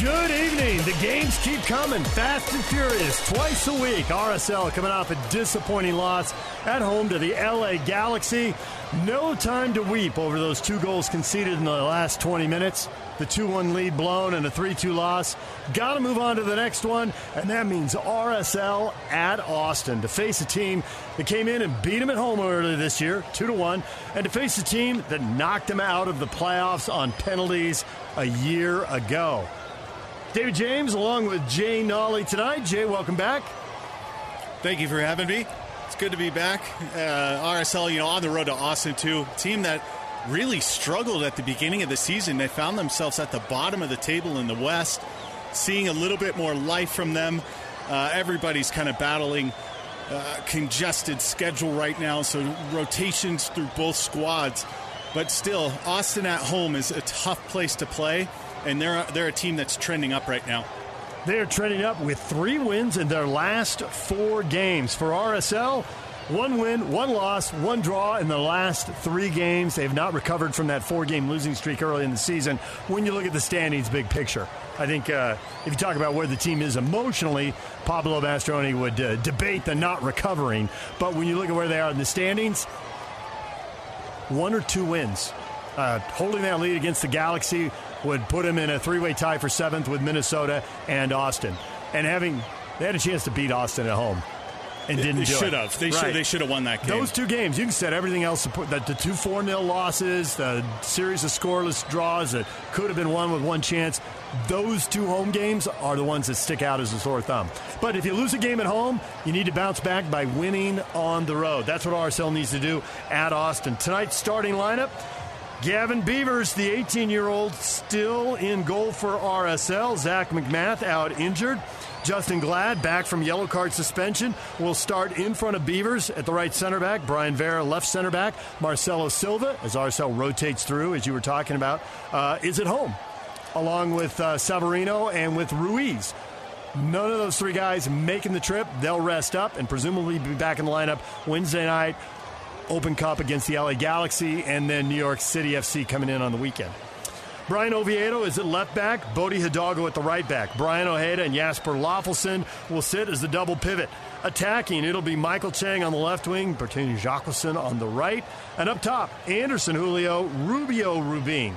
Good evening. The games keep coming fast and furious twice a week. RSL coming off a disappointing loss at home to the LA Galaxy. No time to weep over those two goals conceded in the last 20 minutes. The 2 1 lead blown and a 3 2 loss. Got to move on to the next one, and that means RSL at Austin to face a team that came in and beat them at home earlier this year, 2 1, and to face a team that knocked them out of the playoffs on penalties a year ago. David James along with Jay Nolly tonight. Jay, welcome back. Thank you for having me. It's good to be back. Uh, RSL, you know, on the road to Austin too. Team that really struggled at the beginning of the season. They found themselves at the bottom of the table in the West. Seeing a little bit more life from them. Uh, everybody's kind of battling uh, congested schedule right now, so rotations through both squads. But still, Austin at home is a tough place to play and they're a, they're a team that's trending up right now. They are trending up with three wins in their last four games. For RSL, one win, one loss, one draw in the last three games. They have not recovered from that four game losing streak early in the season. When you look at the standings, big picture, I think uh, if you talk about where the team is emotionally, Pablo Mastroeni would uh, debate the not recovering. But when you look at where they are in the standings, one or two wins. Uh, holding that lead against the Galaxy would put them in a three way tie for seventh with Minnesota and Austin. And having, they had a chance to beat Austin at home and didn't they do should it. have. They Right. should. They should have won that game. Those two games, you can set everything else. to put- The, the two 4 0 losses, the series of scoreless draws that could have been won with one chance. Those two home games are the ones that stick out as a sore thumb. But if you lose a game at home, you need to bounce back by winning on the road. That's what RSL needs to do at Austin. Tonight's starting lineup Gavin Beavers, the 18 year old, still in goal for RSL. Zac MacMath out injured. Justen Glad, back from yellow card suspension, will start in front of Beavers at the right center back. Brayan Vera, left center back. Marcelo Silva, as RSL rotates through, as you were talking about, uh, is at home, along with uh, and with Ruiz. None of those three guys making the trip. They'll rest up and presumably be back in the lineup Wednesday night. Open Cup against the LA Galaxy, and then New York City FC coming in on the weekend. Bryan Oviedo is at left back, Bode Hidalgo at the right back. Braian Ojeda and Jasper Löffelsend will sit as the double pivot. Attacking, it'll be Maikel Chang on the left wing, Bertini Jacquesson on the right. And up top, Anderson Julio, Rubio Rubin.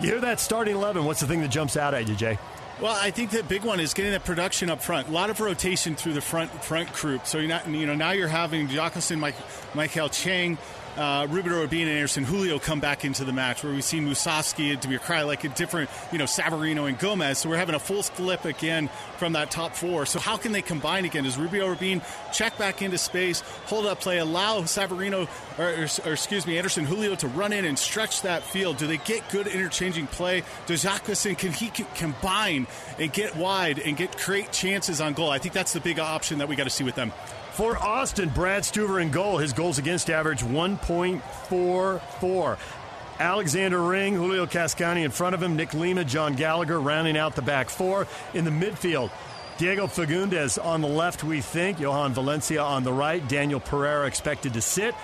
You hear that starting 11, what's the thing that jumps out at you, Jay? Well, I think the big one is getting the production up front. A lot of rotation through the front front group. So you're not, you know, now you're having Jacquesson, Mike, Maikel Chang, uh, Rubin, and Anderson Julio come back into the match, where we've seen Musovski and Damir Kreilach a different, you know, Savarino and Gomez. So we're having a full flip again from that top four. So how can they combine again? Does Rubio Rubin check back into space, hold up play, allow Savarino, or, or, or excuse me, Anderson Julio to run in and stretch that field? Do they get good interchanging play? Does Jacquesson, can he combine and get wide and get create chances on goal? I think that's the big option that we got to see with them. For Austin, Brad Stuver in goal. His goals against average 1.44. Alexander Ring, Julio Cascante in front of him, Nick Lima, Jon Gallagher rounding out the back four. In the midfield, Diego Fagúndez on the left, we think. Jhojan Valencia on the right. Daniel Pereira expected to sit.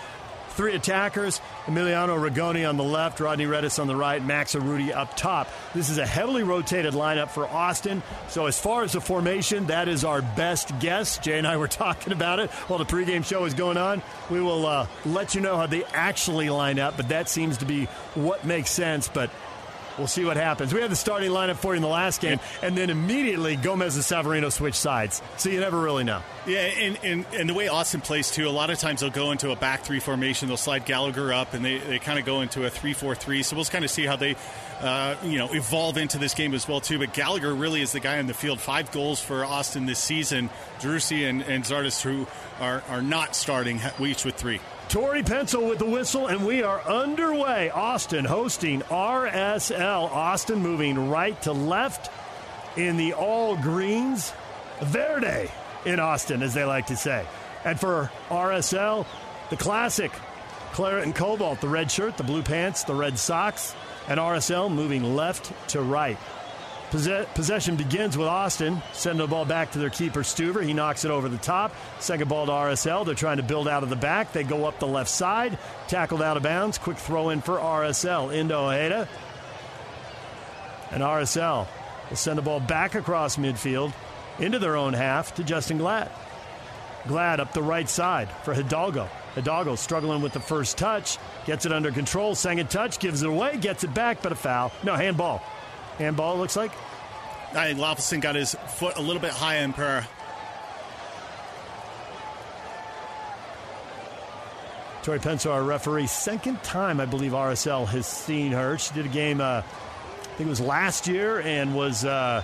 Three attackers Emiliano Rigoni on the left, Rodney Redes on the right, Max Urruti up top. This is a heavily rotated lineup for Austin. So, as far as the formation, that is our best guess. Jay and I were talking about it while the pregame show is going on. We will uh, let you know how they actually line up, but that seems to be what makes sense. But We'll see what happens. We had the starting lineup for you in the last game, and then immediately Gomez and Savarino switch sides. So you never really know. Yeah, and, and, and the way Austin plays, too, a lot of times they'll go into a back three formation. They'll slide Gallagher up, and they, they kind of go into a 3 4 3. So we'll kind of see how they, uh, you know, evolve into this game as well, too. But Gallagher really is the guy in the field. Five goals for Austin this season. Driussi and, and Zardes, who are, are not starting, each with three. Tori Penso with the whistle, and we are underway. Austin hosting RSL. Austin moving right to left in the all greens. Verde in Austin, as they like to say. And for RSL, the classic claret and cobalt, the red shirt, the blue pants, the red socks, and RSL moving left to right. Possession begins with Austin, sending the ball back to their keeper, Stuver. He knocks it over the top. Second ball to RSL. They're trying to build out of the back. They go up the left side. Tackled out of bounds. Quick throw in for RSL. Into Ojeda. And RSL will send the ball back across midfield into their own half to Justen Glad. Glad up the right side for Hidalgo. Hidalgo struggling with the first touch. Gets it under control. Second touch. Gives it away. Gets it back, but a foul. No, handball. Handball, looks like. I think Löffelsend got his foot a little bit high in per. Tori Penso, our referee, second time I believe RSL has seen her. She did a game, uh, I think it was last year, and was. Uh,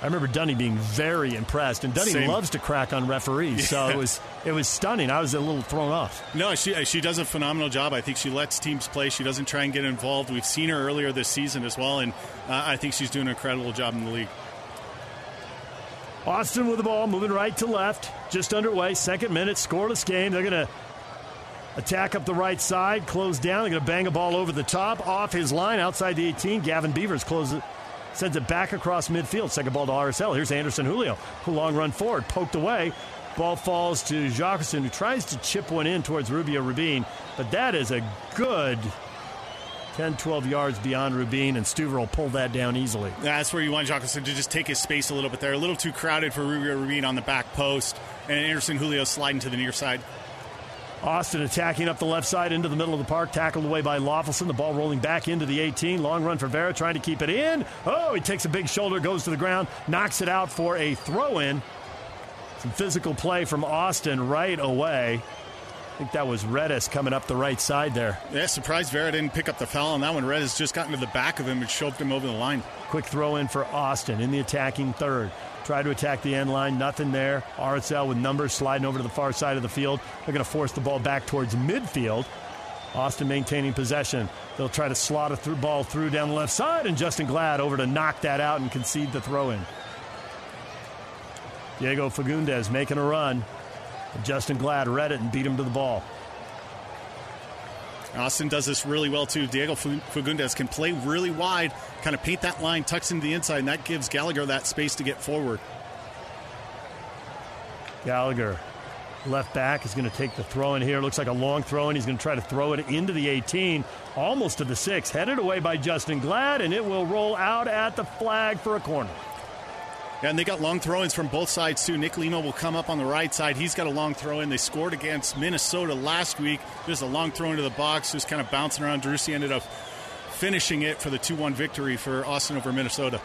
I remember Dunny being very impressed, and Dunny Same. loves to crack on referees. Yeah. So it was it was stunning. I was a little thrown off. No, she she does a phenomenal job. I think she lets teams play. She doesn't try and get involved. We've seen her earlier this season as well, and uh, I think she's doing an incredible job in the league. Austin with the ball, moving right to left, just underway. Second minute, scoreless game. They're going to attack up the right side, close down. They're going to bang a ball over the top, off his line, outside the 18. Gavin Beavers closes sends it back across midfield. Second ball to RSL. Here's Anderson Julio. A long run forward, poked away. Ball falls to Jacquesson, who tries to chip one in towards Rubio Rubin. But that is a good 10, 12 yards beyond Rubin, and Stuver will pull that down easily. That's where you want Jacquesson to just take his space a little bit there. A little too crowded for Rubio Rubin on the back post, and Anderson Julio sliding to the near side. Austin attacking up the left side into the middle of the park, tackled away by Löffelsend. The ball rolling back into the 18. Long run for Vera, trying to keep it in. Oh, he takes a big shoulder, goes to the ground, knocks it out for a throw in. Some physical play from Austin right away. I think that was Redes coming up the right side there. Yeah, surprised Vera didn't pick up the foul on that one. Redes just got into the back of him and shoved him over the line. Quick throw in for Austin in the attacking third. Try to attack the end line, nothing there. RSL with numbers sliding over to the far side of the field. They're going to force the ball back towards midfield. Austin maintaining possession. They'll try to slot a through ball through down the left side, and Justen Glad over to knock that out and concede the throw in. Diego Fagúndez making a run. Justen Glad read it and beat him to the ball. Austin does this really well too. Diego Fagúndez can play really wide, kind of paint that line, tucks into the inside, and that gives Gallagher that space to get forward. Gallagher, left back, is going to take the throw in here. Looks like a long throw, and he's going to try to throw it into the 18, almost to the six. Headed away by Justen Glad, and it will roll out at the flag for a corner. And they got long throw ins from both sides, too. Nick Lima will come up on the right side. He's got a long throw in. They scored against Minnesota last week. There's a long throw into the box, just kind of bouncing around. Driussi ended up finishing it for the 2 1 victory for Austin over Minnesota.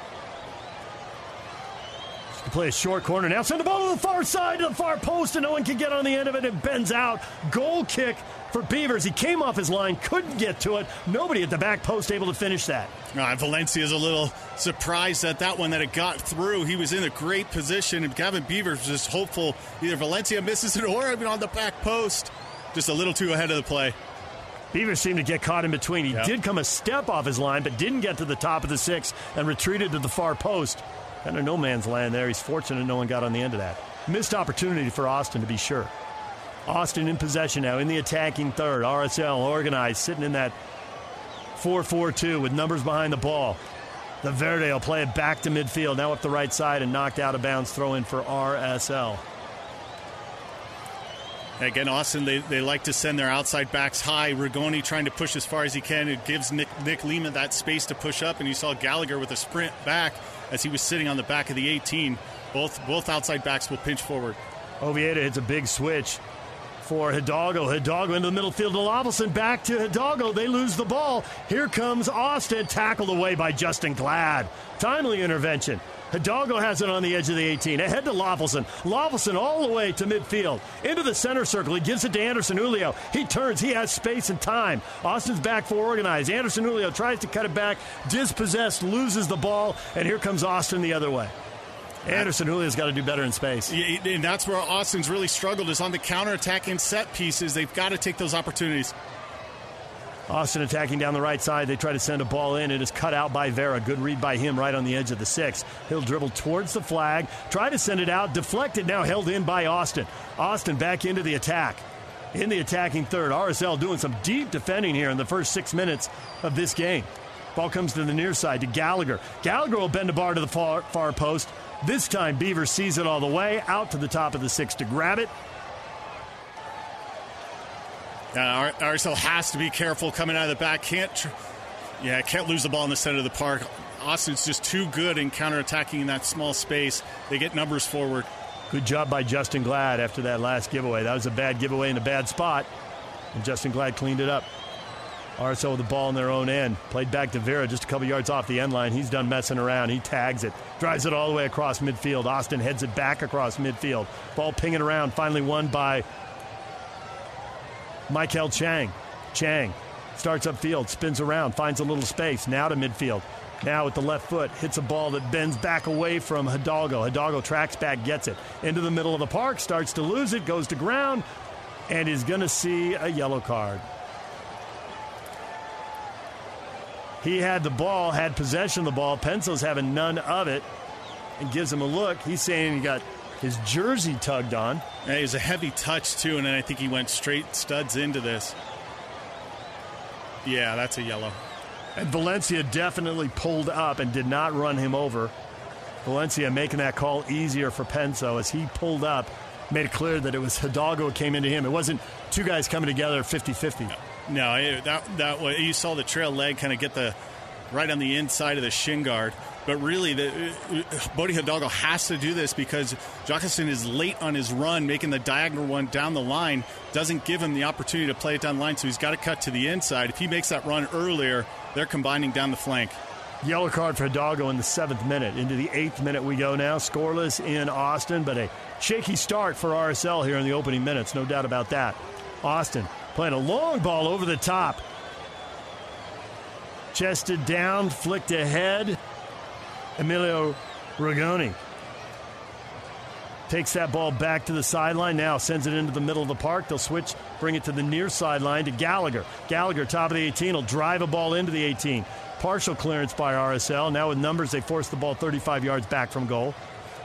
Play a short corner now. Send the ball to the far side, to the far post, and no one can get on the end of it. It bends out. Goal kick for Beavers. He came off his line, couldn't get to it. Nobody at the back post able to finish that. Uh, Valencia is a little surprised at that one that it got through. He was in a great position, and Gavin Beavers was just hopeful either Valencia misses it or even on the back post. Just a little too ahead of the play. Beavers seemed to get caught in between. He yep. did come a step off his line, but didn't get to the top of the six and retreated to the far post. Kind of no man's land there. He's fortunate no one got on the end of that. Missed opportunity for Austin to be sure. Austin in possession now in the attacking third. RSL organized, sitting in that 4 4 2 with numbers behind the ball. The Verde will play it back to midfield, now up the right side and knocked out of bounds. Throw in for RSL. Again, Austin, they, they like to send their outside backs high. Rigoni trying to push as far as he can. It gives Nick, Nick Lima that space to push up, and you saw Gallagher with a sprint back as he was sitting on the back of the 18. Both both outside backs will pinch forward. Oviedo hits a big switch for Hidalgo. Hidalgo into the middle field to Löffelsend. Back to Hidalgo. They lose the ball. Here comes Austin, tackled away by Justen Glad. Timely intervention. Hidalgo has it on the edge of the 18. Ahead to Löffelsend. Löffelsend all the way to midfield. Into the center circle. He gives it to Anderson Julio. He turns. He has space and time. Austin's back for organized. Anderson Julio tries to cut it back. Dispossessed. Loses the ball. And here comes Austin the other way. Anderson Julio's got to do better in space. And that's where Austin's really struggled is on the counterattack and set pieces. They've got to take those opportunities. Austin attacking down the right side. They try to send a ball in. It is cut out by Vera. Good read by him right on the edge of the six. He'll dribble towards the flag, try to send it out, deflected, now held in by Austin. Austin back into the attack. In the attacking third. RSL doing some deep defending here in the first six minutes of this game. Ball comes to the near side to Gallagher. Gallagher will bend a bar to the far, far post. This time, Beaver sees it all the way, out to the top of the six to grab it. Uh, RSL has to be careful coming out of the back. Can't, tr- yeah, can't lose the ball in the center of the park. Austin's just too good in counterattacking in that small space. They get numbers forward. Good job by Justen Glad after that last giveaway. That was a bad giveaway in a bad spot, and Justen Glad cleaned it up. RSL with the ball in their own end. Played back to Vera just a couple yards off the end line. He's done messing around. He tags it, drives it all the way across midfield. Austin heads it back across midfield. Ball pinging around, finally won by Maikel Chang. Chang starts upfield, spins around, finds a little space. Now to midfield. Now with the left foot, hits a ball that bends back away from Hidalgo. Hidalgo tracks back, gets it into the middle of the park, starts to lose it, goes to ground, and is going to see a yellow card. He had the ball, had possession of the ball. Penso's having none of it and gives him a look. He's saying he got his jersey tugged on. Yeah, it was a heavy touch, too, and then I think he went straight studs into this. Yeah, that's a yellow. And Valencia definitely pulled up and did not run him over. Valencia making that call easier for Penso as he pulled up, made it clear that it was Hidalgo came into him. It wasn't two guys coming together 50 50. No, it, that that was, you saw the trail leg kind of get the right on the inside of the shin guard. But really, the uh, Bode Hidalgo has to do this because Jacquesson is late on his run, making the diagonal one down the line. Doesn't give him the opportunity to play it down the line, so he's got to cut to the inside. If he makes that run earlier, they're combining down the flank. Yellow card for Hidalgo in the seventh minute. Into the eighth minute we go now. Scoreless in Austin, but a shaky start for RSL here in the opening minutes. No doubt about that. Austin playing a long ball over the top. Chested down, flicked ahead. Emilio Rigoni takes that ball back to the sideline. Now sends it into the middle of the park. They'll switch, bring it to the near sideline to Gallagher. Gallagher, top of the 18, will drive a ball into the 18. Partial clearance by RSL. Now with numbers, they force the ball 35 yards back from goal.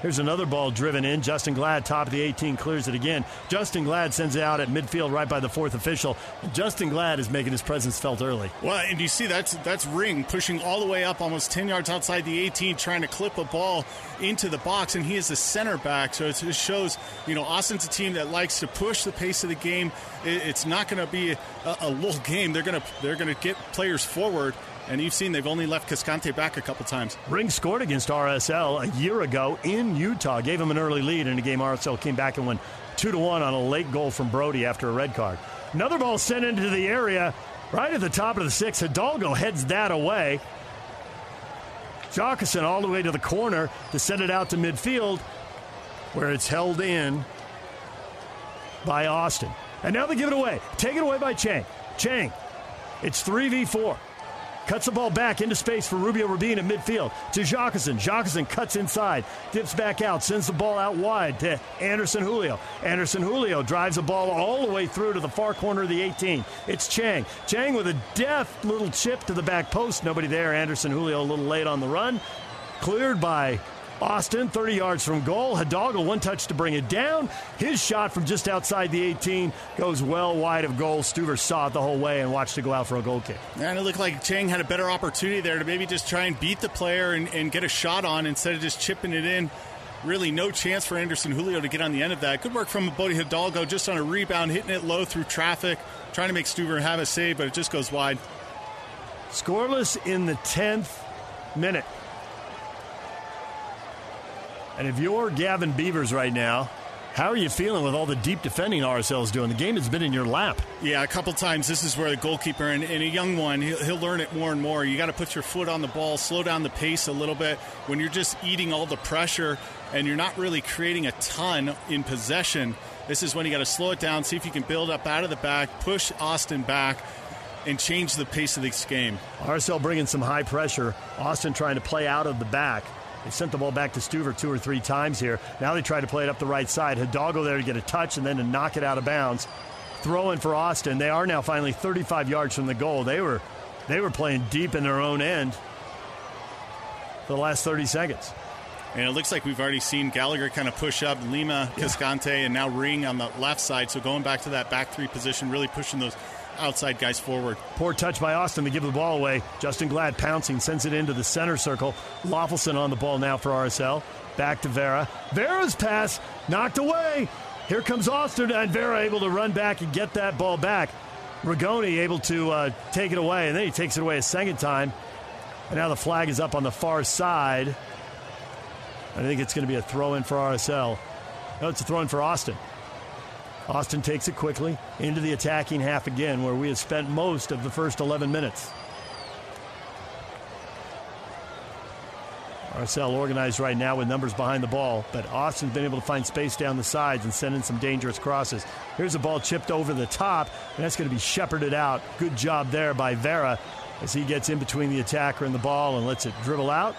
Here's another ball driven in. Justen Glad, top of the 18, clears it again. Justen Glad sends it out at midfield right by the fourth official. Justen Glad is making his presence felt early. Well, and you see that's that's Ring pushing all the way up almost 10 yards outside the 18, trying to clip a ball into the box, and he is the center back. So it just shows, you know, Austin's a team that likes to push the pace of the game. It's not going to be a, a little game. They're going to they're going to get players forward and you've seen they've only left Cascante back a couple times. Ring scored against RSL a year ago in Utah, gave him an early lead in a game. RSL came back and won two to one on a late goal from Brody after a red card. Another ball sent into the area, right at the top of the six. Hidalgo heads that away. Jacquesson all the way to the corner to send it out to midfield, where it's held in by Austin. And now they give it away. Take it away by Chang. Chang. It's 3v4. Cuts the ball back into space for Rubio Rubin at midfield to Jacquesson. Jacquesson cuts inside, dips back out, sends the ball out wide to Anderson Julio. Anderson Julio drives the ball all the way through to the far corner of the 18. It's Chang. Chang with a deft little chip to the back post. Nobody there. Anderson Julio a little late on the run. Cleared by Austin, 30 yards from goal. Hidalgo, one touch to bring it down. His shot from just outside the 18 goes well wide of goal. Stuver saw it the whole way and watched it go out for a goal kick. And it looked like Chang had a better opportunity there to maybe just try and beat the player and, and get a shot on instead of just chipping it in. really no chance for Anderson Julio to get on the end of that. Good work from Bode Hidalgo just on a rebound, hitting it low through traffic, trying to make Stuver have a save, but it just goes wide. Scoreless in the 10th minute. And if you're Gavin Beavers right now, how are you feeling with all the deep defending RSL is doing? The game has been in your lap. Yeah, a couple times. This is where the goalkeeper and, and a young one, he'll, he'll, learn it more and more. You got to put your foot on the ball, slow down the pace a little bit. When you're just eating all the pressure and you're not really creating a ton in possession, this is when you got to slow it down, see if you can build up out of the back, push Austin back, and change the pace of this game. RSL bringing some high pressure. Austin trying to play out of the back. They sent the ball back to Stuver two or three times here. Now they try to play it up the right side. Hidalgo there to get a touch and then to knock it out of bounds. Throw in for Austin. They are now finally 35 yards from the goal. They were they were playing deep in their own end for the last 30 seconds. And it looks like we've already seen Gallagher kind of push up Lima, Cascante, and now Ring on the left side. So going back to that back three position, really pushing those outside guys forward. Poor touch by Austin to give the ball away. Justen Glad pouncing, sends it into the center circle. Löffelsend on the ball now for RSL. Back to Vera. Vera's pass knocked away. Here comes Austin, and Vera able to run back and get that ball back. Rigoni able to uh, take it away, and then he takes it away a second time. And now the flag is up on the far side. I think it's going to be a throw in for RSL. No, it's a throw in for Austin. Austin takes it quickly into the attacking half again, where we have spent most of the first 11 minutes. RSL organized right now with numbers behind the ball, but Austin's been able to find space down the sides and send in some dangerous crosses. Here's a ball chipped over the top, and that's going to be shepherded out. Good job there by Vera as he gets in between the attacker and the ball and lets it dribble out.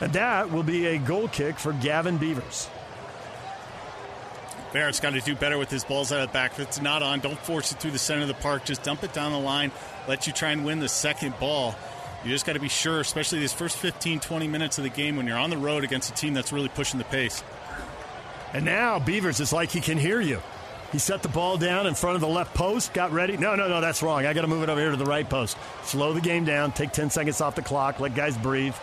And that will be a goal kick for Gavin Beavers. Barrett's got to do better with his balls out of the back. If it's not on, don't force it through the center of the park. Just dump it down the line. Let you try and win the second ball. You just got to be sure, especially these first 15, 20 minutes of the game when you're on the road against a team that's really pushing the pace. And now Beavers is like he can hear you. He set the ball down in front of the left post, got ready. No, no, no, that's wrong. I got to move it over here to the right post. Slow the game down, take 10 seconds off the clock, let guys breathe.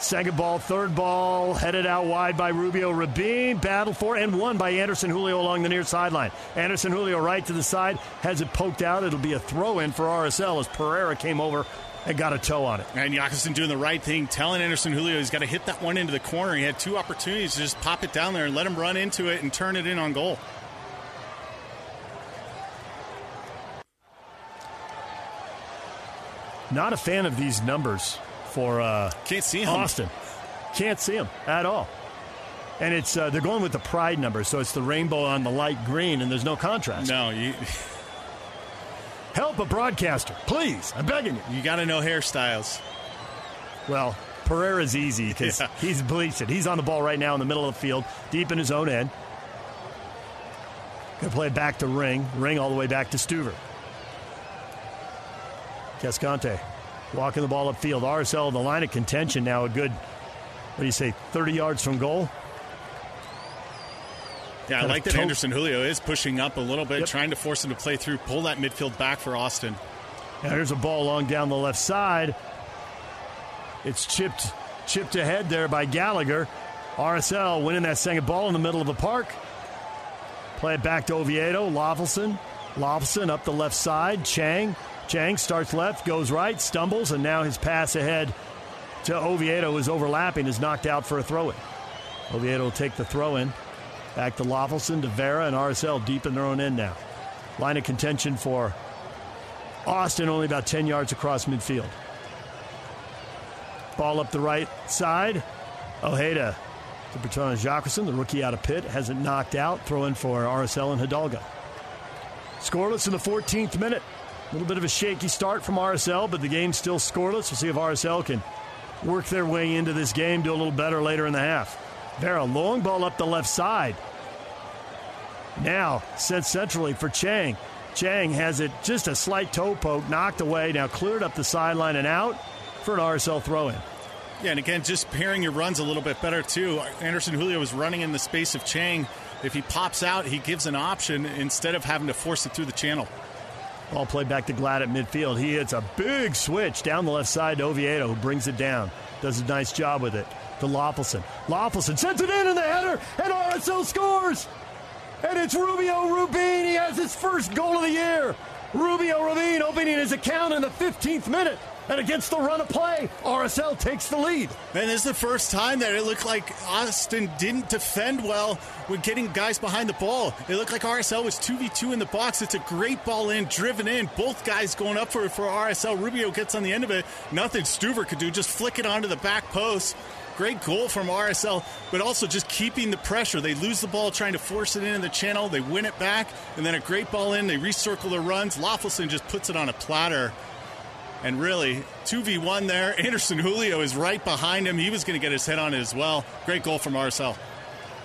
Second ball, third ball, headed out wide by Rubio Rubin. Battle for and won by Anderson Julio along the near sideline. Anderson Julio right to the side, has it poked out. It'll be a throw in for RSL as Pereira came over and got a toe on it. And Yakusin doing the right thing, telling Anderson Julio he's got to hit that one into the corner. He had two opportunities to just pop it down there and let him run into it and turn it in on goal. Not a fan of these numbers for uh, can't see him. Austin. Can't see him at all. And it's uh, they're going with the pride number, so it's the rainbow on the light green, and there's no contrast. No, you help a broadcaster, please. I'm begging you. You got to know hairstyles. Well, Pereira's easy because yeah. he's bleached it. He's on the ball right now in the middle of the field, deep in his own end. Going to play back to Ring. Ring all the way back to Stuver. Cascante Walking the ball upfield. RSL, the line of contention now, a good, what do you say, 30 yards from goal? Yeah, I like that Anderson Julio is pushing up a little bit, yep. trying to force him to play through, pull that midfield back for Austin. Now here's a ball long down the left side. It's chipped chipped ahead there by Gallagher. RSL winning that second ball in the middle of the park. Play it back to Oviedo. Löffelsend. Löffelsend up the left side. Chang Chang starts left, goes right, stumbles, and now his pass ahead to Oviedo is overlapping, is knocked out for a throw in. Oviedo will take the throw in. Back to Löffelsend, to Vera, and RSL deep in their own end now. Line of contention for Austin, only about 10 yards across midfield. Ball up the right side. Ojeda to Bertrand Jacquesson, the rookie out of Pitt, has it knocked out. Throw in for RSL and Hidalgo. Scoreless in the 14th minute. A little bit of a shaky start from RSL, but the game's still scoreless. We'll see if RSL can work their way into this game, do a little better later in the half. Vera, long ball up the left side. Now, sent centrally for Chang. Chang has it just a slight toe poke, knocked away, now cleared up the sideline and out for an RSL throw in. Yeah, and again, just pairing your runs a little bit better, too. Anderson Julio was running in the space of Chang. If he pops out, he gives an option instead of having to force it through the channel. Ball played back to Glad at midfield. He hits a big switch down the left side to Oviedo, who brings it down. Does a nice job with it to Löffelsend. Löffelsend sends it in in the header, and RSL scores! And it's Rubio Rubin. He has his first goal of the year. Rubio Rubin opening his account in the 15th minute. And against the run of play, RSL takes the lead. Man, this is the first time that it looked like Austin didn't defend well when getting guys behind the ball. It looked like RSL was 2v2 in the box. It's a great ball in, driven in. Both guys going up for it for RSL. Rubio gets on the end of it. Nothing Stuver could do, just flick it onto the back post. Great goal from RSL, but also just keeping the pressure. They lose the ball trying to force it into the channel. They win it back, and then a great ball in. They recircle their runs. Löffelsend just puts it on a platter. And really, 2v1 there. Anderson Julio is right behind him. He was going to get his head on it as well. Great goal from RSL.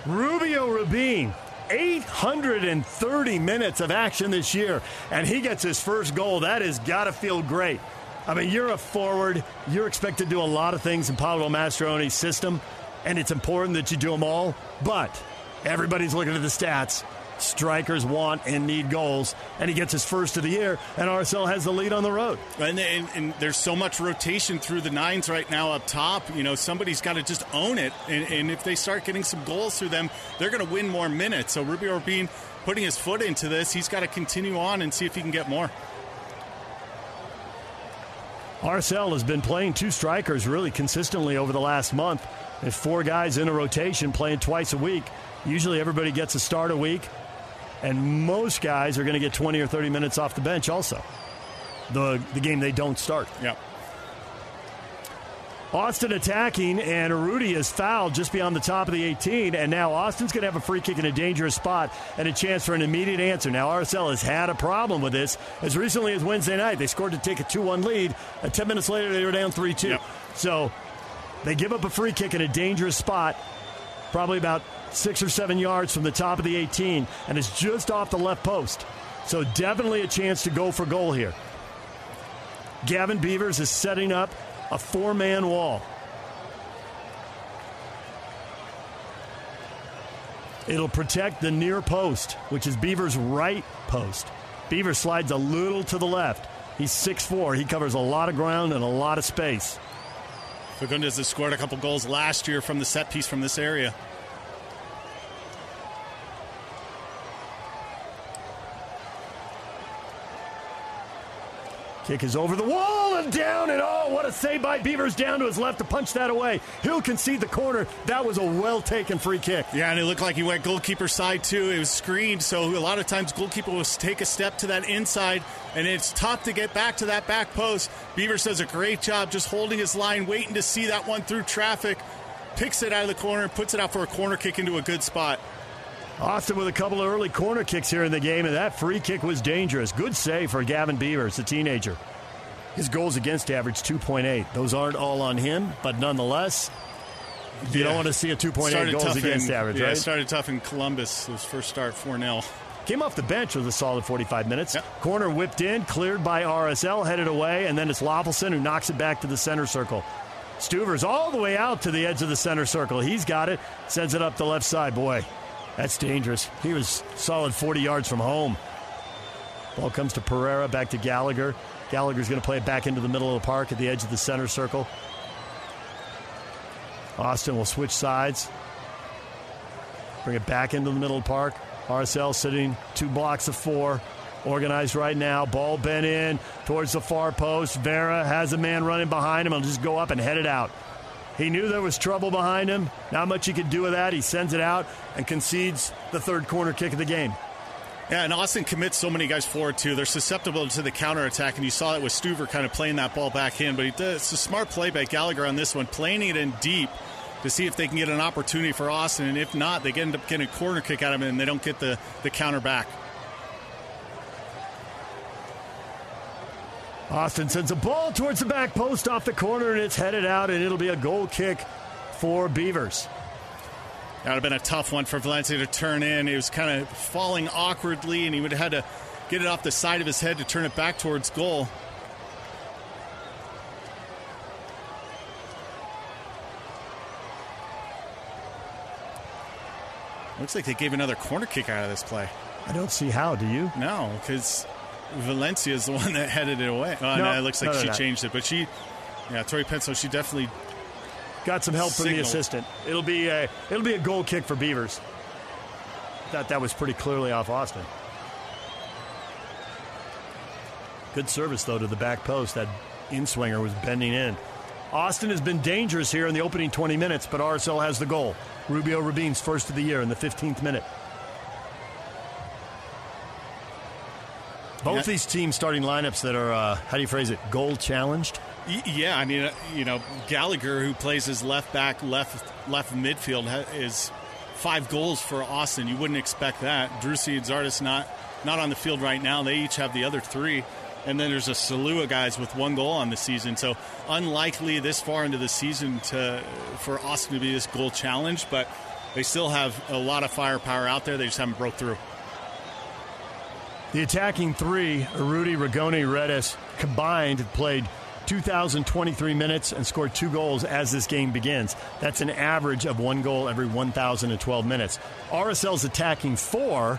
Rubio Rubin, 830 minutes of action this year, and he gets his first goal. That has got to feel great. I mean, you're a forward. You're expected to do a lot of things in Pablo Mastroeni's system, and it's important that you do them all. But everybody's looking at the stats. Strikers want and need goals, and he gets his first of the year, and RSL has the lead on the road. And, and, and there's so much rotation through the nines right now up top. You know, somebody's got to just own it, and, and, if they start getting some goals through them, they're going to win more minutes. So Rubio Rubin putting his foot into this, he's got to continue on and see if he can get more. RSL has been playing two strikers really consistently over the last month. There's four guys in a rotation playing twice a week. Usually everybody gets a start a week, and most guys are going to get 20 or 30 minutes off the bench also. The, the game they don't start. Yeah. Austin attacking, and Rudy is fouled just beyond the top of the 18. And now Austin's going to have a free kick in a dangerous spot and a chance for an immediate answer. Now, RSL has had a problem with this as recently as Wednesday night. They scored to take a 2 1 lead, and 10 minutes later, they were down 3 2. Yep. So they give up a free kick in a dangerous spot, probably about six or seven yards from the top of the 18, and it's just off the left post. So definitely a chance to go for goal here. Gavin Beavers is setting up a four man wall. It'll protect the near post, which is Beaver's right post. Beaver slides a little to the left. He's 6'4. He covers a lot of ground and a lot of space. Fagúndez has scored a couple goals last year from the set piece from this area. Kick is over the wall and down and oh, what a save by Beavers down to his left to punch that away. He'll concede the corner. That was a well taken free kick. Yeah, and it looked like he went goalkeeper side too. It was screened, so a lot of times goalkeeper will take a step to that inside, and it's tough to get back to that back post. Beavers does a great job just holding his line, waiting to see that one through traffic, picks it out of the corner, puts it out for a corner kick into a good spot. Austin with a couple of early corner kicks here in the game, and that free kick was dangerous. Good save for Gavin Beavers, the teenager. His goals against average 2.8. Those aren't all on him, but nonetheless, you Yeah. don't want to see a 2.8 Started goals against in, average, yeah, right? started tough in Columbus. His first start 4 0. Came off the bench with a solid 45 minutes. Yep. Corner whipped in, cleared by RSL, headed away, and then it's Löffelsend who knocks it back to the center circle. Stuver's all the way out to the edge of the center circle. He's got it, sends it up the left side. Boy, that's dangerous. He was solid 40 yards from home. Ball comes to Pereira, back to Gallagher. Gallagher's going to play it back into the middle of the park at the edge of the center circle. Austin will switch sides. Bring it back into the middle of the park. RSL sitting two blocks of four. Organized right now. Ball bent in towards the far post. Vera has a man running behind him. He'll just go up and head it out. He knew there was trouble behind him. Not much he could do with that. He sends it out and concedes the third corner kick of the game. Yeah, and Austin commits so many guys forward too. They're susceptible to the counterattack, and you saw it with Stuver kind of playing that ball back in. But it's a smart play by Gallagher on this one, playing it in deep to see if they can get an opportunity for Austin, and if not, they end up getting a corner kick out of him, and they don't get the, the counter back. Austin sends a ball towards the back post off the corner, and it's headed out, and it'll be a goal kick for Beavers. That would have been a tough one for Valencia to turn in. He was kind of falling awkwardly, and he would have had to get it off the side of his head to turn it back towards goal. Looks like they gave another corner kick out of this play. I don't see how, do you? No, because Valencia is the one that headed it away. Oh, no, No, it looks like no, she changed it, but she, yeah, Tori Penso, she definitely Got some help from the assistant. It'll be a it'll be a goal kick for Beavers. Thought that was pretty clearly off Austin. Good service though to the back post. That in swinger was bending in. Austin has been dangerous here in the opening 20 minutes, but RSL has the goal. Rubio Rubin's first of the year in the 15th minute. Both these teams starting lineups that are, uh, how do you phrase it, goal challenged. Yeah, I mean, uh, you know, Gallagher, who plays as left back, left left midfield, ha- is five goals for Austin. You wouldn't expect that. Driussi and Zardes not not on the field right now. They each have the other three, and then there's a slew of guys with one goal on the season. So unlikely this far into the season to for Austin to be this goal challenge, but they still have a lot of firepower out there. They just haven't broke through. The attacking three, Rudy, Rigoni, Redes, combined played 2,023 minutes and scored two goals as this game begins. That's an average of one goal every 1,012 minutes. RSL's attacking four,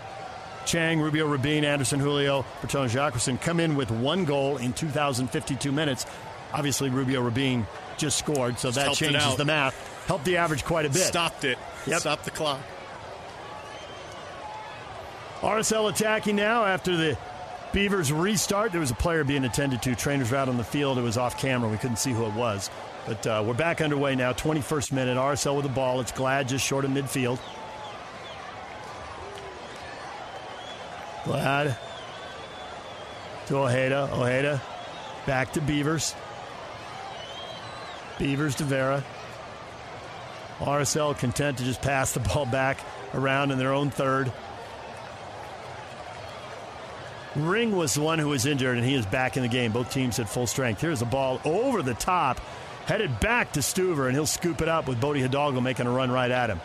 Chang, Rubio, Rubin, Anderson, Julio, Bertrand, Jacquesson, come in with one goal in 2,052 minutes. Obviously, Rubio, Rubin just scored, so that helped changes the math. Helped the average quite a bit. Stopped it. Yep. Stopped the clock. RSL attacking now after the Beavers restart. There was a player being attended to. Trainers were out on the field. It was off camera. We couldn't see who it was. But uh, we're back underway now. 21st minute. RSL with the ball. It's Glad just short of midfield. Glad to Ojeda. Ojeda back to Beavers. Beavers to Vera. RSL content to just pass the ball back around in their own third. Ring was the one who was injured, and he is back in the game. Both teams at full strength. Here's a ball over the top, headed back to Stuver, and he'll scoop it up with Bode Hidalgo making a run right at him.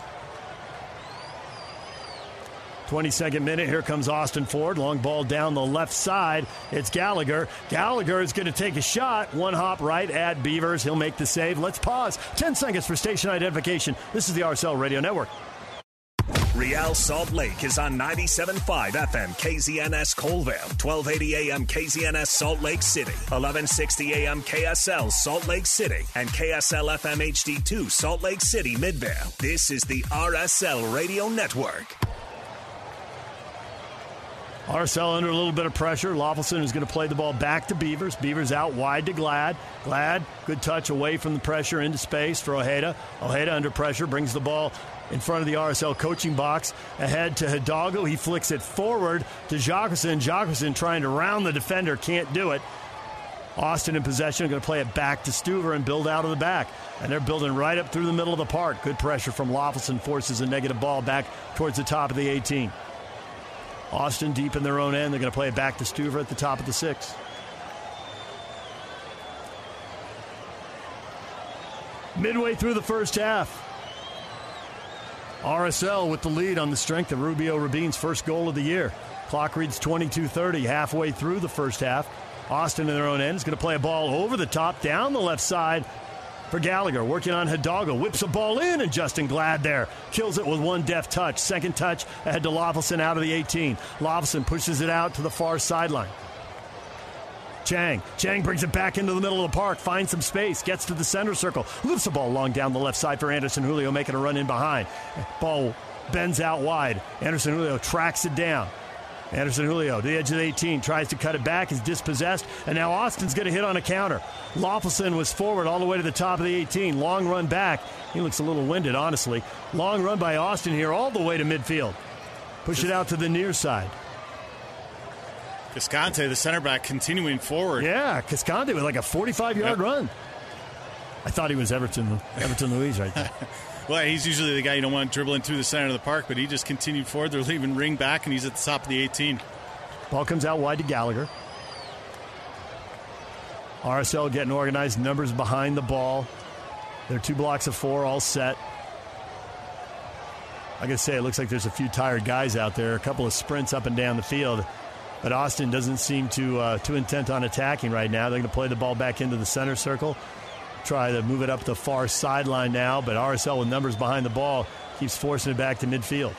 22nd minute, here comes Austin Ford. Long ball down the left side. It's Gallagher. Gallagher is going to take a shot. One hop right at Beavers. He'll make the save. Let's pause. 10 seconds for station identification. This is the RSL Radio Network. Real Salt Lake is on 97.5 FM KZNS Coalville, 1280 AM KZNS Salt Lake City, 1160 AM KSL Salt Lake City, and KSL FM HD2 Salt Lake City Midvale. This is the RSL Radio Network. RSL under a little bit of pressure. Löffelsend is going to play the ball back to Beavers. Beavers out wide to Glad. Glad, good touch away from the pressure into space for Ojeda. Ojeda under pressure brings the ball in front of the RSL coaching box. Ahead to Hidalgo. He flicks it forward to Jacquesson. Jacquesson trying to round the defender, can't do it. Austin in possession, going to play it back to Stuver and build out of the back. And they're building right up through the middle of the park. Good pressure from Löffelsend forces a negative ball back towards the top of the 18. Austin deep in their own end. They're going to play it back to Stuver at the top of the six. Midway through the first half, RSL with the lead on the strength of Rubio Rubin's first goal of the year. Clock reads 22:30 halfway through the first half. Austin in their own end is going to play a ball over the top down the left side for Gallagher. Working on Hidalgo. Whips a ball in, and Justen Glad there. Kills it with one deft touch. Second touch ahead to Löffelsend out of the 18. Löffelsend pushes it out to the far sideline. Chang. Chang brings it back into the middle of the park, finds some space, gets to the center circle, lifts the ball long down the left side for Anderson Julio, making a run in behind. Ball bends out wide. Anderson Julio tracks it down. Anderson Julio to the edge of the 18, tries to cut it back, is dispossessed, and now Austin's going to hit on a counter. Löffelsend was forward all the way to the top of the 18. Long run back. He looks a little winded, honestly. Long run by Austin here all the way to midfield. Push it out to the near side. Cascante, the center back, continuing forward. Yeah, Cascante with like a 45 yard Yep. run. I thought he was Everton, Everton Luiz right there. Well, he's usually the guy you don't want dribbling through the center of the park, but he just continued forward. They're leaving Ring back, and he's at the top of the 18. Ball comes out wide to Gallagher. RSL getting organized, numbers behind the ball. They're two blocks of four, all set. I gotta say, it looks like there's a few tired guys out there, a couple of sprints up and down the field. But Austin doesn't seem to uh, too intent on attacking right now. They're going to play the ball back into the center circle, try to move it up the far sideline now. But RSL with numbers behind the ball keeps forcing it back to midfield.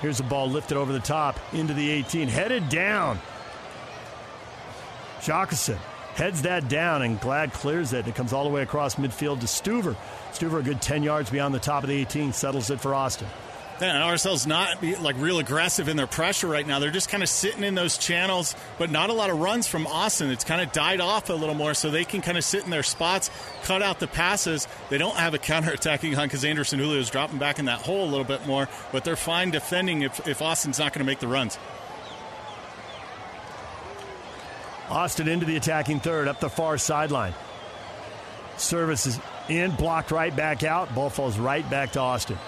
Here's a ball lifted over the top into the 18, headed down. Jacquesson heads that down, and Glad clears it. It comes all the way across midfield to Stuver. Stuver, a good 10 yards beyond the top of the 18, settles it for Austin. Yeah, and RSL's not like real aggressive in their pressure right now. They're just kind of sitting in those channels, but not a lot of runs from Austin. It's kind of died off a little more, so they can kind of sit in their spots, cut out the passes. They don't have a counterattacking hunt because Anderson Julio is dropping back in that hole a little bit more, but they're fine defending if, if Austin's not going to make the runs. Austin into the attacking third, up the far sideline. Service is in, blocked right back out. Ball falls right back to Austin.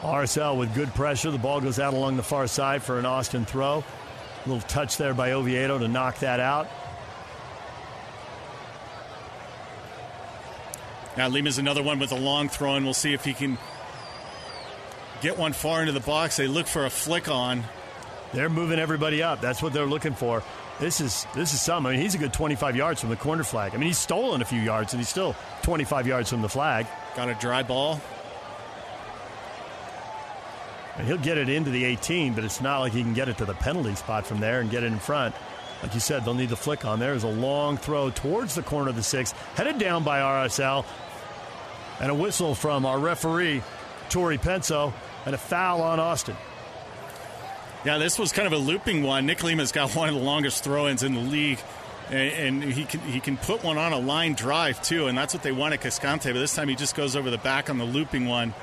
RSL with good pressure. The ball goes out along the far side for an Austin throw. A little touch there by Oviedo to knock that out. Now Lima's another one with a long throw, and we'll see if he can get one far into the box. They look for a flick on. They're moving everybody up. That's what they're looking for. This is this is some. I mean, he's a good 25 yards from the corner flag. I mean, he's stolen a few yards, and he's still 25 yards from the flag. Got a dry ball. He'll get it into the 18, but it's not like he can get it to the penalty spot from there and get it in front. Like you said, they'll need the flick on. There's a long throw towards the corner of the six, headed down by RSL. And a whistle from our referee, Tori Penso, and a foul on Austin. Yeah, this was kind of a looping one. Nick Lima's got one of the longest throw-ins in the league, and, and, he can he can put one on a line drive too, and that's what they want at Cascante. But this time he just goes over the back on the looping one.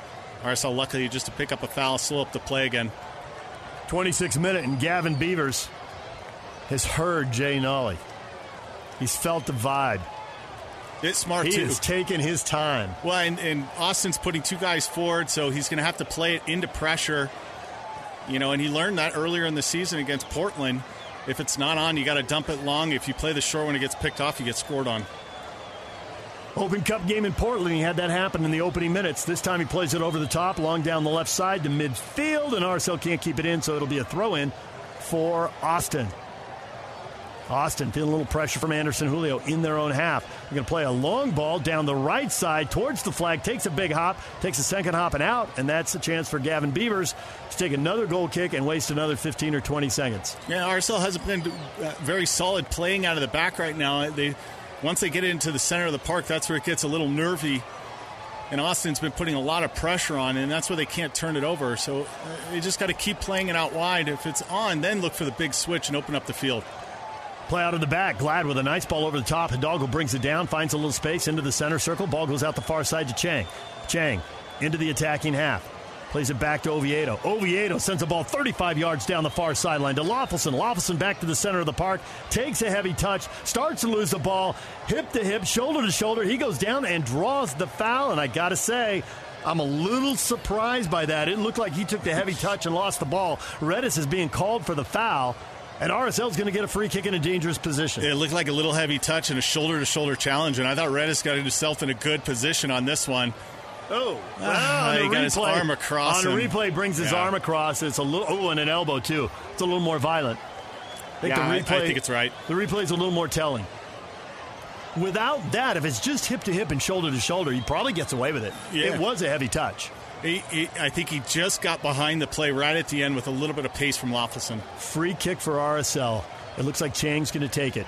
RSL luckily just to pick up a foul, slow up the play again. 26 minute, and Gavin Beavers has heard Jay Nolly. He's felt the vibe. It's smart he too. He's taking his time. Well, and, and Austin's putting two guys forward, so he's going to have to play it into pressure. You know, and he learned that earlier in the season against Portland. If it's not on, you got to dump it long. If you play the short when it gets picked off, you get scored on. Open Cup game in Portland, he had that happen in the opening minutes. This time he plays it over the top, long down the left side to midfield, and RSL can't keep it in, so it'll be a throw in for Austin. Austin feeling a little pressure from Anderson Julio in their own half. They're going to play a long ball down the right side towards the flag, takes a big hop, takes a second hop and out, and that's a chance for Gavin Beavers to take another goal kick and waste another 15 or 20 seconds. Yeah, RSL hasn't been uh, very solid playing out of the back right now. They once they get into the center of the park, that's where it gets a little nervy. And Austin's been putting a lot of pressure on, and that's where they can't turn it over. So uh, they just got to keep playing it out wide. If it's on, then look for the big switch and open up the field. Play out of the back. Glad with a nice ball over the top. Hidalgo brings it down, finds a little space into the center circle. Ball goes out the far side to Chang. Chang into the attacking half. Plays it back to Oviedo. Oviedo sends a ball 35 yards down the far sideline to Löffelsend. Löffelsend back to the center of the park, takes a heavy touch, starts to lose the ball, hip to hip, shoulder to shoulder. He goes down and draws the foul. And I got to say, I'm a little surprised by that. It looked like he took the heavy touch and lost the ball. Redes is being called for the foul. And RSL is going to get a free kick in a dangerous position. It looked like a little heavy touch and a shoulder to shoulder challenge. And I thought Redes got himself in a good position on this one. Oh, ah, he got replay, his arm across. On a replay, brings his yeah. arm across. It's a little, oh, and an elbow too. It's a little more violent. I think yeah, the replay, I think it's right. The replay is a little more telling. Without that, if it's just hip to hip and shoulder to shoulder, he probably gets away with it. Yeah. It was a heavy touch. He, he, I think he just got behind the play right at the end with a little bit of pace from Löffelsend. Free kick for RSL. It looks like Chang's going to take it.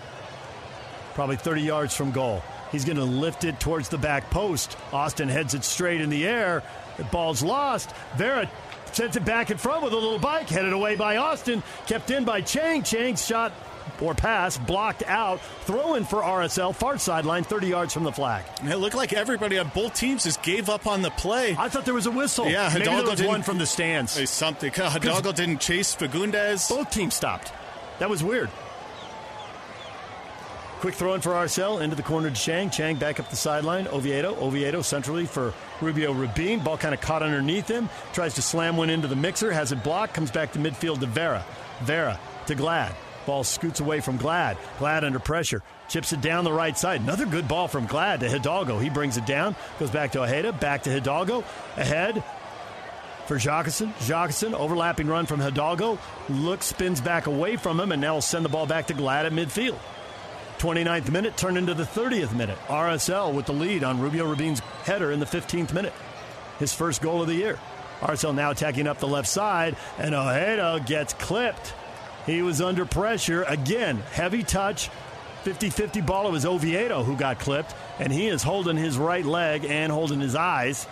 Probably 30 yards from goal. He's going to lift it towards the back post. Austin heads it straight in the air. The ball's lost. Vera sends it back in front with a little bike, headed away by Austin, kept in by Chang. Chang's shot or pass blocked out. Throw in for RSL, far sideline, 30 yards from the flag. It looked like everybody on both teams just gave up on the play. I thought there was a whistle. Yeah, Maybe Hidalgo there was one from the stands. Something. Hidalgo didn't chase Fagúndez. Both teams stopped. That was weird. Quick throw in for RSL into the corner to Chang. Chang back up the sideline. Oviedo. Oviedo centrally for Rubio Rubin. Ball kind of caught underneath him. Tries to slam one into the mixer. Has it blocked. Comes back to midfield to Vera. Vera to Glad. Ball scoots away from Glad. Glad under pressure. Chips it down the right side. Another good ball from Glad to Hidalgo. He brings it down. Goes back to Ojeda. Back to Hidalgo. Ahead for Jacquesson. Jacquesson, overlapping run from Hidalgo. Looks, spins back away from him, and now will send the ball back to Glad at midfield. 29th minute turned into the 30th minute. RSL with the lead on Rubio Rubin's header in the 15th minute. His first goal of the year. RSL now attacking up the left side, and Ojeda gets clipped. He was under pressure. Again, heavy touch. 50 50 ball. It was Oviedo who got clipped, and he is holding his right leg and holding his eyes.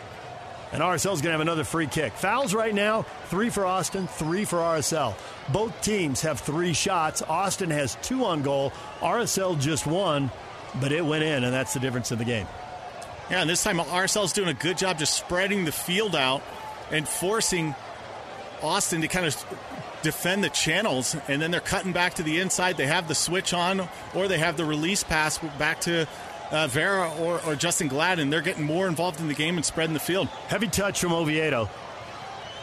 And RSL's going to have another free kick. Fouls right now three for Austin, three for RSL. Both teams have three shots. Austin has two on goal, RSL just one, but it went in, and that's the difference in the game. Yeah, and this time RSL's doing a good job just spreading the field out and forcing Austin to kind of defend the channels, and then they're cutting back to the inside. They have the switch on, or they have the release pass back to uh, Vera or, or Justen Glad, and they're getting more involved in the game and spreading the field. Heavy touch from Oviedo,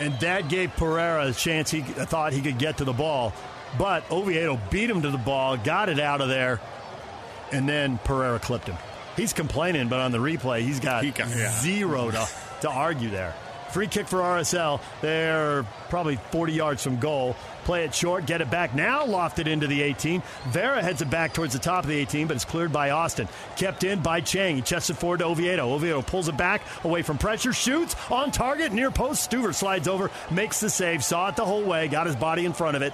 and that gave Pereira a chance. He thought he could get to the ball, but Oviedo beat him to the ball, got it out of there, and then Pereira clipped him. He's complaining, but on the replay, he's got, He got- yeah. zero to, to argue there. Free kick for RSL. They're probably 40 yards from goal. Play it short, get it back. Now lofted into the 18. Vera heads it back towards the top of the 18, but it's cleared by Austin. Kept in by Chang. He chests it forward to Oviedo. Oviedo pulls it back away from pressure, shoots on target, near post. Stuver slides over, makes the save, saw it the whole way, got his body in front of it,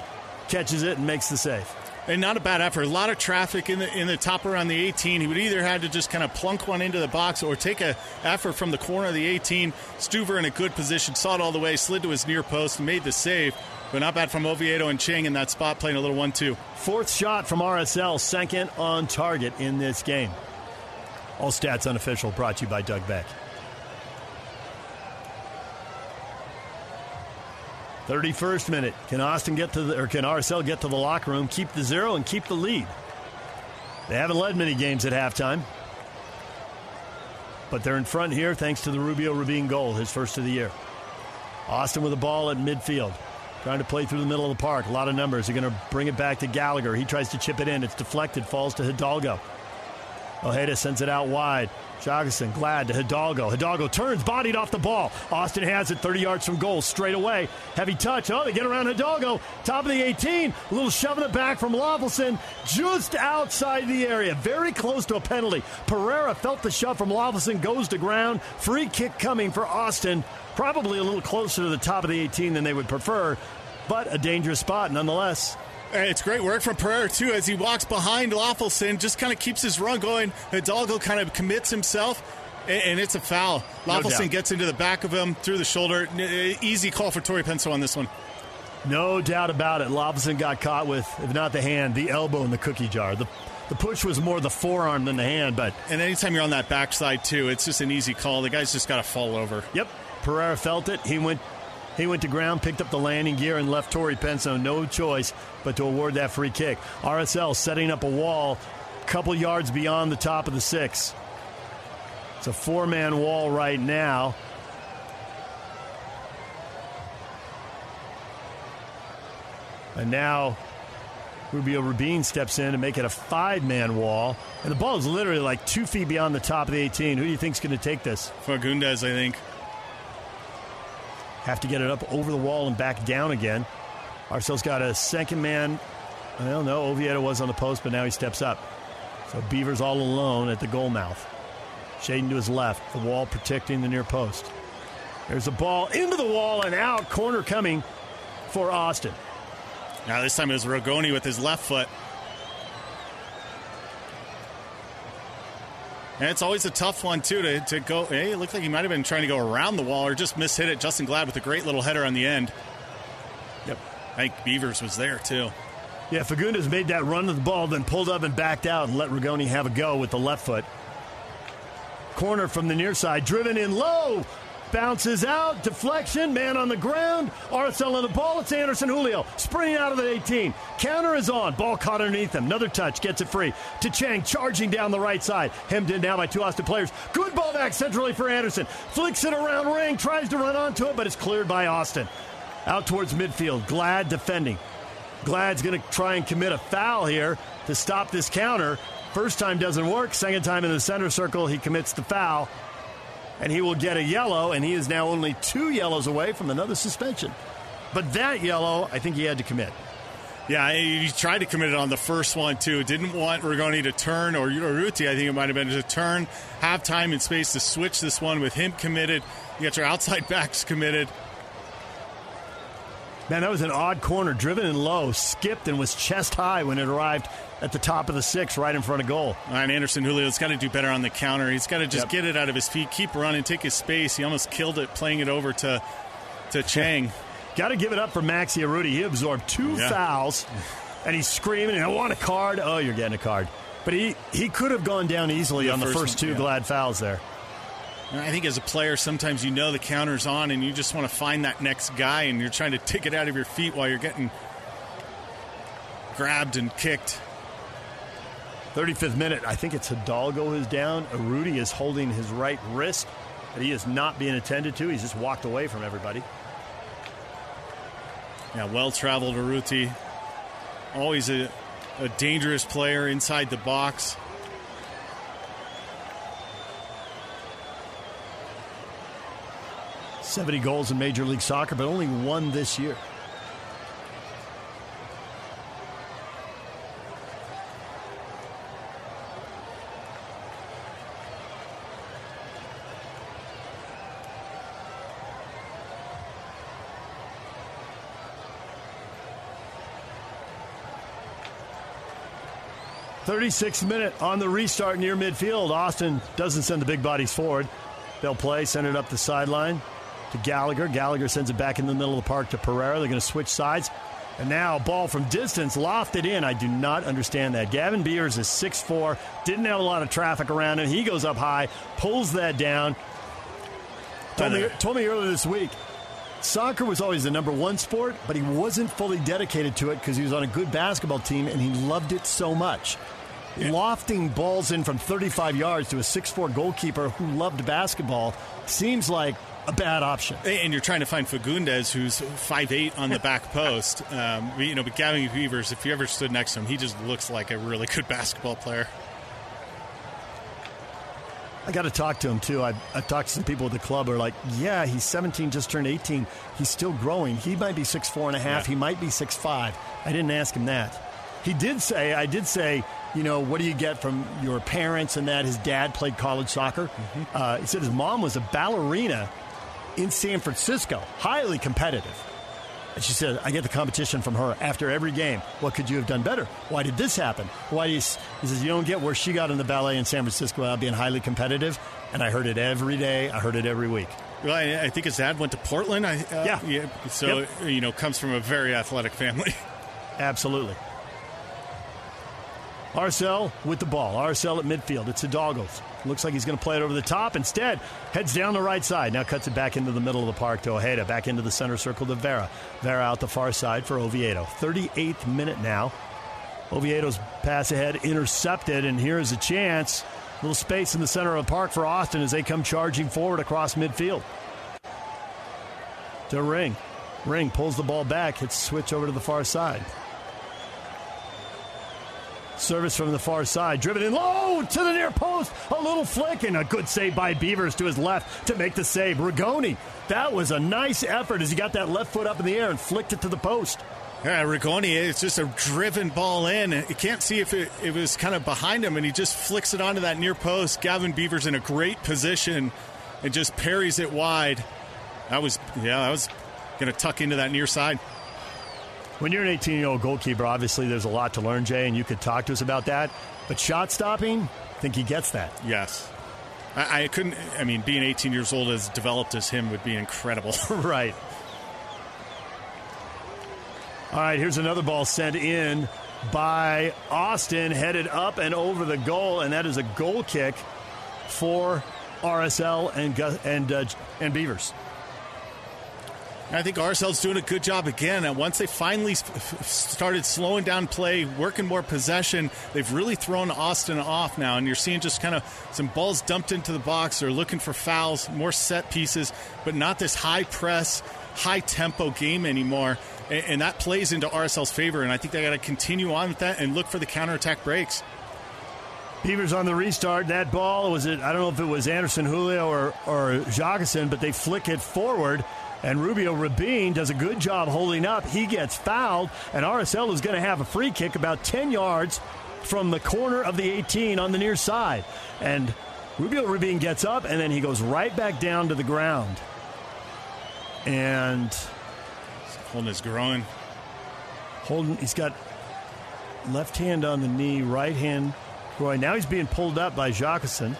catches it, and makes the save. And not a bad effort. A lot of traffic in the in the top around the 18. He would either had to just kind of plunk one into the box or take a effort from the corner of the 18. Stuver in a good position, saw it all the way, slid to his near post, made the save. But not bad from Oviedo and Chang in that spot, playing a little one-two. Fourth shot from RSL, second on target in this game. All stats unofficial, brought to you by Doug Beck. 31st minute. Can Austin get to the, or can RSL get to the locker room, keep the zero, and keep the lead? They haven't led many games at halftime, but they're in front here thanks to the Rubio Rubin goal, his first of the year. Austin with the ball at midfield, trying to play through the middle of the park. A lot of numbers. They're going to bring it back to Gallagher. He tries to chip it in. It's deflected, falls to Hidalgo. Ojeda sends it out wide. Jacquesson glad to Hidalgo. Hidalgo turns, bodied off the ball. Austin has it 30 yards from goal, straight away. Heavy touch. Oh, they get around Hidalgo. Top of the 18. A little shove in the back from Löffelsend just outside the area, very close to a penalty. Pereira felt the shove from Löffelsend, goes to ground. Free kick coming for Austin. Probably a little closer to the top of the 18 than they would prefer, but a dangerous spot nonetheless. It's great work from Pereira, too, as he walks behind Löffelsend, just kind of keeps his run going. Hidalgo kind of commits himself, and, it's a foul. No gets into the back of him through the shoulder. Uh, Easy call for Tori Penso on this one. No doubt about it. Löffelsend got caught with, if not the hand, the elbow in the cookie jar. The, the push was more the forearm than the hand, but And anytime you're on that backside, too, it's just an easy call. The guy's just got to fall over. yep, Pereira felt it. He went he went to ground, picked up the landing gear, and left Tori Penso no choice but to award that free kick. RSL setting up a wall a couple yards beyond the top of the six. It's a four man wall right now. And now Rubio Rubin steps in to make it a five man wall. And the ball is literally like two feet beyond the top of the 18. Who do you think's going to take this? Fagúndez, I think. Have to get it up over the wall and back down again. RSL's got a second man. I don't know. Oviedo was on the post, but now he steps up. So Beaver's all alone at the goal mouth. Shading to his left, the wall protecting the near post. There's a ball into the wall and out. Corner coming for Austin. Now, this time it was Rigoni with his left foot. And it's always a tough one, too, to, to go. Hey, it looked like he might have been trying to go around the wall or just mishit it. Justen Glad with a great little header on the end. Yep. I think Beavers was there, too. Yeah, Fagúndez made that run to the ball, then pulled up and backed out and let Rigoni have a go with the left foot. Corner from the near side, driven in low. Bounces out, deflection, man on the ground. RSL on the ball. It's Anderson Julio sprinting out of the 18. Counter is on. Ball caught underneath him. Another touch gets it free to Chang, charging down the right side. Hemmed in now by two Austin players. Good ball back centrally for Anderson. Flicks it around Ring, tries to run onto it, but it's cleared by Austin. Out towards midfield. Glad defending. Glad's going to try and commit a foul here to stop this counter. First time doesn't work. Second time in the center circle, he commits the foul. And he will get a yellow, and he is now only two yellows away from another suspension. But that yellow, I think he had to commit. Yeah, he tried to commit it on the first one, too. Didn't want Rigoni to turn, or Ruti, I think it might have been to turn, have time and space to switch this one with him committed. You got your outside backs committed. Man, that was an odd corner, driven in low, skipped and was chest high when it arrived at the top of the six, right in front of goal. And Anderson Julio's got to do better on the counter. He's got to just Yep. get it out of his feet, keep running, take his space. He almost killed it playing it over to to Chang. Got to give it up for Maxi Urruti. He absorbed two Yeah. fouls, and he's screaming, I want a card. Oh, you're getting a card. But he, he could have gone down easily The on the first first two yeah. glad fouls there. And I think as a player, sometimes you know the counter's on and you just want to find that next guy and you're trying to take it out of your feet while you're getting grabbed and kicked. 35th minute, I think it's Hidalgo is down. Urruti is holding his right wrist, but he is not being attended to. He's just walked away from everybody. Yeah, well traveled Urruti. Always a, a dangerous player inside the box. Seventy goals in Major League Soccer, but only one this year. Thirty-sixth minute on the restart near midfield. Austin doesn't send the big bodies forward. They'll play, send it up the sideline to Gallagher. Gallagher sends it back in the middle of the park to Pereira. They're going to switch sides. And now, ball from distance, lofted in. I do not understand that. Gavin Beavers is 6'4, didn't have a lot of traffic around him. He goes up high, pulls that down. Told me, told me earlier this week, soccer was always the number one sport, but he wasn't fully dedicated to it because he was on a good basketball team and he loved it so much. Lofting balls in from 35 yards to a 6'4 goalkeeper who loved basketball seems like a bad option. And you're trying to find Fagúndez, who's 5'8 on the back post. Um, you know, but Gavin Beavers, if you ever stood next to him, he just looks like a really good basketball player. I got to talk to him too. I, I talked to some people at the club who are like, yeah, he's 17, just turned 18. He's still growing. He might be six four and a half. Yeah. He might be six five. I didn't ask him that. He did say, I did say, you know, what do you get from your parents and that? His dad played college soccer. Uh, he said his mom was a ballerina in San Francisco, highly competitive. And she said, I get the competition from her after every game. What could you have done better? Why did this happen? Why do you, he says, you don't get where she got in the ballet in San Francisco without being highly competitive. And I heard it every day. I heard it every week. Well, I, I think his dad went to Portland. I, uh, Yeah. So, Yep. you know, comes from a very athletic family. Absolutely. RSL with the ball. RSL at midfield. It's Hidalgo's. Looks like he's going to play it over the top. Instead, heads down the right side. Now cuts it back into the middle of the park to Ojeda. Back into the center circle to Vera. Vera out the far side for Oviedo. 38th minute now. Oviedo's pass ahead intercepted, and here's a chance. Little space in the center of the park for Austin as they come charging forward across midfield. To Ring. Ring pulls the ball back, hits switch over to the far side. Service from the far side, driven in low to the near post. A little flick and a good save by Beavers to his left to make the save. Rigoni, that was a nice effort as he got that left foot up in the air and flicked it to the post. Yeah, Rigoni, it's just a driven ball in. You can't see if it, it was kind of behind him, and he just flicks it onto that near post. Gavin Beaver's in a great position and just parries it wide. That was, yeah, that was going to tuck into that near side. When you're an 18 year old goalkeeper, obviously there's a lot to learn, Jay, and you could talk to us about that. But shot stopping, I think he gets that. Yes. I, I couldn't, I mean, being 18 years old as developed as him would be incredible. right. All right, here's another ball sent in by Austin, headed up and over the goal, and that is a goal kick for RSL and and uh, and Beavers. I think RSL's doing a good job again. And once they finally started slowing down play, working more possession, they've really thrown Austin off now. And you're seeing just kind of some balls dumped into the box. They're looking for fouls, more set pieces, but not this high press, high tempo game anymore. And, and that plays into RSL's favor. And I think they got to continue on with that and look for the counterattack breaks. Beavers on the restart. That ball was it. I don't know if it was Anderson Julio or or Jacquesson, but they flick it forward. And Rubio Rubin does a good job holding up. He gets fouled, and RSL is going to have a free kick about 10 yards from the corner of the 18 on the near side. And Rubio Rubin gets up, and then he goes right back down to the ground. And holding his groin. Holding, he's got left hand on the knee, right hand groin. Now he's being pulled up by Jacquesson.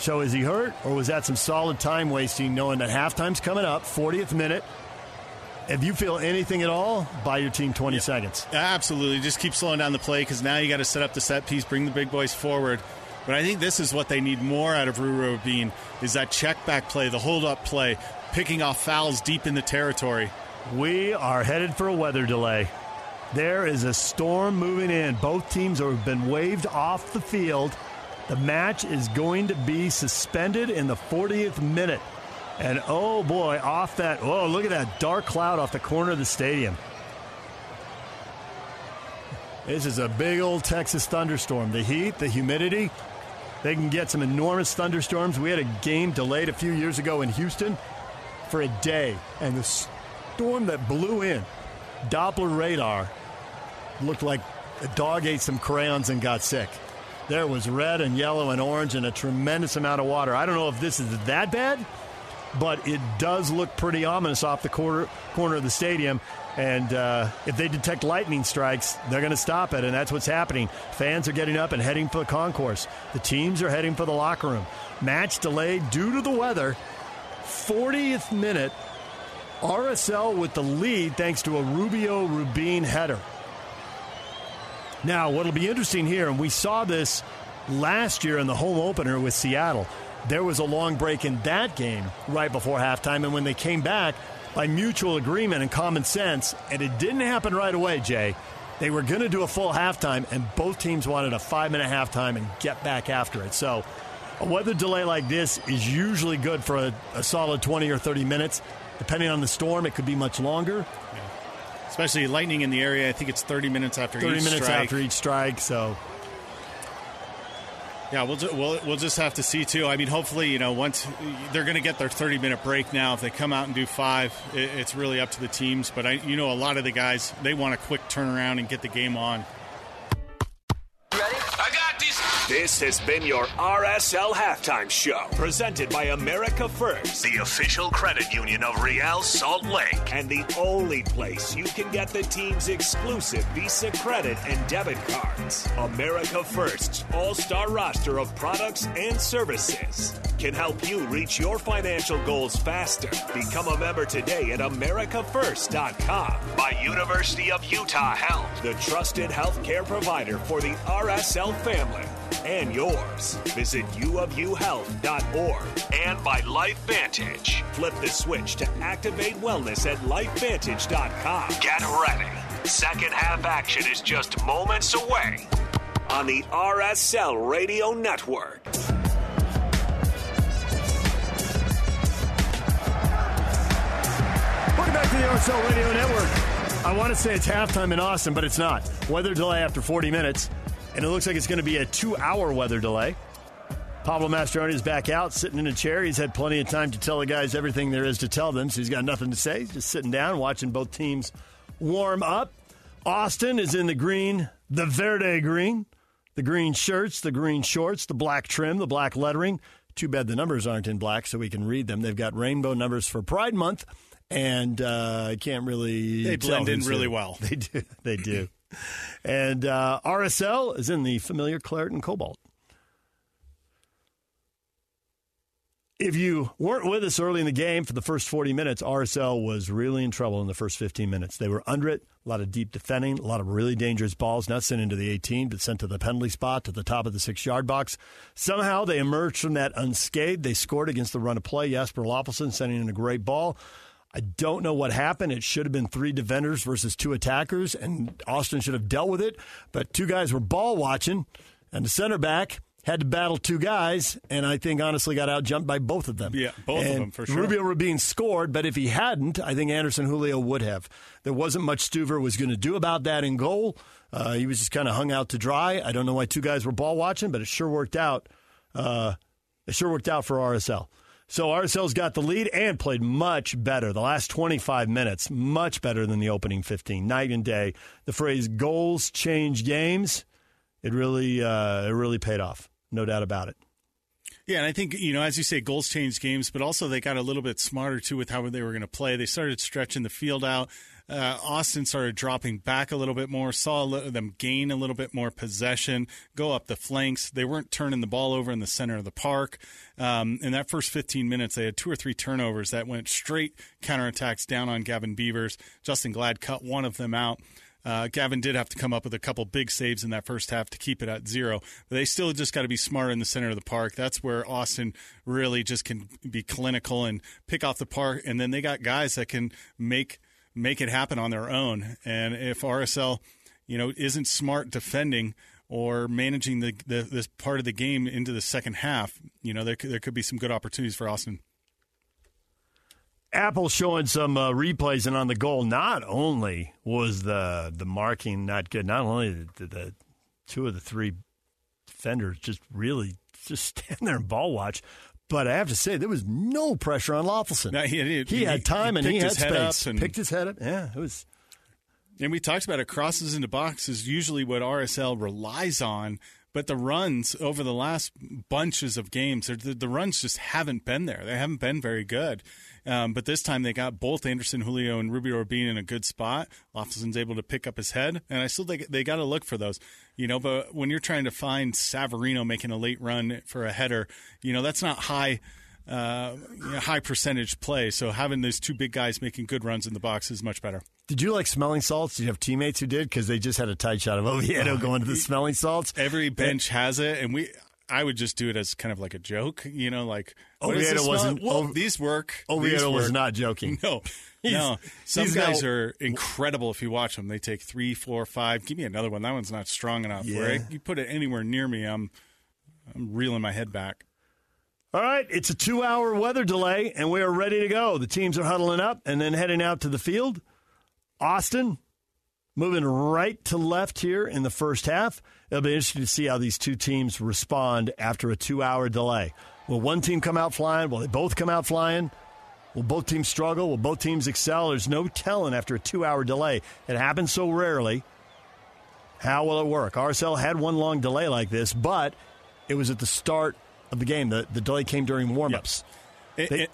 So is he hurt, or was that some solid time wasting, knowing that halftime's coming up, 40th minute? If you feel anything at all, buy your team 20 yeah. seconds. Absolutely. Just keep slowing down the play because now you got to set up the set piece, bring the big boys forward. But I think this is what they need more out of Ruru Bean is that check back play, the hold up play, picking off fouls deep in the territory. We are headed for a weather delay. There is a storm moving in. Both teams have been waved off the field. The match is going to be suspended in the 40th minute. And oh boy, off that, oh, look at that dark cloud off the corner of the stadium. This is a big old Texas thunderstorm. The heat, the humidity, they can get some enormous thunderstorms. We had a game delayed a few years ago in Houston for a day, and the storm that blew in, Doppler radar, looked like a dog ate some crayons and got sick. There was red and yellow and orange and a tremendous amount of water. I don't know if this is that bad, but it does look pretty ominous off the corner, corner of the stadium. And uh, if they detect lightning strikes, they're going to stop it, and that's what's happening. Fans are getting up and heading for the concourse. The teams are heading for the locker room. Match delayed due to the weather. 40th minute, RSL with the lead thanks to a Rubio Rubin header. Now, what'll be interesting here, and we saw this last year in the home opener with Seattle, there was a long break in that game right before halftime, and when they came back, by mutual agreement and common sense, and it didn't happen right away, Jay. They were going to do a full halftime, and both teams wanted a five minute halftime and get back after it. So, a weather delay like this is usually good for a, a solid 20 or 30 minutes. Depending on the storm, it could be much longer. Yeah. Especially lightning in the area. I think it's 30 minutes after 30 each minutes strike. after each strike. So yeah, we'll, ju- we'll we'll just have to see too. I mean, hopefully, you know, once they're going to get their 30 minute break now. If they come out and do five, it, it's really up to the teams. But I, you know, a lot of the guys they want a quick turnaround and get the game on. This has been your RSL halftime show, presented by America First, the official credit union of Real Salt Lake, and the only place you can get the team's exclusive Visa credit and debit cards. America First's all star roster of products and services can help you reach your financial goals faster. Become a member today at AmericaFirst.com by University of Utah Health, the trusted healthcare provider for the RSL family and yours. Visit uofuhealth.org and by LifeVantage. Flip the switch to activate wellness at LifeVantage.com. Get ready. Second half action is just moments away on the RSL Radio Network. Welcome back to the RSL Radio Network. I want to say it's halftime in Austin, but it's not. Weather delay after 40 minutes and it looks like it's going to be a two hour weather delay. Pablo Mastroeni is back out, sitting in a chair. He's had plenty of time to tell the guys everything there is to tell them, so he's got nothing to say. He's just sitting down, watching both teams warm up. Austin is in the green, the verde green, the green shirts, the green shorts, the black trim, the black lettering. Too bad the numbers aren't in black so we can read them. They've got rainbow numbers for Pride Month, and uh, I can't really. They blend in really well. They do. They do. And uh, RSL is in the familiar claret and cobalt. If you weren't with us early in the game for the first 40 minutes, RSL was really in trouble in the first 15 minutes. They were under it, a lot of deep defending, a lot of really dangerous balls, not sent into the 18, but sent to the penalty spot, to the top of the six yard box. Somehow they emerged from that unscathed. They scored against the run of play. Jasper Löffelsend sending in a great ball. I don't know what happened. It should have been three defenders versus two attackers, and Austin should have dealt with it. But two guys were ball watching, and the center back had to battle two guys, and I think honestly got out jumped by both of them. Yeah, both and of them for sure. Rubio Rubin scored, but if he hadn't, I think Anderson Julio would have. There wasn't much Stuver was going to do about that in goal. Uh, he was just kind of hung out to dry. I don't know why two guys were ball watching, but it sure worked out. Uh, it sure worked out for RSL. So RSL's got the lead and played much better. The last 25 minutes, much better than the opening 15. Night and day. The phrase "goals change games," it really, uh, it really paid off. No doubt about it. Yeah, and I think, you know, as you say, goals change games, but also they got a little bit smarter too with how they were going to play. They started stretching the field out. Uh, Austin started dropping back a little bit more, saw them gain a little bit more possession, go up the flanks. They weren't turning the ball over in the center of the park. Um, in that first 15 minutes, they had two or three turnovers that went straight counterattacks down on Gavin Beavers. Justen Glad cut one of them out. Uh, Gavin did have to come up with a couple big saves in that first half to keep it at zero. But they still just got to be smart in the center of the park. That's where Austin really just can be clinical and pick off the park. And then they got guys that can make make it happen on their own. And if RSL, you know, isn't smart defending or managing the, the this part of the game into the second half, you know, there there could be some good opportunities for Austin. Apple showing some uh, replays, and on the goal, not only was the the marking not good, not only the, the two of the three defenders just really just stand there and ball watch, but I have to say, there was no pressure on. No, he, he, he, had time he and he had space. and picked his head up. Yeah, it was. And we talked about it. Crosses into box is usually what RSL relies on, but the runs over the last bunches of games, the, the runs just haven't been there. They haven't been very good. Um, but this time they got both Anderson Julio and Rubio Rubin in a good spot. Löffelsend's able to pick up his head, and I still think they got to look for those. You know, but when you're trying to find Savarino making a late run for a header, you know that's not high. Uh, you know, high percentage play. So having those two big guys making good runs in the box is much better. Did you like smelling salts? Did you have teammates who did? Because they just had a tight shot of Oviedo going to the smelling salts. Every bench has it, and we I would just do it as kind of like a joke, you know, like oh, Oviedo wasn't. Well, these work. Oviedo these was work. not joking. No, He's- no. Some guys now- are incredible if you watch them. They take three, four, five. Give me another one. That one's not strong enough. Where Yeah. I, you put it anywhere near me, I'm, I'm reeling my head back. All right, it's a two hour weather delay, and we are ready to go. The teams are huddling up and then heading out to the field. Austin moving right to left here in the first half. It'll be interesting to see how these two teams respond after a two hour delay. Will one team come out flying? Will they both come out flying? Will both teams struggle? Will both teams excel? There's no telling after a two hour delay. It happens so rarely. How will it work? RSL had one long delay like this, but it was at the start of the game. The, the delay came during warmups. They- and-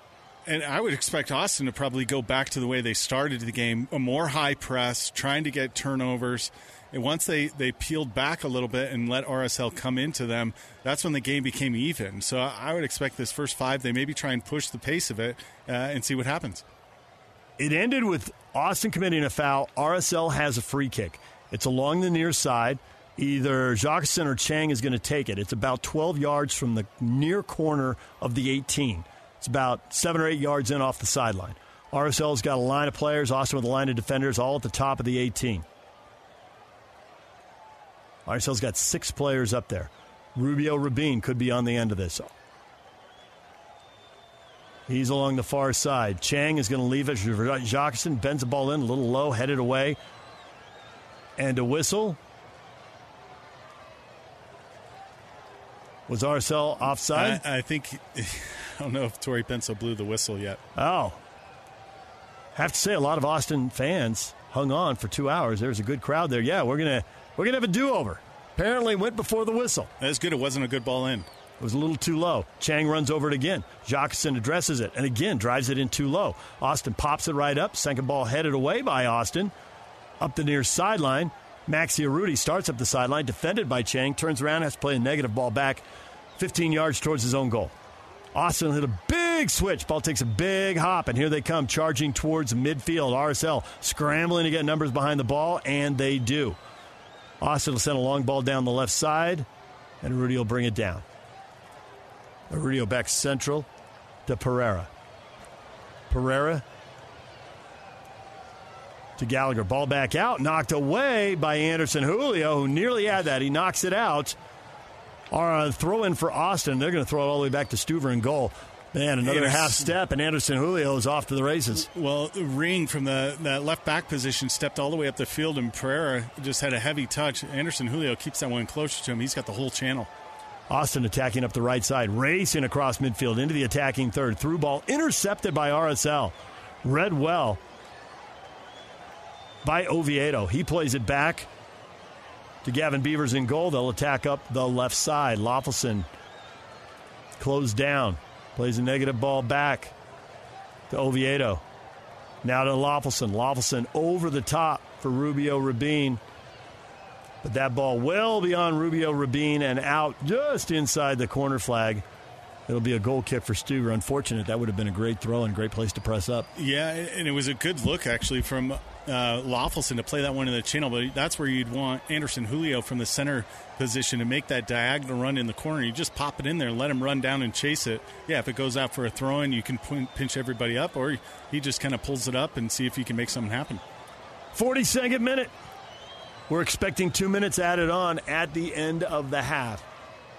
and I would expect Austin to probably go back to the way they started the game, a more high press, trying to get turnovers. And once they, they peeled back a little bit and let RSL come into them, that's when the game became even. So I would expect this first five, they maybe try and push the pace of it uh, and see what happens. It ended with Austin committing a foul. RSL has a free kick. It's along the near side. Either Jacquesson or Chang is going to take it. It's about 12 yards from the near corner of the 18. It's about seven or eight yards in off the sideline. RSL's got a line of players, Austin with a line of defenders, all at the top of the 18. RSL's got six players up there. Rubio Rubin could be on the end of this. He's along the far side. Chang is going to leave it. Jacquesson bends the ball in a little low, headed away. And a whistle. Was RSL offside? I, I think, I don't know if Tori Penso blew the whistle yet. oh. Have to say, a lot of Austin fans hung on for two hours. There's a good crowd there. Yeah, we're gonna we're gonna have a do over. Apparently, went before the whistle. That's good. It wasn't a good ball in. It was a little too low. Chang runs over it again. Jacquesson addresses it and again drives it in too low. Austin pops it right up. Second ball headed away by Austin. Up the near sideline. Maxi Urruti starts up the sideline, defended by Chang, turns around, has to play a negative ball back 15 yards towards his own goal. Austin hit a big switch. Ball takes a big hop, and here they come charging towards midfield. RSL scrambling to get numbers behind the ball, and they do. Austin will send a long ball down the left side, and Rudy will bring it down. Arudio back central to Pereira. Pereira to Gallagher. Ball back out, knocked away by Anderson Julio, who nearly had that. He knocks it out. Our uh, throw in for Austin. They're going to throw it all the way back to Stuver in goal. Man, another Anderson- half step, and Anderson Julio is off to the races. Well, Ring from the that left back position stepped all the way up the field, and Pereira just had a heavy touch. Anderson Julio keeps that one closer to him. He's got the whole channel. Austin attacking up the right side, racing across midfield into the attacking third. Through ball intercepted by RSL. Read well by Oviedo. He plays it back to Gavin Beavers in goal. They'll attack up the left side. Löffelsend closed down. Plays a negative ball back to Oviedo. Now to Löffelsend. Löffelsend over the top for Rubio Rubin. But that ball well beyond Rubio Rubin and out just inside the corner flag. It'll be a goal kick for Stuver. Unfortunate. That would have been a great throw and great place to press up. Yeah, and it was a good look actually from uh, Löffelsend to play that one in the channel. But that's where you'd want Anderson Julio from the center position to make that diagonal run in the corner. You just pop it in there, let him run down and chase it. Yeah, if it goes out for a throw in, you can pinch everybody up, or he just kind of pulls it up and see if he can make something happen. 42nd minute. We're expecting two minutes added on at the end of the half.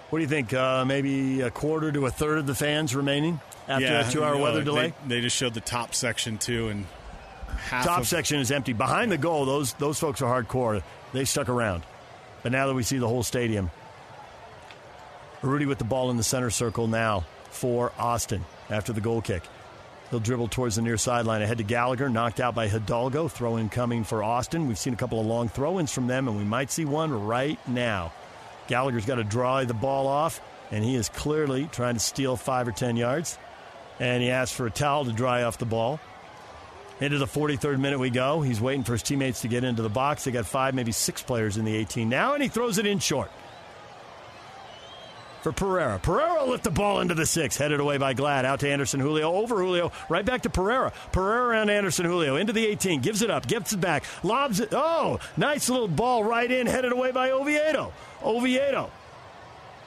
What do you think? Uh, maybe a quarter to a third of the fans remaining after yeah, that two-hour weather delay. They, they, just showed the top section too, and top of- section is empty. Behind the goal, those those folks are hardcore. They stuck around, but now that we see the whole stadium, Rudy with the ball in the center circle now for Austin after the goal kick. He'll dribble towards the near sideline ahead to Gallagher, knocked out by Hidalgo. Throw in coming for Austin. We've seen a couple of long throw ins from them, and we might see one right now. Gallagher's got to draw the ball off, and he is clearly trying to steal five or ten yards. And he asks for a towel to dry off the ball. Into the 43rd minute we go. He's waiting for his teammates to get into the box. They got five, maybe six players in the 18 now, and he throws it in short for Pereira. Pereira lift the ball into the six, headed away by Glad. Out to Anderson Julio, over Julio, right back to Pereira. Pereira and Anderson Julio into the 18, gives it up, gets it back, lobs it. Oh, nice little ball right in, headed away by Oviedo. Oviedo.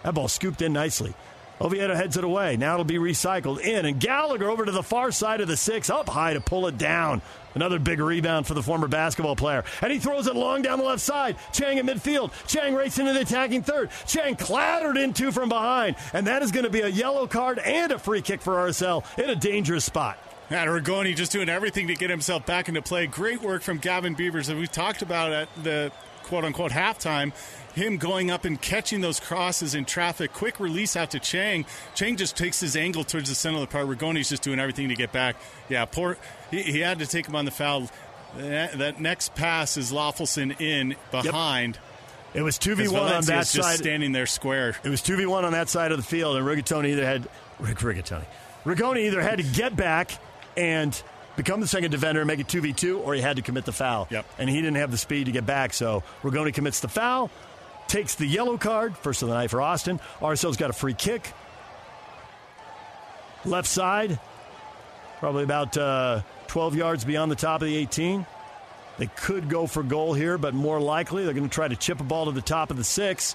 That ball scooped in nicely. Oviedo heads it away. Now it'll be recycled in, and Gallagher over to the far side of the six, up high to pull it down. Another big rebound for the former basketball player. And he throws it long down the left side. Chang in midfield. Chang racing into the attacking third. Chang clattered into from behind. And that is going to be a yellow card and a free kick for RSL in a dangerous spot. And Rigoni just doing everything to get himself back into play. Great work from Gavin Beavers And we talked about at the quote unquote halftime. Him going up and catching those crosses in traffic. Quick release out to Chang. Chang just takes his angle towards the center of the park. Rigoni's just doing everything to get back. Yeah, poor. He, he had to take him on the foul. That, that next pass is Löffelsend in behind. Yep. It was 2v1 on that just side. standing there square. It was 2v1 on that side of the field, and Rigatoni either had. Rig, Rigatoni. Rigoni either had to get back and become the second defender and make it 2v2, or he had to commit the foul. Yep. And he didn't have the speed to get back, so Rigoni commits the foul, takes the yellow card, first of the night for Austin. RSL's got a free kick. Left side, probably about uh, 12 yards beyond the top of the 18. They could go for goal here, but more likely they're going to try to chip a ball to the top of the six.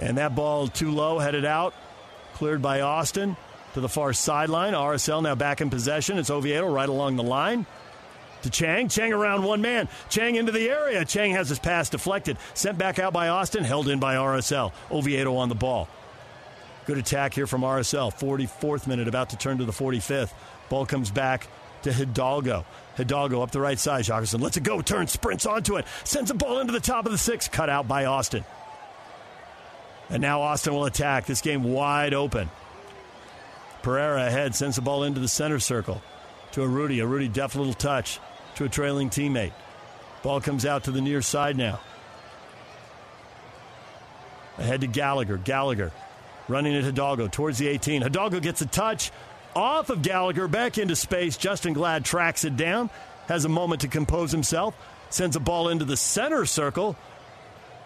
And that ball too low, headed out, cleared by Austin to the far sideline. RSL now back in possession. It's Oviedo right along the line to Chang. Chang around one man. Chang into the area. Chang has his pass deflected. Sent back out by Austin. Held in by RSL. Oviedo on the ball. Good attack here from RSL. 44th minute, about to turn to the 45th. Ball comes back to Hidalgo. Hidalgo up the right side. Jacquesson lets it go. Turns, sprints onto it. Sends a ball into the top of the six. Cut out by Austin. And now Austin will attack. This game wide open. Pereira ahead, sends the ball into the center circle to a Rudy. A Rudy deft little touch to a trailing teammate. Ball comes out to the near side now. Ahead to Gallagher. Gallagher running at Hidalgo towards the 18. Hidalgo gets a touch off of Gallagher back into space. Justen Glad tracks it down, has a moment to compose himself, sends a ball into the center circle.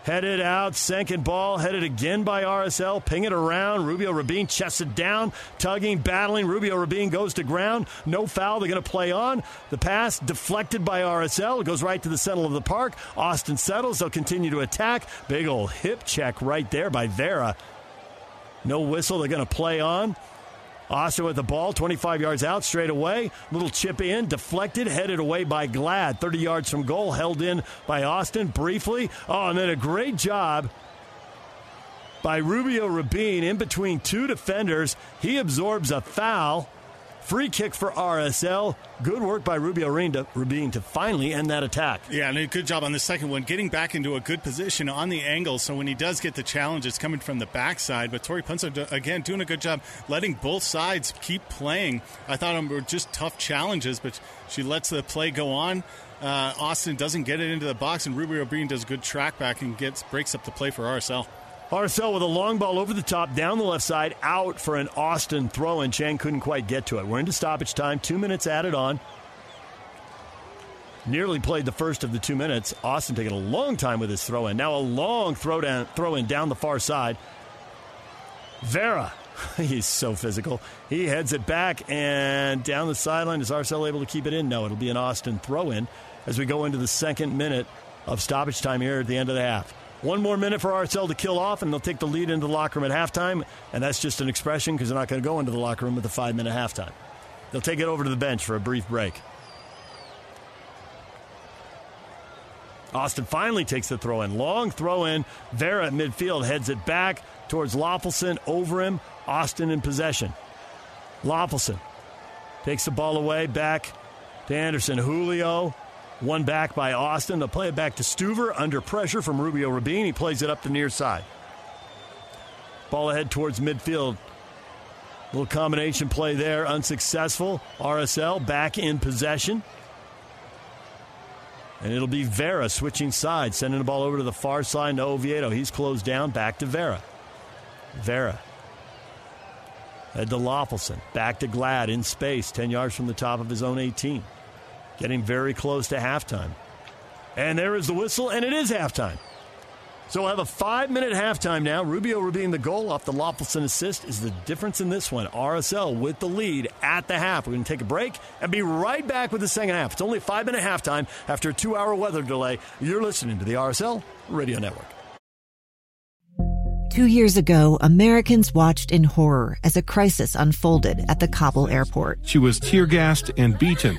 Headed out, second ball, headed again by RSL, ping it around. Rubio Rubin chests it down, tugging, battling. Rubio Rubin goes to ground. No foul. They're going to play on. The pass deflected by RSL. Goes right to the center of the park. Austin settles. They'll continue to attack. Big old hip check right there by Vera. No whistle. They're going to play on. Austin with the ball, 25 yards out, straight away. Little chip in, deflected, headed away by Glad. 30 yards from goal, held in by Austin briefly. Oh, and then a great job by Rubio Rubin in between two defenders. He absorbs a foul. Free kick for RSL. Good work by Rubio Rubin to finally end that attack. Yeah, and a good job on the second one, getting back into a good position on the angle. So when he does get the challenge, it's coming from the backside. But Tori Penso, again, doing a good job letting both sides keep playing. I thought them were just tough challenges, but she lets the play go on. Uh, Austin doesn't get it into the box, and Rubio Rubin does a good track back and gets breaks up the play for RSL. RSL with a long ball over the top, down the left side, out for an Austin throw, and Chang couldn't quite get to it. We're into stoppage time, two minutes added on. Nearly played the first of the two minutes. Austin taking a long time with his throw in. Now a long throw down, throw in down the far side. Vera, he's so physical. He heads it back and down the sideline. Is RSL able to keep it in? No, it'll be an Austin throw in as we go into the second minute of stoppage time here at the end of the half. One more minute for RSL to kill off, and they'll take the lead into the locker room at halftime. And that's just an expression because they're not going to go into the locker room with a five minute halftime. They'll take it over to the bench for a brief break. Austin finally takes the throw in. Long throw in. Vera at midfield heads it back towards Löffelsend. Over him. Austin in possession. Löffelsend takes the ball away. Back to Anderson. Julio. One back by Austin. They'll play it back to Stuver under pressure from Rubio Rubin. He plays it up the near side. Ball ahead towards midfield. Little combination play there, unsuccessful. RSL back in possession. And it'll be Vera switching sides, sending the ball over to the far side to Oviedo. He's closed down, back to Vera. Vera. Head to Löffelsend. Back to Glad in space, 10 yards from the top of his own 18. Getting very close to halftime. And there is the whistle, and it is halftime. So we'll have a five minute halftime now. Rubio Rubin the goal off the Löffelsend assist is the difference in this one. RSL with the lead at the half. We're going to take a break and be right back with the second half. It's only five minute halftime after a two hour weather delay. You're listening to the RSL Radio Network. Two years ago, Americans watched in horror as a crisis unfolded at the Kabul airport. She was tear gassed and beaten.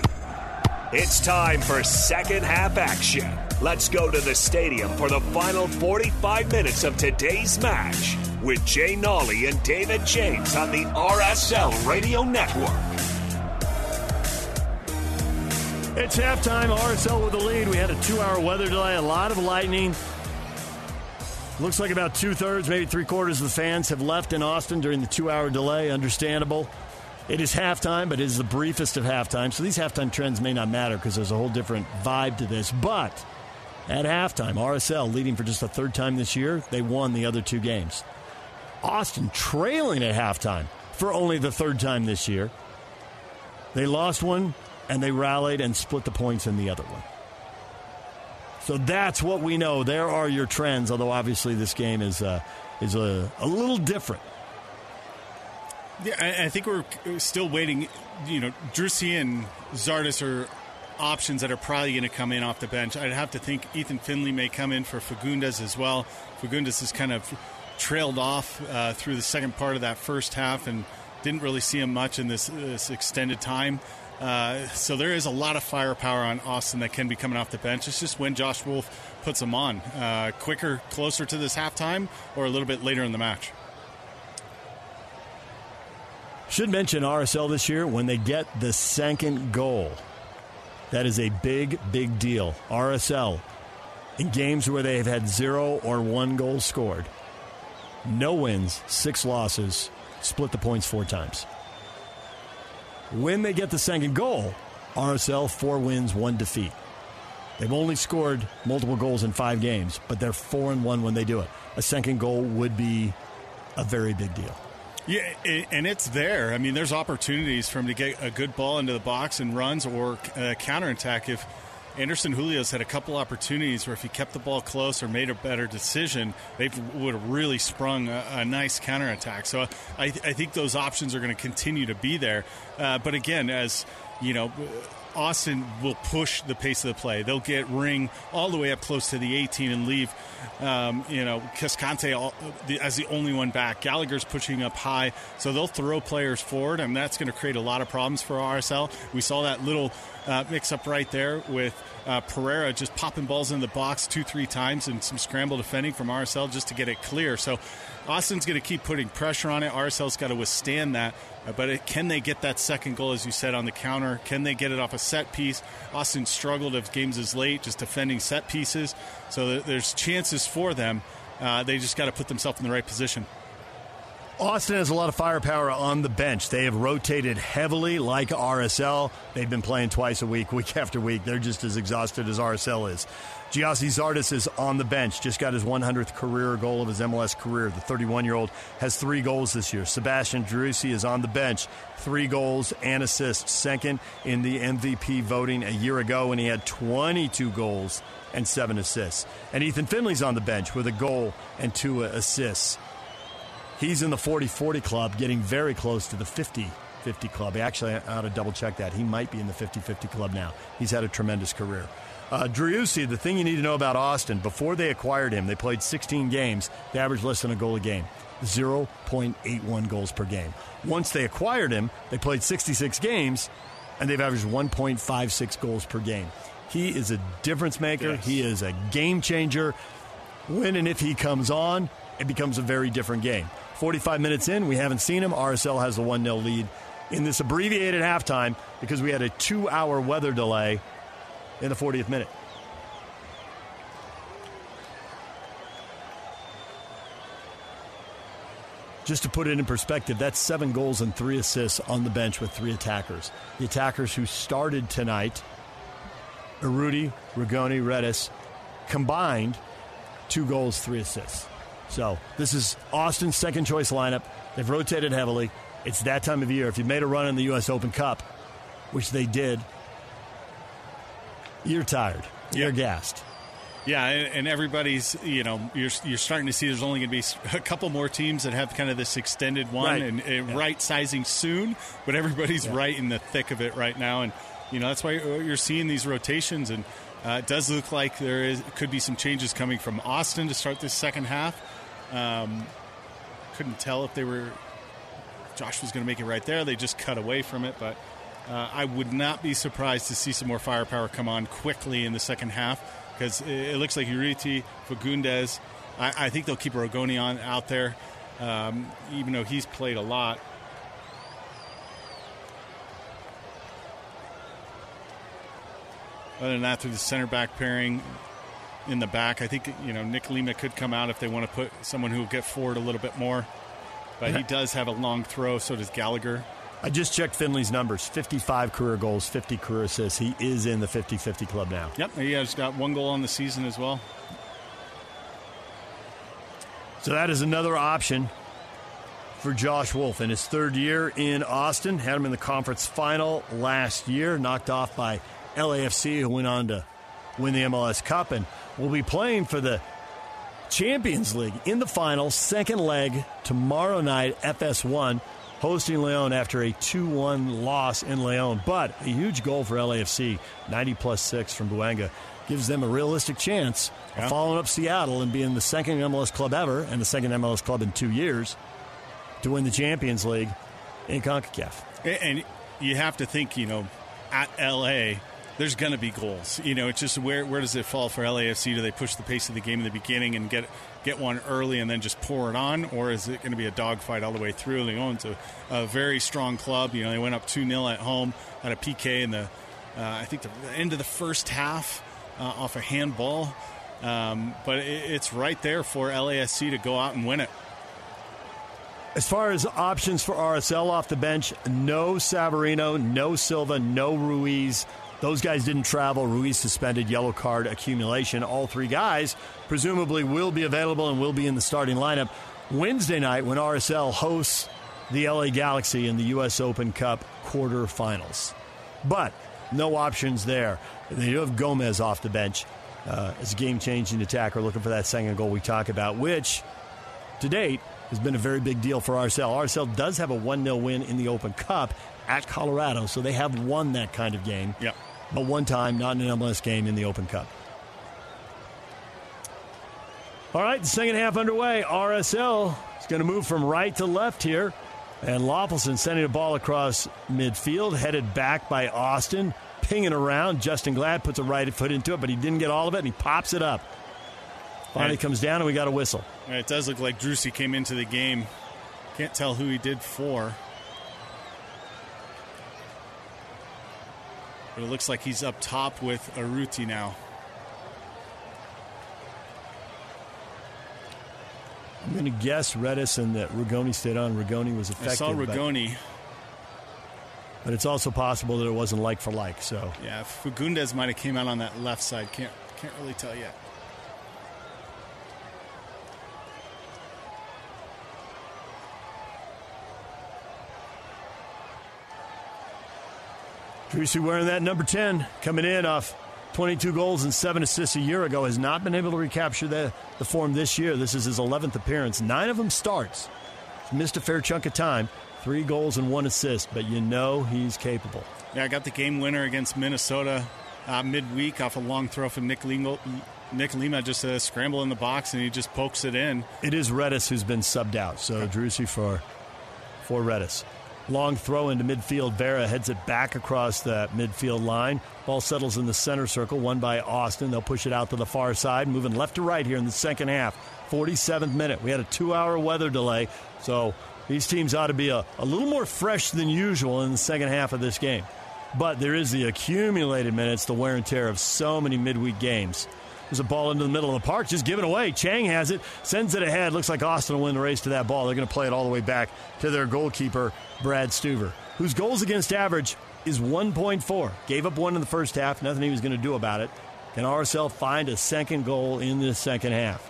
It's time for second half action. Let's go to the stadium for the final 45 minutes of today's match with Jay Nolly and David James on the RSL Radio Network. It's halftime. RSL with the lead. We had a two hour weather delay, a lot of lightning. Looks like about two thirds, maybe three quarters of the fans have left in Austin during the two hour delay. Understandable. It is halftime, but it is the briefest of halftime. So these halftime trends may not matter because there's a whole different vibe to this. But at halftime, RSL leading for just the third time this year, they won the other two games. Austin trailing at halftime for only the third time this year. They lost one and they rallied and split the points in the other one. So that's what we know. There are your trends, although obviously this game is, uh, is a, a little different. Yeah, I, think we're still waiting. You know, Driussi and Zardes are options that are probably going to come in off the bench. I'd have to think Ethan Finlay may come in for Fagúndez as well. Fagúndez has kind of trailed off uh, through the second part of that first half and didn't really see him much in this, this extended time. Uh, so there is a lot of firepower on Austin that can be coming off the bench. It's just when Josh Wolff puts them on, uh, quicker, closer to this halftime, or a little bit later in the match. Should mention RSL this year when they get the second goal. That is a big, big deal. RSL in games where they have had zero or one goal scored, no wins, six losses, split the points four times. When they get the second goal, RSL four wins, one defeat. They've only scored multiple goals in five games, but they're four and one when they do it. A second goal would be a very big deal. Yeah, and it's there. I mean, there's opportunities for him to get a good ball into the box and runs or uh, counterattack if Anderson Julio's had a couple opportunities where if he kept the ball close or made a better decision, they would have really sprung a, a nice counterattack. So I, I, think those options are going to continue to be there. Uh, but again, as you know, Austin will push the pace of the play. They'll get Ring all the way up close to the 18 and leave, um, you know, Cascante as the only one back. Gallagher's pushing up high, so they'll throw players forward, and that's going to create a lot of problems for RSL. We saw that little uh, mix up right there with uh, Pereira just popping balls in the box two, three times and some scramble defending from RSL just to get it clear. So Austin's going to keep putting pressure on it. RSL's got to withstand that. Uh, but it, can they get that second goal, as you said, on the counter? Can they get it off a set piece? Austin struggled if games is late, just defending set pieces. So there's chances for them. Uh, they just got to put themselves in the right position. Austin has a lot of firepower on the bench. They have rotated heavily like RSL. They've been playing twice a week, week after week. They're just as exhausted as RSL is. Gyasi Zardes is on the bench, just got his 100th career goal of his MLS career. The 31 year old has three goals this year. Sebastian Driussi is on the bench, three goals and assists, second in the MVP voting a year ago when he had 22 goals and seven assists. And Ethan Finlay's on the bench with a goal and two assists. He's in the 40 40 club, getting very close to the 50 50 club. Actually, I ought to double check that. He might be in the 50 50 club now. He's had a tremendous career. Uh, Driussi, the thing you need to know about Austin, before they acquired him, they played 16 games. They averaged less than a goal a game, 0.81 goals per game. Once they acquired him, they played 66 games, and they've averaged 1.56 goals per game. He is a difference maker. Yes. He is a game changer. When and if he comes on, it becomes a very different game. 45 minutes in, we haven't seen him. RSL has a 1 0 lead in this abbreviated halftime because we had a two hour weather delay in the 40th minute. Just to put it in perspective, that's seven goals and three assists on the bench with three attackers. The attackers who started tonight, Urruti, Rigoni, Redes, combined two goals, three assists. So this is Austin's second choice lineup. They've rotated heavily. It's that time of year. If you made a run in the U.S. Open Cup, which they did, you're tired. You're yep. gassed. Yeah, and everybody's, you know, you're, you're starting to see there's only going to be a couple more teams that have kind of this extended one right. and, and yeah. right sizing soon, but everybody's yeah. right in the thick of it right now. And, you know, that's why you're seeing these rotations. And uh, it does look like there is could be some changes coming from Austin to start this second half. Um, couldn't tell if they were Josh was going to make it right there. They just cut away from it, but uh, I would not be surprised to see some more firepower come on quickly in the second half because it, looks like Urruti, Fagúndez. I, I, think they'll keep Rigoni on out there, um, even though he's played a lot. Other than that, through the center back pairing, in the back. I think you know Nick Lima could come out if they want to put someone who will get forward a little bit more. But he does have a long throw. So does Gallagher. I just checked Finlay's numbers 55 career goals, 50 career assists. He is in the 50 50 club now. Yep, he has got one goal on the season as well. So that is another option for Josh Wolff in his third year in Austin. Had him in the conference final last year, knocked off by LAFC, who went on to win the MLS Cup. And will be playing for the Champions League in the final, second leg tomorrow night, FS1, hosting Leon after a 2 1 loss in Leon. But a huge goal for LAFC, 90 plus 6 from Bouanga, gives them a realistic chance yeah. of following up Seattle and being the second MLS club ever and the second MLS club in two years to win the Champions League in CONCACAF. And you have to think, you know, at LA, there's going to be goals. You know, it's just where where does it fall for LAFC? Do they push the pace of the game in the beginning and get get one early and then just pour it on, or is it going to be a dogfight all the way through? Leon's a, a very strong club. You know, they went up two 0 at home at a PK in the uh, I think the end of the first half uh, off a handball. Um, but it, it's right there for LAFC to go out and win it. As far as options for RSL off the bench, no Savarino, no Silva, no Ruiz. Those guys didn't travel. Ruiz suspended, yellow card accumulation. All three guys presumably will be available and will be in the starting lineup Wednesday night when RSL hosts the LA Galaxy in the U.S. Open Cup quarterfinals. But no options there. They do have Gomez off the bench uh, as a game changing attacker looking for that second goal we talk about, which to date has been a very big deal for RSL. RSL does have a 1 0 win in the Open Cup at Colorado, so they have won that kind of game. Yep. But one time, not in an MLS game in the Open Cup. All right, the second half underway. RSL is going to move from right to left here. And Löffelsend sending a ball across midfield, headed back by Austin, pinging around. Justen Glad puts a right foot into it, but he didn't get all of it, and he pops it up. Finally comes down, and we got a whistle. It does look like Driussi came into the game. Can't tell who he did for. But it looks like he's up top with Urruti now. I'm going to guess Redes and that Rigoni stayed on. Rigoni was affected. I saw but- Rigoni. But, it's also possible that it wasn't like for like. So Yeah, Fagúndez might have came out on that left side. Can't can't really tell yet. Driussi wearing that number 10, coming in off 22 goals and 7 assists a year ago, has not been able to recapture the, the form this year. This is his 11th appearance. Nine of them starts. He's missed a fair chunk of time. Three goals and one assist, but you know he's capable. Yeah, I got the game winner against Minnesota uh, midweek off a long throw from Nick Lima. Nick Lima just a scramble in the box and he just pokes it in. It is Redes who's been subbed out, so Driussi for, for Redes. Long throw into midfield. Vera heads it back across the midfield line. Ball settles in the center circle, won by Austin. They'll push it out to the far side, moving left to right here in the second half. 47th minute. We had a two hour weather delay, so these teams ought to be a, a little more fresh than usual in the second half of this game. But there is the accumulated minutes, the wear and tear of so many midweek games. There's a ball into the middle of the park, just given away. Chang has it, sends it ahead. Looks like Austin will win the race to that ball. They're going to play it all the way back to their goalkeeper, Brad Stuver, whose goals against average is 1.4. Gave up one in the first half, nothing he was going to do about it. Can RSL find a second goal in the second half?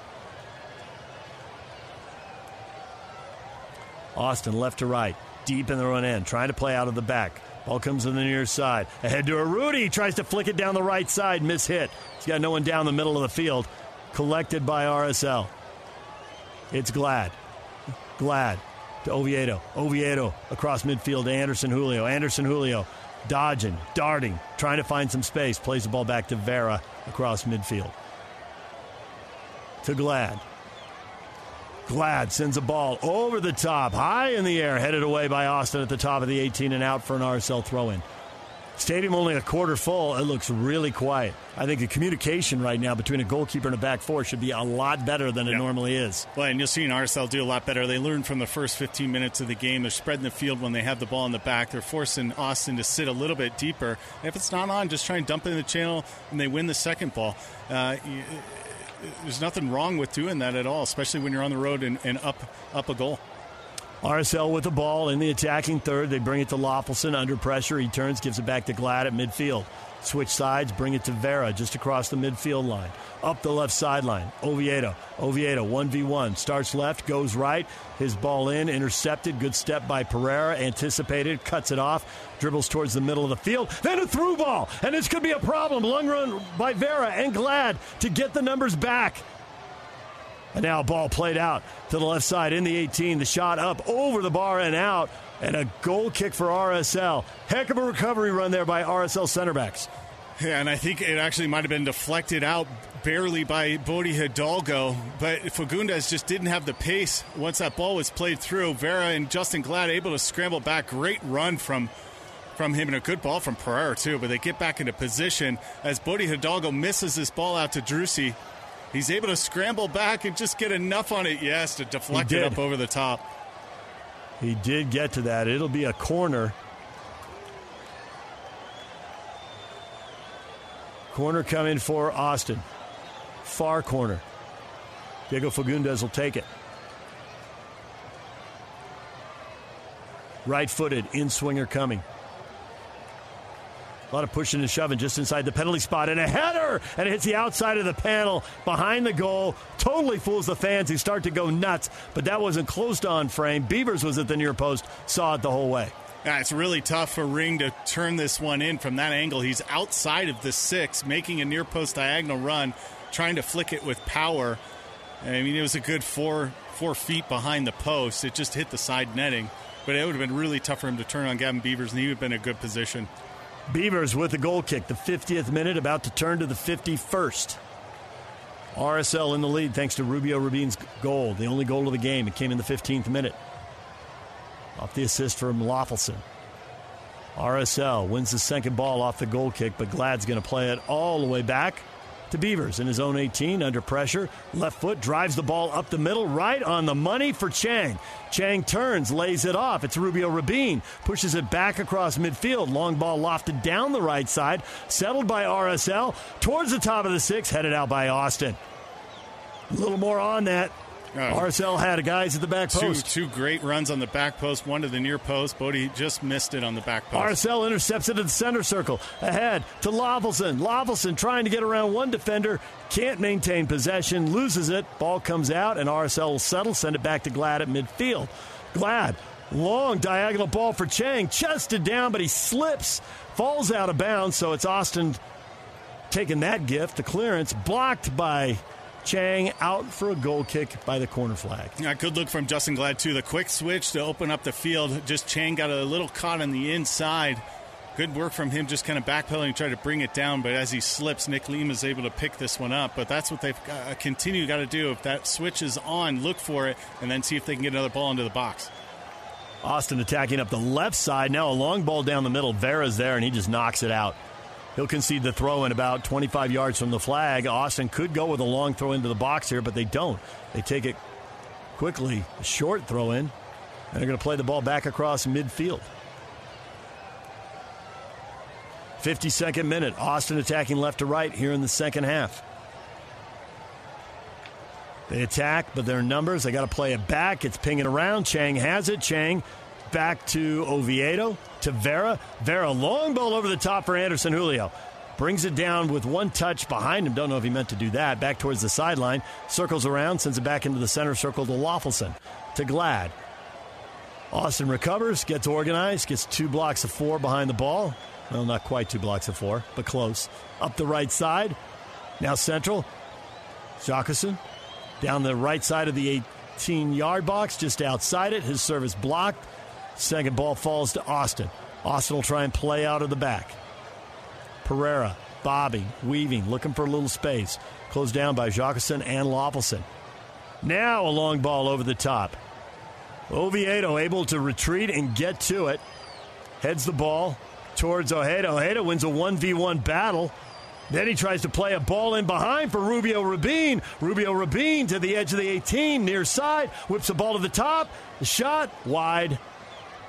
Austin left to right, deep in the run end, trying to play out of the back. Ball comes in the near side. Ahead to Urruti. Tries to flick it down the right side. Miss hit. He's got no one down the middle of the field. Collected by RSL. It's Glad. Glad to Oviedo. Oviedo across midfield to Anderson Julio. Anderson Julio dodging, darting, trying to find some space. Plays the ball back to Vera across midfield. To Glad. Glad sends a ball over the top, high in the air, headed away by Austin at the top of the 18 and out for an RSL throw in. Stadium only a quarter full. It looks really quiet. I think the communication right now between a goalkeeper and a back four should be a lot better than it normally is. Well, and you'll see an RSL do a lot better. They learn from the first 15 minutes of the game. They're spreading the field when they have the ball in the back. They're forcing Austin to sit a little bit deeper. And if it's not on, just try and dump it in the channel, and they win the second ball. Uh, you- there's nothing wrong with doing that at all, especially when you're on the road and, and up up a goal. RSL with the ball in the attacking third. They bring it to Löffelsend under pressure. He turns, gives it back to Glad at midfield. Switch sides, bring it to Vera just across the midfield line. Up the left sideline. Oviedo. Oviedo, 1v1. Starts left, goes right. His ball in, intercepted. Good step by Pereira. Anticipated, cuts it off. Dribbles towards the middle of the field. Then a through ball. And this could be a problem. Long run by Vera and Glad to get the numbers back. And now ball played out to the left side in the 18. The shot up over the bar and out. And a goal kick for RSL. Heck of a recovery run there by RSL center backs. Yeah, and I think it actually might have been deflected out barely by Bode Hidalgo, but Fagúndez just didn't have the pace once that ball was played through. Vera and Justen Glad able to scramble back. Great run from from him and a good ball from Pereira too, but they get back into position as Bode Hidalgo misses this ball out to Driussi. He's able to scramble back and just get enough on it, yes, to deflect it up over the top. He did get to that. It'll be a corner. Corner coming for Austin. Far corner. Diego Fagúndez will take it. Right footed, in swinger coming. A lot of pushing and shoving just inside the penalty spot, and a header, and it hits the outside of the panel behind the goal. Totally fools the fans who start to go nuts, but that wasn't closed on frame. Beavers was at the near post, saw it the whole way. Yeah, it's really tough for Ring to turn this one in from that angle. He's outside of the six, making a near post diagonal run, trying to flick it with power. I mean, it was a good four four feet behind the post. It just hit the side netting, but it would have been really tough for him to turn on Gavin Beavers, and he would have been in a good position. Beavers with the goal kick, the 50th minute, about to turn to the 51st. RSL in the lead thanks to Rubio Rubin's goal, the only goal of the game. It came in the 15th minute. Off the assist from Löffelsend. RSL wins the second ball off the goal kick, but Glad's going to play it all the way back to Beavers in his own 18 under pressure. Left foot drives the ball up the middle, right on the money for Chang. Chang turns, lays it off. It's Rubio Rubin, pushes it back across midfield. Long ball lofted down the right side, settled by RSL towards the top of the six, headed out by Austin. A little more on that. Uh, RSL had guys at the back post. Two, two, great runs on the back post, one to the near post. Bode just missed it on the back post. RSL intercepts it at the center circle. Ahead to Löffelsend. Löffelsend trying to get around one defender. Can't maintain possession. Loses it. Ball comes out, and RSL will settle. Send it back to Glad at midfield. Glad. Long diagonal ball for Chang. Chested down, but he slips. Falls out of bounds, so it's Austin taking that gift. The clearance blocked by Chang out for a goal kick by the corner flag. Yeah, good look from Justen Glad, too. The quick switch to open up the field. Just Chang got a little caught on the inside. Good work from him, just kind of backpedaling, try to bring it down. But as he slips, Nick Lima is able to pick this one up. But that's what they've got, uh, continue got to do. If that switch is on, look for it, and then see if they can get another ball into the box. Austin attacking up the left side. Now a long ball down the middle. Vera's there, and he just knocks it out. He'll concede the throw in about 25 yards from the flag. Austin could go with a long throw into the box here, but they don't. They take it quickly, a short throw in, and they're going to play the ball back across midfield. 52nd minute. Austin attacking left to right here in the second half. They attack, but their numbers, they got to play it back. It's pinging around. Chang has it. Chang back to Oviedo to Vera. Vera, long ball over the top for Anderson Julio. Brings it down with one touch behind him. Don't know if he meant to do that. Back towards the sideline. Circles around, sends it back into the center circle to Löffelsend. To Glad. Austin recovers, gets organized, gets two blocks of four behind the ball. Well, not quite two blocks of four, but close. Up the right side. Now central. Jacquesson down the right side of the 18 yard box, just outside it. His service blocked. Second ball falls to Austin. Austin will try and play out of the back. Pereira, bobbing, weaving, looking for a little space. Closed down by Jacquesson and Löffelsend. Now a long ball over the top. Oviedo able to retreat and get to it. Heads the ball towards Ojeda. Ojeda wins a 1v1 battle. Then he tries to play a ball in behind for Rubio Rubin. Rubio Rubin to the edge of the 18, near side, whips the ball to the top. The shot wide.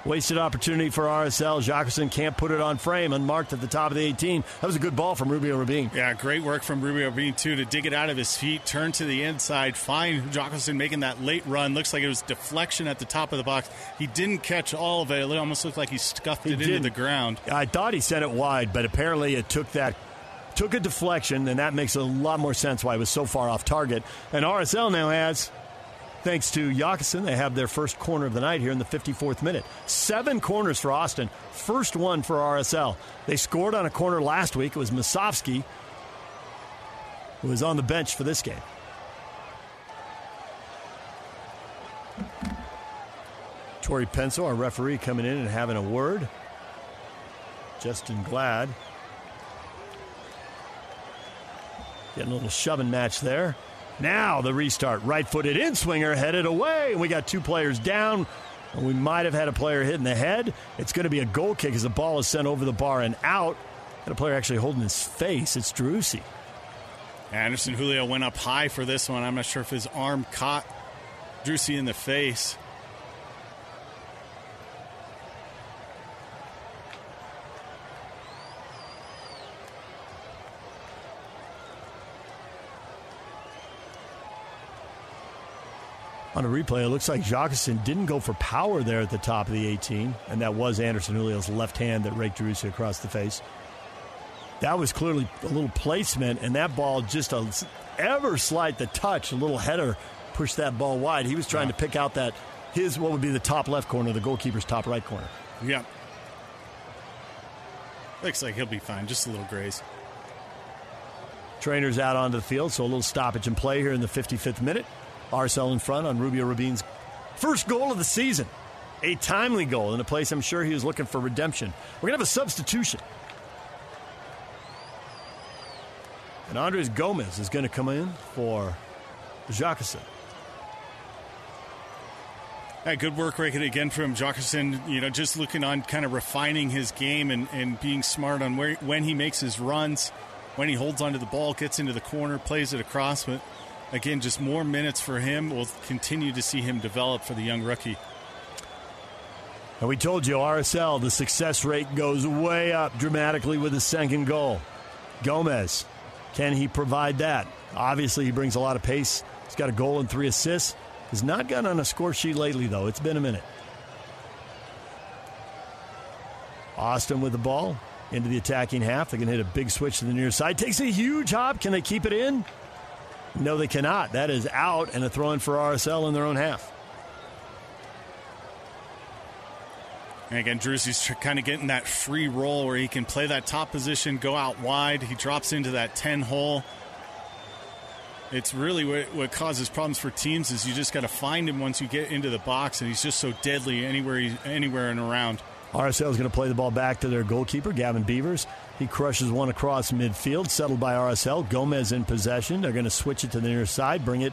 Wasted opportunity for RSL. Jacquesson can't put it on frame, unmarked at the top of the 18. That was a good ball from Rubio Rubin. Yeah, great work from Rubio Rubin, too, to dig it out of his feet, turn to the inside, find Jacquesson making that late run. Looks like it was deflection at the top of the box. He didn't catch all of it. It almost looked like he scuffed he it didn't. into the ground. I thought he sent it wide, but apparently it took that took a deflection, and that makes a lot more sense why it was so far off target. And RSL now has Thanks to Jacquesson, they have their first corner of the night here in the 54th minute. Seven corners for Austin, first one for RSL. They scored on a corner last week. It was Musovski who was on the bench for this game. Tori Penso, our referee, coming in and having a word. Justen Glad. Getting a little shoving match there. Now the restart. Right footed in swinger headed away. And we got two players down. We might have had a player hit in the head. It's going to be a goal kick as the ball is sent over the bar and out. And a player actually holding his face. It's Driussi. Anderson Julio went up high for this one. I'm not sure if his arm caught Driussi in the face. On a replay, it looks like Jacquesson didn't go for power there at the top of the 18, and that was Anderson Julio's left hand that raked Driussi across the face. That was clearly a little placement, and that ball just a ever slight the touch, a little header pushed that ball wide. He was trying to pick out that his what would be the top left corner, the goalkeeper's top right corner. Yeah, Looks like he'll be fine. Just a little graze. Trainers out onto the field, so a little stoppage in play here in the 55th minute. RSL in front on Rubio Rubin's first goal of the season. A timely goal in a place I'm sure he was looking for redemption. We're going to have a substitution. And Andres Gomez is going to come in for Jacquesson. Yeah, good work right again from Jacquesson. You know, just looking on kind of refining his game and, and being smart on where when he makes his runs, when he holds onto the ball, gets into the corner, plays it across. But again, just more minutes for him. We'll continue to see him develop for the young rookie. And we told you, RSL, the success rate goes way up dramatically with his second goal. Gomez, can he provide that? Obviously, he brings a lot of pace. He's got a goal and three assists. Has not gotten on a score sheet lately, though. It's been a minute. Austin with the ball into the attacking half. They can hit a big switch to the near side. Takes a huge hop. Can they keep it in? No, they cannot. That is out and a throw in for RSL in their own half. And again, Driussi's kind of getting that free roll where he can play that top position, go out wide. He drops into that 10 hole. It's really what, what causes problems for teams is you just got to find him once you get into the box, and he's just so deadly anywhere, he, anywhere and around. RSL is going to play the ball back to their goalkeeper, Gavin Beavers. He crushes one across midfield, settled by RSL. Gomez in possession. They're going to switch it to the near side, bring it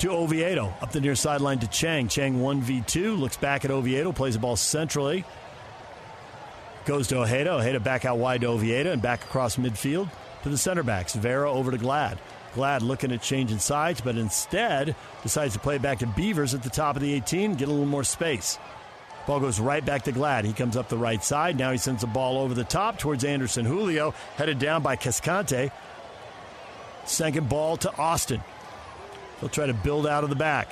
to Oviedo. Up the near sideline to Chang. Chang 1v2, looks back at Oviedo, plays the ball centrally. Goes to Ojeda. Ojeda back out wide to Oviedo and back across midfield to the center backs. Vera over to Glad. Glad looking at changing sides, but instead decides to play back to Beavers at the top of the 18, get a little more space. Ball goes right back to Glad. He comes up the right side. Now he sends the ball over the top towards Anderson Julio, headed down by Cascante. Second ball to Austin. He'll try to build out of the back.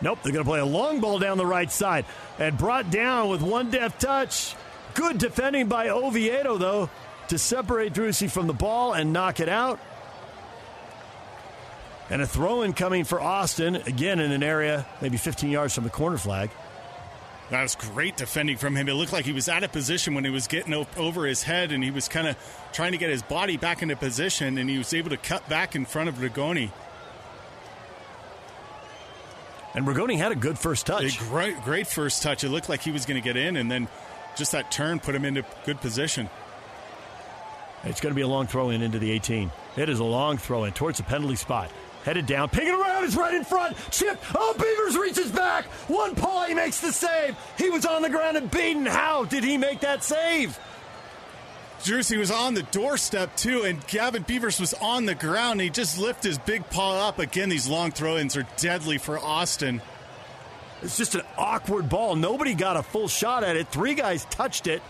Nope, they're going to play a long ball down the right side and brought down with one deft touch. Good defending by Oviedo, though, to separate Driussi from the ball and knock it out. And a throw in coming for Austin, again in an area maybe 15 yards from the corner flag. That was great defending from him. It looked like he was out of position when he was getting over his head, and he was kind of trying to get his body back into position, and he was able to cut back in front of Rigoni. And Rigoni had a good first touch. A great, great first touch. It looked like he was going to get in, and then just that turn put him into good position. It's going to be a long throw in into the 18. It is a long throw in towards the penalty spot. Headed down, picking around, it's right in front. Chip, oh, Beavers reaches back. One paw, he makes the save. He was on the ground and beaten. How did he make that save? Jersey was on the doorstep too, and Gavin Beavers was on the ground. He just lifted his big paw up. Again, these long throw ins are deadly for Austin. It's just an awkward ball. Nobody got a full shot at it. Three guys touched it.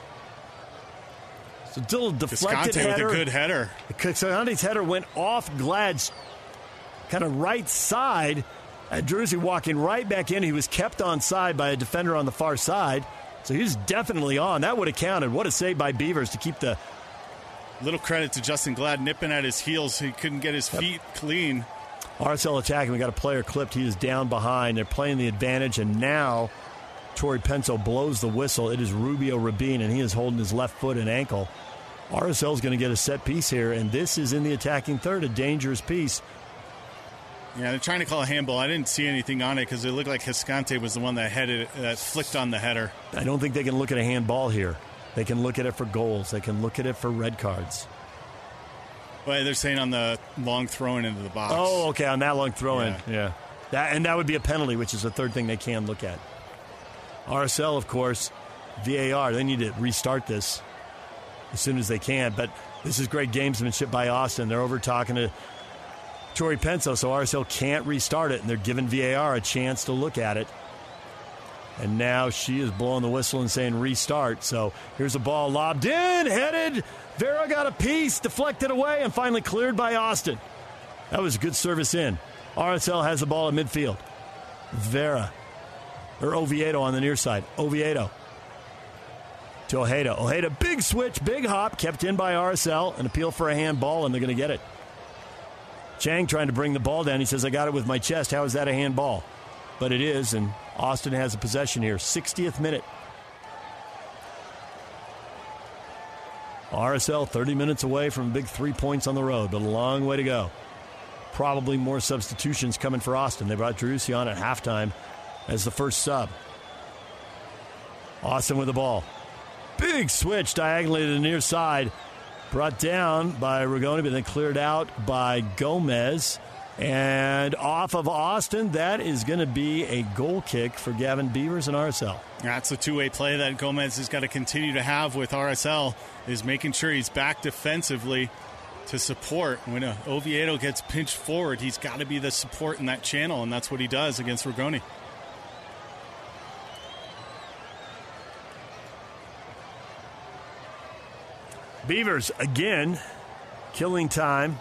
It's a little deflected Cascante header. with a good header. Cascante's header went off Glad's kind of right side. Uh, and Driussi walking right back in. He was kept on side by a defender on the far side. So he was definitely on. That would have counted. What a save by Beavers to keep the. Little credit to Justen Glad nipping at his heels. He couldn't get his feet clean. RSL attacking. We got a player clipped. He is down behind. They're playing the advantage, and now Tori Penso blows the whistle. It is Rubio Rubin, and he is holding his left foot and ankle. RSL is going to get a set piece here, and this is in the attacking third, a dangerous piece. Yeah, they're trying to call a handball. I didn't see anything on it because it looked like Cascante was the one that headed that flicked on the header. I don't think they can look at a handball here. They can look at it for goals. They can look at it for red cards. Well, they're saying on the long throw-in into the box. Oh, okay, on that long throw-in. Yeah. Yeah. That and that would be a penalty, which is the third thing they can look at. RSL, of course, VAR. They need to restart this as soon as they can. But this is great gamesmanship by Austin. They're over talking to Tori Penso, so RSL can't restart it, and they're giving VAR a chance to look at it. And now she is blowing the whistle and saying restart. So here's a ball lobbed in, headed. Vera got a piece, deflected away, and finally cleared by Austin. That was a good service in. RSL has the ball at midfield. Vera, or Oviedo on the near side. Oviedo to Ojeda. Ojeda, big switch, big hop, kept in by RSL. An appeal for a handball, and they're going to get it. Chang trying to bring the ball down. He says, I got it with my chest. How is that a handball? But it is, and Austin has a possession here. 60th minute. RSL 30 minutes away from big three points on the road, but a long way to go. Probably more substitutions coming for Austin. They brought Driussi on at halftime as the first sub. Austin with the ball. Big switch diagonally to the near side. Brought down by Rigoni, but then cleared out by Gomez. And off of Austin, that is going to be a goal kick for Gavin Beavers and RSL. That's a two-way play that Gomez has got to continue to have with RSL is making sure he's back defensively to support. When uh, Oviedo gets pinched forward, he's got to be the support in that channel, and that's what he does against Rigoni. Beavers again, killing time.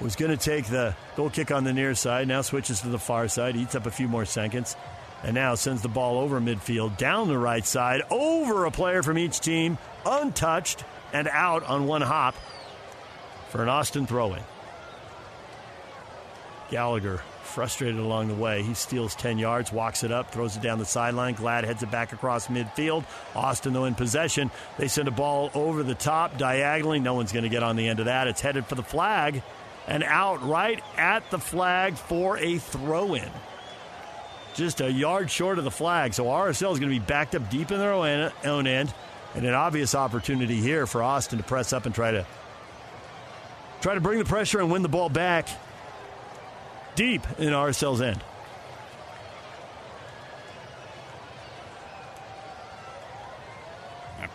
Was going to take the goal kick on the near side. Now switches to the far side, eats up a few more seconds, and now sends the ball over midfield, down the right side, over a player from each team, untouched, and out on one hop for an Austin throw in. Gallagher frustrated along the way. He steals 10 yards, walks it up, throws it down the sideline. Glad heads it back across midfield. Austin, though, in possession. They send a ball over the top diagonally. No one's going to get on the end of that. It's headed for the flag and out right at the flag for a throw in. Just a yard short of the flag. So RSL is going to be backed up deep in their own end. And an obvious opportunity here for Austin to press up and try to try to bring the pressure and win the ball back deep in RSL's end.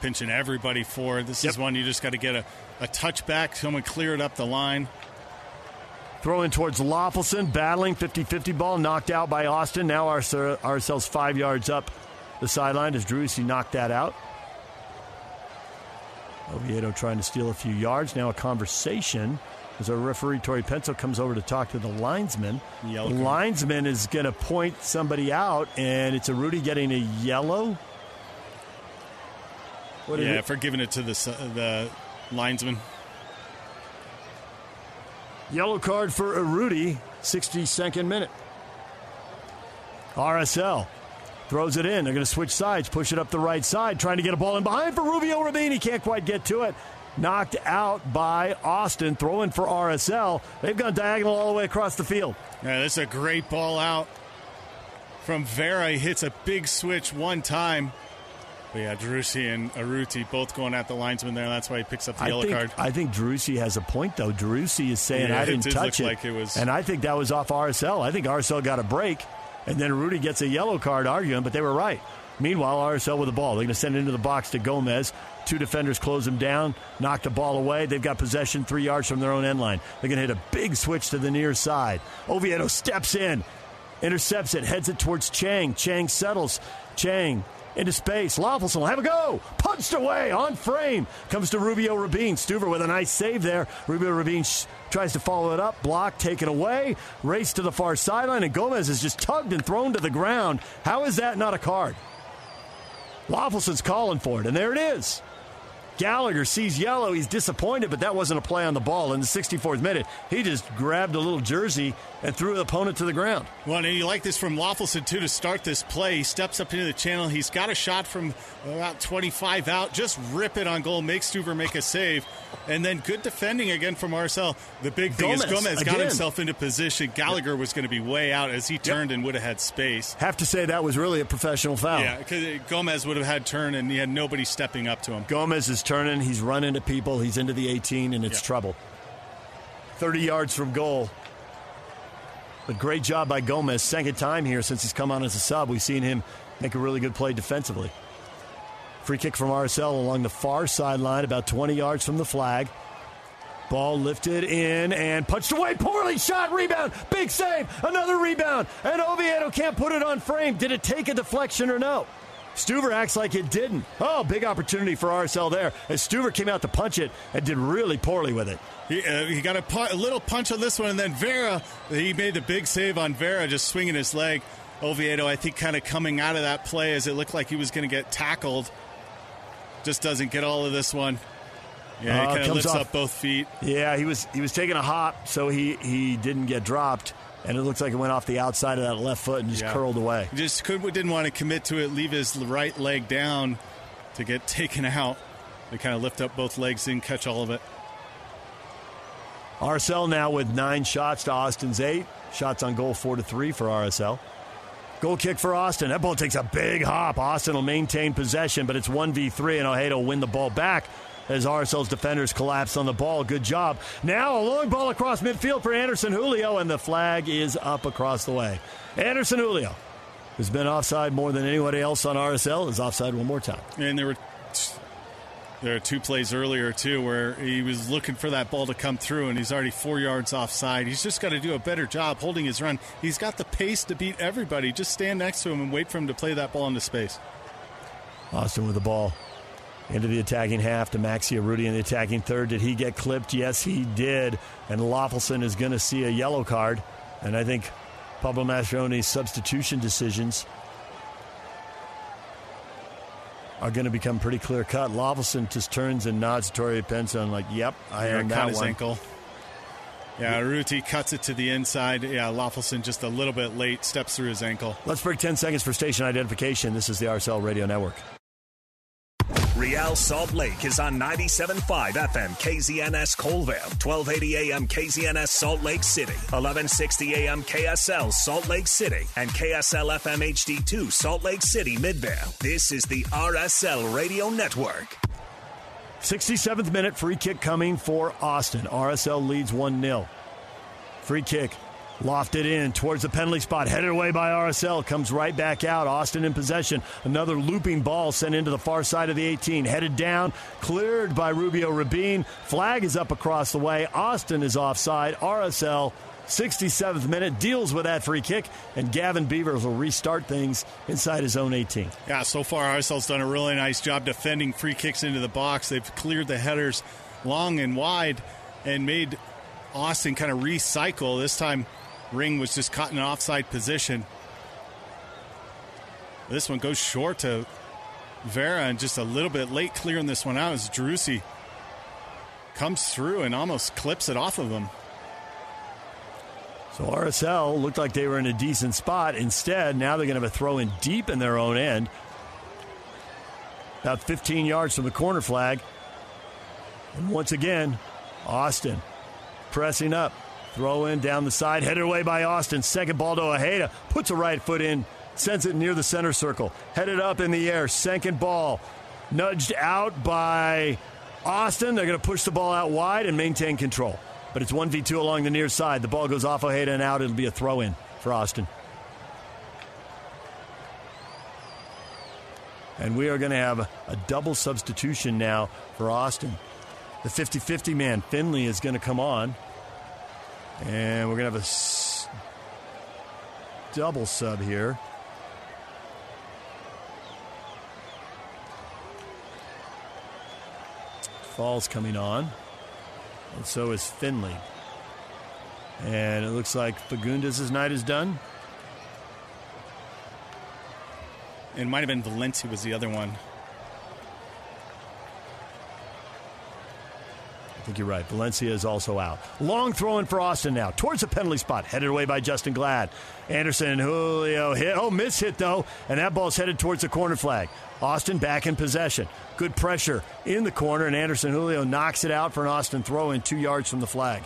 pinching everybody forward. This yep. is one you just got to get a, a touchback. Someone clear it up the line. Throwing towards Löffelsend, battling 50 50 ball, knocked out by Austin. Now RSL's five yards up the sideline as Driussi knocked that out. Oviedo trying to steal a few yards. Now a conversation as our referee Tori Penso comes over to talk to the linesman. Yellow the linesman is going to point somebody out, and it's Urruti getting a yellow. What yeah, for giving it to the the linesman. Yellow card for Urruti, 62nd minute. RSL throws it in. They're going to switch sides, push it up the right side, trying to get a ball in behind for Rubio Rabini. Can't quite get to it knocked out by Austin, throwing for RSL. They've gone diagonal all the way across the field. Yeah, this is a great ball out from Vera. He hits a big switch one time. But yeah, Driussi and Urruti both going at the linesman there. That's why he picks up the I yellow think, card. I think Driussi has a point, though. Driussi is saying, yeah, I didn't it touch it. Like it was... And I think that was off RSL. I think RSL got a break, and then Rudy gets a yellow card arguing, but they were right. Meanwhile, RSL with the ball. They're going to send it into the box to Gomez. Two defenders close him down, knock the ball away. They've got possession three yards from their own end line. They're going to hit a big switch to the near side. Oviedo steps in, intercepts it, heads it towards Chang. Chang settles. Chang into space. Löffelsend will have a go. Punched away on frame. Comes to Rubio Rubin. Stuver with a nice save there. Rubio Rubin sh- tries to follow it up. Block taken away. Race to the far sideline. And Gomez is just tugged and thrown to the ground. How is that not a card? Löffelsend's calling for it, and there it is. Gallagher sees yellow. He's disappointed, but that wasn't a play on the ball. In the 64th minute, he just grabbed a little jersey and threw the opponent to the ground. Well, and you like this from Löffelsend, too, to start this play. He steps up into the channel. He's got a shot from about 25 out. Just rip it on goal. Make Stuver make a save. And then good defending again from Marcel. The big thing Gomez, is Gomez again. got himself into position. Gallagher was going to be way out as he turned yep. and would have had space. Have to say that was really a professional foul. Yeah, because Gomez would have had turn and he had nobody stepping up to him. Gomez is turning. He's running to people. He's into the 18, and it's trouble. 30 yards from goal. But great job by Gomez. Second time here since he's come on as a sub. We've seen him make a really good play defensively. Free kick from RSL along the far sideline, about 20 yards from the flag. Ball lifted in and punched away. Poorly shot. Rebound. Big save. Another rebound. And Oviedo can't put it on frame. Did it take a deflection or no? Stuver acts like it didn't. Oh, big opportunity for RSL there as Stuver came out to punch it and did really poorly with it. He, uh, he got a, pu- a, little punch on this one, and then Vera, he made the big save on Vera, just swinging his leg. Oviedo, I think, kind of coming out of that play as it looked like he was going to get tackled. Just doesn't get all of this one. Yeah, he uh, kind of lifts off. up both feet. Yeah, he was he was taking a hop, so he he didn't get dropped and it looks like it went off the outside of that left foot and just yeah. curled away. Just could, didn't want to commit to it, leave his right leg down to get taken out. They kind of lift up both legs and catch all of it. RSL now with nine shots to Austin's eight. Shots on goal four to three for RSL. Goal kick for Austin. That ball takes a big hop. Austin will maintain possession, but it's 1v3, and Ojeda will win the ball back as RSL's defenders collapse on the ball. Good job. Now a long ball across midfield for Anderson Julio, and the flag is up across the way. Anderson Julio, who's been offside more than anybody else on RSL, is offside one more time. And there were there are two plays earlier too where he was looking for that ball to come through, and he's already four yards offside. He's just got to do a better job holding his run. He's got the pace to beat everybody. Just stand next to him and wait for him to play that ball into space. Austin with the ball into the attacking half to Maxi Urruti in the attacking third. Did he get clipped? Yes, he did. And Löffelsend is going to see a yellow card. And I think Pablo Mastroeni's substitution decisions are going to become pretty clear cut. Löffelsend just turns and nods to Tori Penso like, yep, I yeah, am cut that his one. ankle. Yeah, Ruti cuts it to the inside. Yeah, Löffelsend just a little bit late, steps through his ankle. Let's break 10 seconds for station identification. This is the RSL Radio Network. Real Salt Lake is on 97.5 FM KZNS Coalville, 1280 AM KZNS Salt Lake City, 1160 AM KSL Salt Lake City, and KSL FM HD2 Salt Lake City Midvale. This is the RSL Radio Network. 67th minute, free kick coming for Austin. RSL leads 1 0. Free kick lofted in towards the penalty spot, headed away by RSL, comes right back out. Austin in possession. Another looping ball sent into the far side of the 18, headed down, cleared by Rubio Rubin. Flag is up across the way. Austin is offside. RSL. 67th minute deals with that free kick, and Gavin Beavers will restart things inside his own 18. Yeah, so far RSL's done a really nice job defending free kicks into the box. They've cleared the headers long and wide and made Austin kind of recycle. This time, Ring was just caught in an offside position. This one goes short to Vera and just a little bit late clearing this one out as Driussi comes through and almost clips it off of him. So RSL looked like they were in a decent spot. Instead, now they're going to have a throw in deep in their own end. About 15 yards from the corner flag. And once again, Austin pressing up. Throw in down the side, headed away by Austin. Second ball to Ojeda. Puts a right foot in, sends it near the center circle. Headed up in the air. Second ball. Nudged out by Austin. They're going to push the ball out wide and maintain control. But it's 1v2 along the near side. The ball goes off Ojeda and out. It'll be a throw in for Austin. And we are going to have a double substitution now for Austin. The 50 50 man, Finlay, is going to come on. And we're going to have a s- double sub here. Falls coming on. And so is Finlay. And it looks like Fagúndez' night is done. It might have been Valencia was the other one. Think you're right. Valencia is also out. Long throw in for Austin now. Towards the penalty spot. Headed away by Justen Glad. Anderson and Julio hit. Oh, miss hit though. And that ball's headed towards the corner flag. Austin back in possession. Good pressure in the corner. And Anderson Julio knocks it out for an Austin throw in two yards from the flag.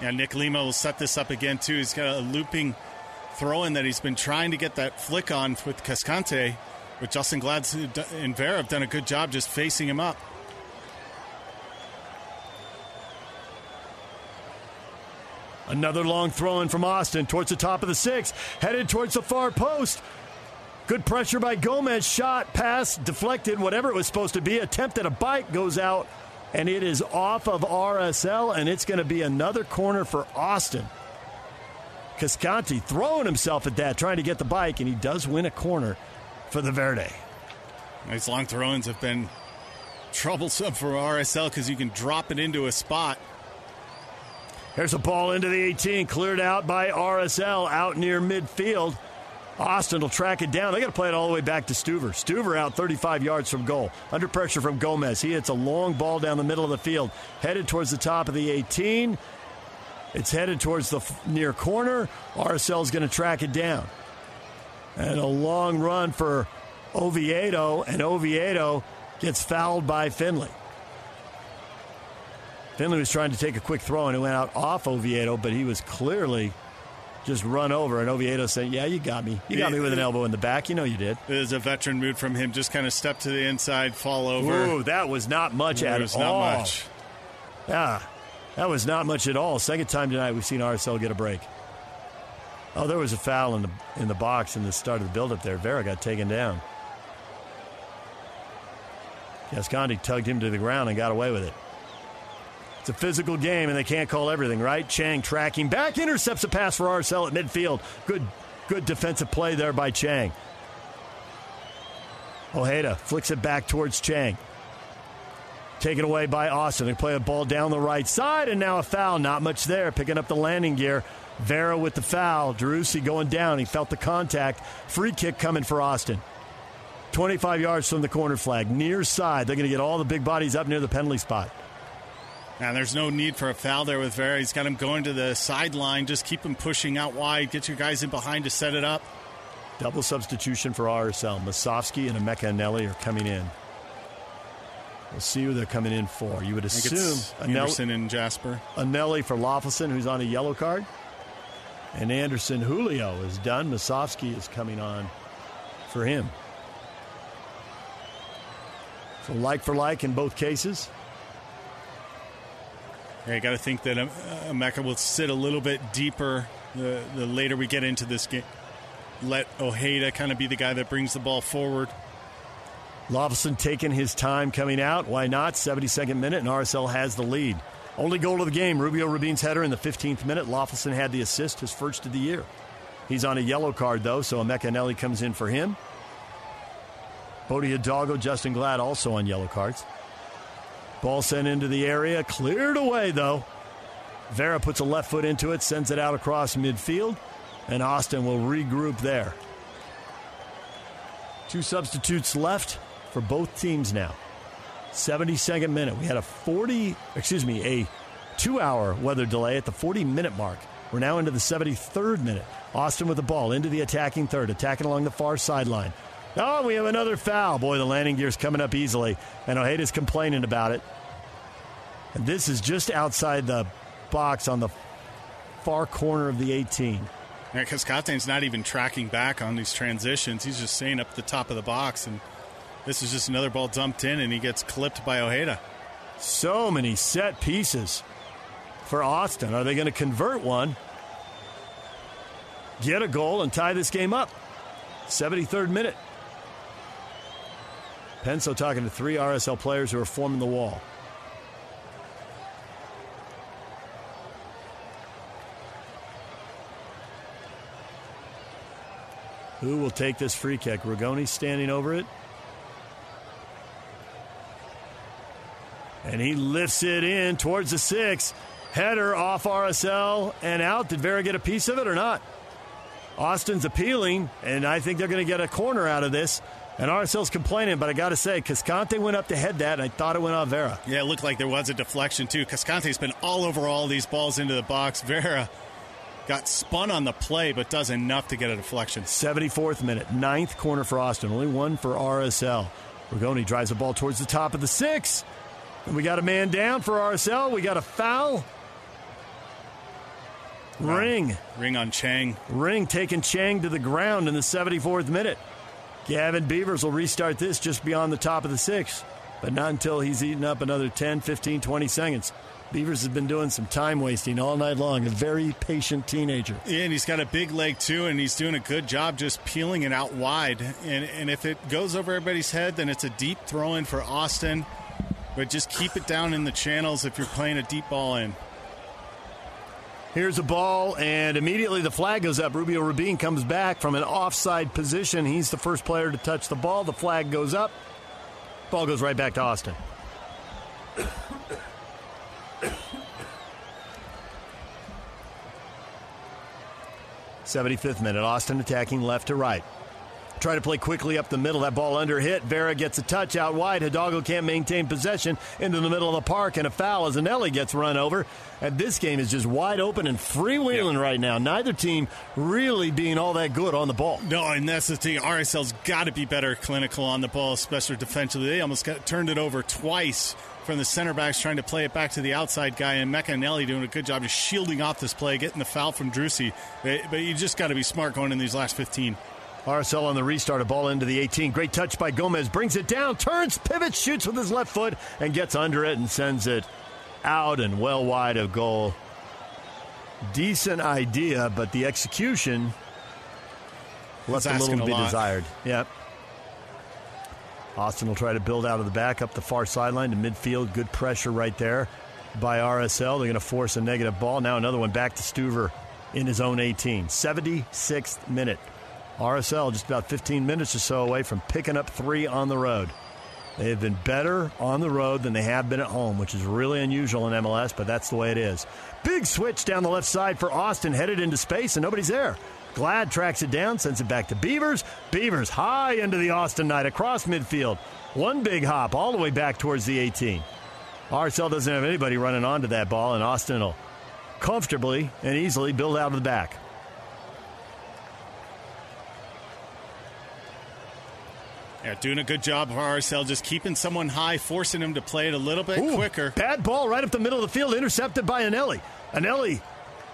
Yeah, Nick Lima will set this up again too. He's got a looping throw in that he's been trying to get that flick on with Cascante. But Justen Glad and Vera have done a good job just facing him up. Another long throw in from Austin towards the top of the six, headed towards the far post. Good pressure by Gomez. Shot, pass, deflected, whatever it was supposed to be. Attempt at a bite goes out, and it is off of RSL, and it's going to be another corner for Austin. Cascante throwing himself at that, trying to get the bike, and he does win a corner for the Verde. These long throw-ins have been troublesome for RSL because you can drop it into a spot. Here's a ball into the 18, cleared out by RSL out near midfield. Austin will track it down. They got to play it all the way back to Stuver. Stuver out 35 yards from goal. Under pressure from Gomez. He hits a long ball down the middle of the field, headed towards the top of the 18. It's headed towards the near corner. RSL's going to track it down. And a long run for Oviedo, and Oviedo gets fouled by Finlay. Finlay was trying to take a quick throw and it went out off Oviedo, but he was clearly just run over. And Oviedo said, Yeah, you got me. You got me with an elbow in the back. You know you did. It was a veteran move from him. Just kind of step to the inside, fall over. Ooh, that was not much at was all. not much. Yeah, that was not much at all. Second time tonight we've seen RSL get a break. Oh, there was a foul in the in the box in the start of the buildup there. Vera got taken down. Cascante tugged him to the ground and got away with it. It's a physical game, and they can't call everything, right? Chang tracking back, intercepts a pass for RSL at midfield. Good, good defensive play there by Chang. Ojeda flicks it back towards Chang. Taken away by Austin. They play a ball down the right side, and now a foul. Not much there. Picking up the landing gear. Vera with the foul. Driussi going down. He felt the contact. Free kick coming for Austin. 25 yards from the corner flag. Near side. They're going to get all the big bodies up near the penalty spot. And there's no need for a foul there with Vera. He's got him going to the sideline. Just keep him pushing out wide. Get your guys in behind to set it up. Double substitution for RSL. Musovski and Emeka Eneli are coming in. We'll see who they're coming in for. You would assume Anderson and Jasper. Eneli for Löffelsend, who's on a yellow card. And Anderson Julio is done. Musovski is coming on for him. So like for like in both cases. Yeah, you got to think that um, uh, Mecca will sit a little bit deeper the, the later we get into this game. Let Ojeda kind of be the guy that brings the ball forward. Löffelsend taking his time coming out. Why not? 72nd minute, and RSL has the lead. Only goal of the game, Rubio Rubin's header in the 15th minute. Löffelsend had the assist, his first of the year. He's on a yellow card, though, so Emeka Eneli comes in for him. Bode Hidalgo, Justen Glad also on yellow cards. Ball sent into the area, cleared away, though. Vera puts a left foot into it, sends it out across midfield, and Austin will regroup there. Two substitutes left for both teams now. 72nd minute. We had a 40, excuse me, a two hour weather delay at the 40 minute mark. We're now into the 73rd minute. Austin with the ball into the attacking third, attacking along the far sideline. Oh, we have another foul. Boy, the landing gear's coming up easily, and Ojeda's complaining about it. And this is just outside the box on the far corner of the 18. Yeah, Cascante's not even tracking back on these transitions. He's just staying up the top of the box, and this is just another ball dumped in, and he gets clipped by Ojeda. So many set pieces for Austin. Are they going to convert one, get a goal, and tie this game up? 73rd minute. Penso talking to three RSL players who are forming the wall. Who will take this free kick? Rigoni standing over it. And he lifts it in towards the six. Header off RSL and out. Did Vera get a piece of it or not? Austin's appealing, and I think they're going to get a corner out of this. And RSL's complaining, but I got to say, Cascante went up to head that, and I thought it went off Vera. Yeah, it looked like there was a deflection, too. Cascante's been all over all these balls into the box. Vera got spun on the play, but does enough to get a deflection. 74th minute, ninth corner for Austin, only one for RSL. Rigoni drives the ball towards the top of the six. And we got a man down for RSL. We got a foul. Ring. Ring on Chang. Ring taking Chang to the ground in the 74th minute. Gavin Beavers will restart this just beyond the top of the six, but not until he's eaten up another 10, 15, 20 seconds. Beavers has been doing some time wasting all night long. A very patient teenager. Yeah, and he's got a big leg too, and he's doing a good job just peeling it out wide. And, and if it goes over everybody's head, then it's a deep throw in for Austin. But just keep it down in the channels if you're playing a deep ball in. Here's a ball, and immediately the flag goes up. Rubio Rubin comes back from an offside position. He's the first player to touch the ball. The flag goes up. Ball goes right back to Austin. Seventy-fifth minute. Austin attacking left to right. Try to play quickly up the middle. That ball under hit. Vera gets a touch out wide. Hidalgo can't maintain possession into the middle of the park, and a foul as Eneli gets run over. And this game is just wide open and freewheeling yeah. right now. Neither team really being all that good on the ball. No, and that's the thing. RSL's got to be better clinical on the ball, especially defensively. They almost got turned it over twice from the center backs trying to play it back to the outside guy, and Mecca Meccanelli doing a good job just shielding off this play, getting the foul from Driussi. But you just got to be smart going in these last 15. RSL on the restart, a ball into the 18. Great touch by Gomez. Brings it down, turns, pivots, shoots with his left foot, and gets under it and sends it out and well wide of goal. Decent idea, but the execution left a little to be desired. Yep. Austin will try to build out of the back up the far sideline to midfield. Good pressure right there by RSL. They're going to force a negative ball. Now another one back to Stuver in his own 18. 76th minute. RSL just about 15 minutes or so away from picking up three on the road. They have been better on the road than they have been at home, which is really unusual in MLS, but that's the way it is. Big switch down the left side for Austin, headed into space, and nobody's there. Glad tracks it down, sends it back to Beavers. Beavers high into the Austin night across midfield. One big hop all the way back towards the 18. RSL doesn't have anybody running onto that ball, and Austin will comfortably and easily build out of the back. Yeah, doing a good job for RSL, just keeping someone high, forcing him to play it a little bit Ooh, quicker. Bad ball right up the middle of the field, intercepted by Eneli. Eneli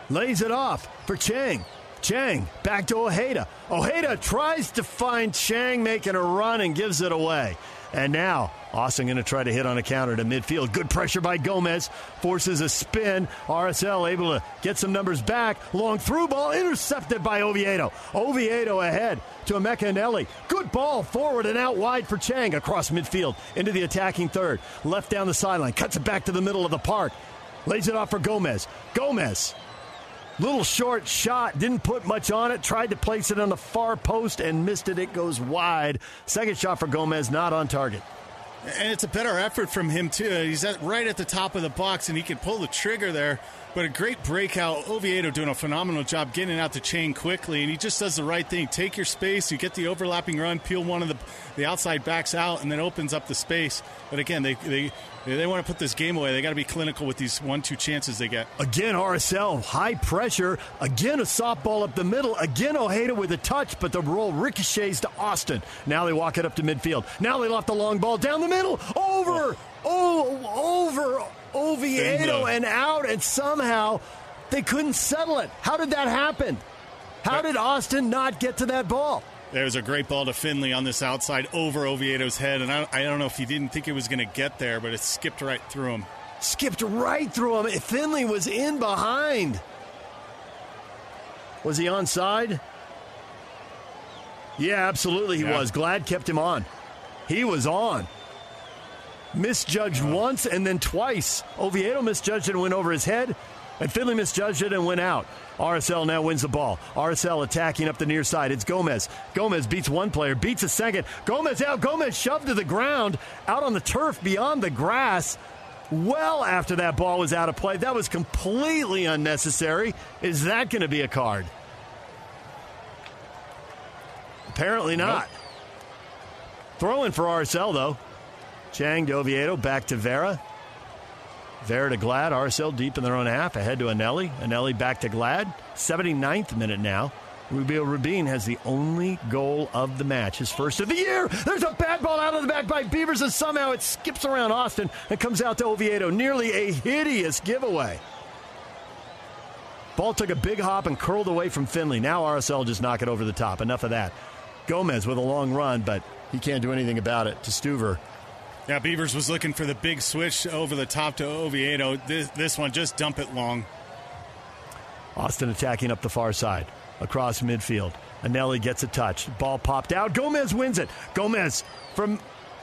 lays it off for Chang. Chang back to Ojeda. Ojeda tries to find Chang making a run and gives it away. And now Austin going to try to hit on a counter to midfield. Good pressure by Gomez. Forces a spin. RSL able to get some numbers back. Long through ball intercepted by Oviedo. Oviedo ahead to Meccanelli. Good ball forward and out wide for Chang across midfield into the attacking third. Left down the sideline. Cuts it back to the middle of the park. Lays it off for Gomez. Gomez Little short shot, didn't put much on it, tried to place it on the far post and missed it. It goes wide. Second shot for Gomez, not on target. And it's a better effort from him, too. He's at, right at the top of the box and he can pull the trigger there. But a great breakout. Oviedo doing a phenomenal job getting out the chain quickly, and he just does the right thing. Take your space, you get the overlapping run, peel one of the the outside backs out, and then opens up the space. But again, they they they want to put this game away. They got to be clinical with these one two chances they get. Again, RSL high pressure. Again, a softball up the middle. Again, Ojeda with a touch, but the roll ricochets to Austin. Now they walk it up to midfield. Now they loft the long ball down the middle, over, oh, oh over Oviedo and out, and somehow they couldn't settle it. How did that happen? How did Austin not get to that ball? There's a great ball to Finlay on this outside over Oviedo's head, and I, I don't know if he didn't think it was going to get there, but it skipped right through him. Skipped right through him. Finlay was in behind. Was he onside? Yeah, absolutely he yeah. was. Glad kept him on. He was on misjudged once and then twice. Oviedo misjudged and went over his head, and Finlay misjudged it and went out. RSL now wins the ball. RSL attacking up the near side. It's Gomez. Gomez beats one player, beats a second. Gomez out. Gomez shoved to the ground, out on the turf beyond the grass. Well, after that ball was out of play, that was completely unnecessary. Is that going to be a card? Apparently not. Nope. Throwing for RSL, though. Chang to Oviedo, back to Vera. Vera to Glad. RSL deep in their own half. Ahead to Eneli. Eneli back to Glad. 79th minute now. Rubio Rubin has the only goal of the match, his first of the year. There's a bad ball out of the back by Beavers, and somehow it skips around Austin and comes out to Oviedo. Nearly a hideous giveaway. Ball took a big hop and curled away from Finlay. Now RSL just knock it over the top. Enough of that. Gomez with a long run, but he can't do anything about it to Stuver. Yeah, Beavers was looking for the big switch over the top to Oviedo. This, this one, just dump it long. Austin attacking up the far side across midfield. Eneli gets a touch. Ball popped out. Gomez wins it. Gomez from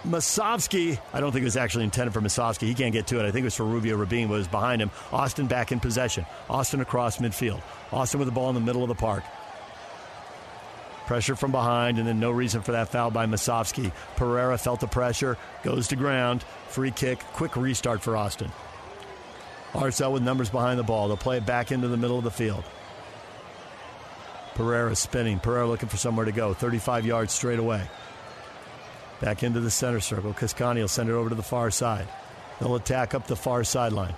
Musovski. I don't think it was actually intended for Musovski. He can't get to it. I think it was for Rubio it was behind him. Austin back in possession. Austin across midfield. Austin with the ball in the middle of the park. Pressure from behind, and then no reason for that foul by Musovski. Pereira felt the pressure, goes to ground. Free kick, quick restart for Austin. RSL with numbers behind the ball. They'll play it back into the middle of the field. Pereira spinning. Pereira looking for somewhere to go. 35 yards straight away. Back into the center circle. Cascante will send it over to the far side. They'll attack up the far sideline.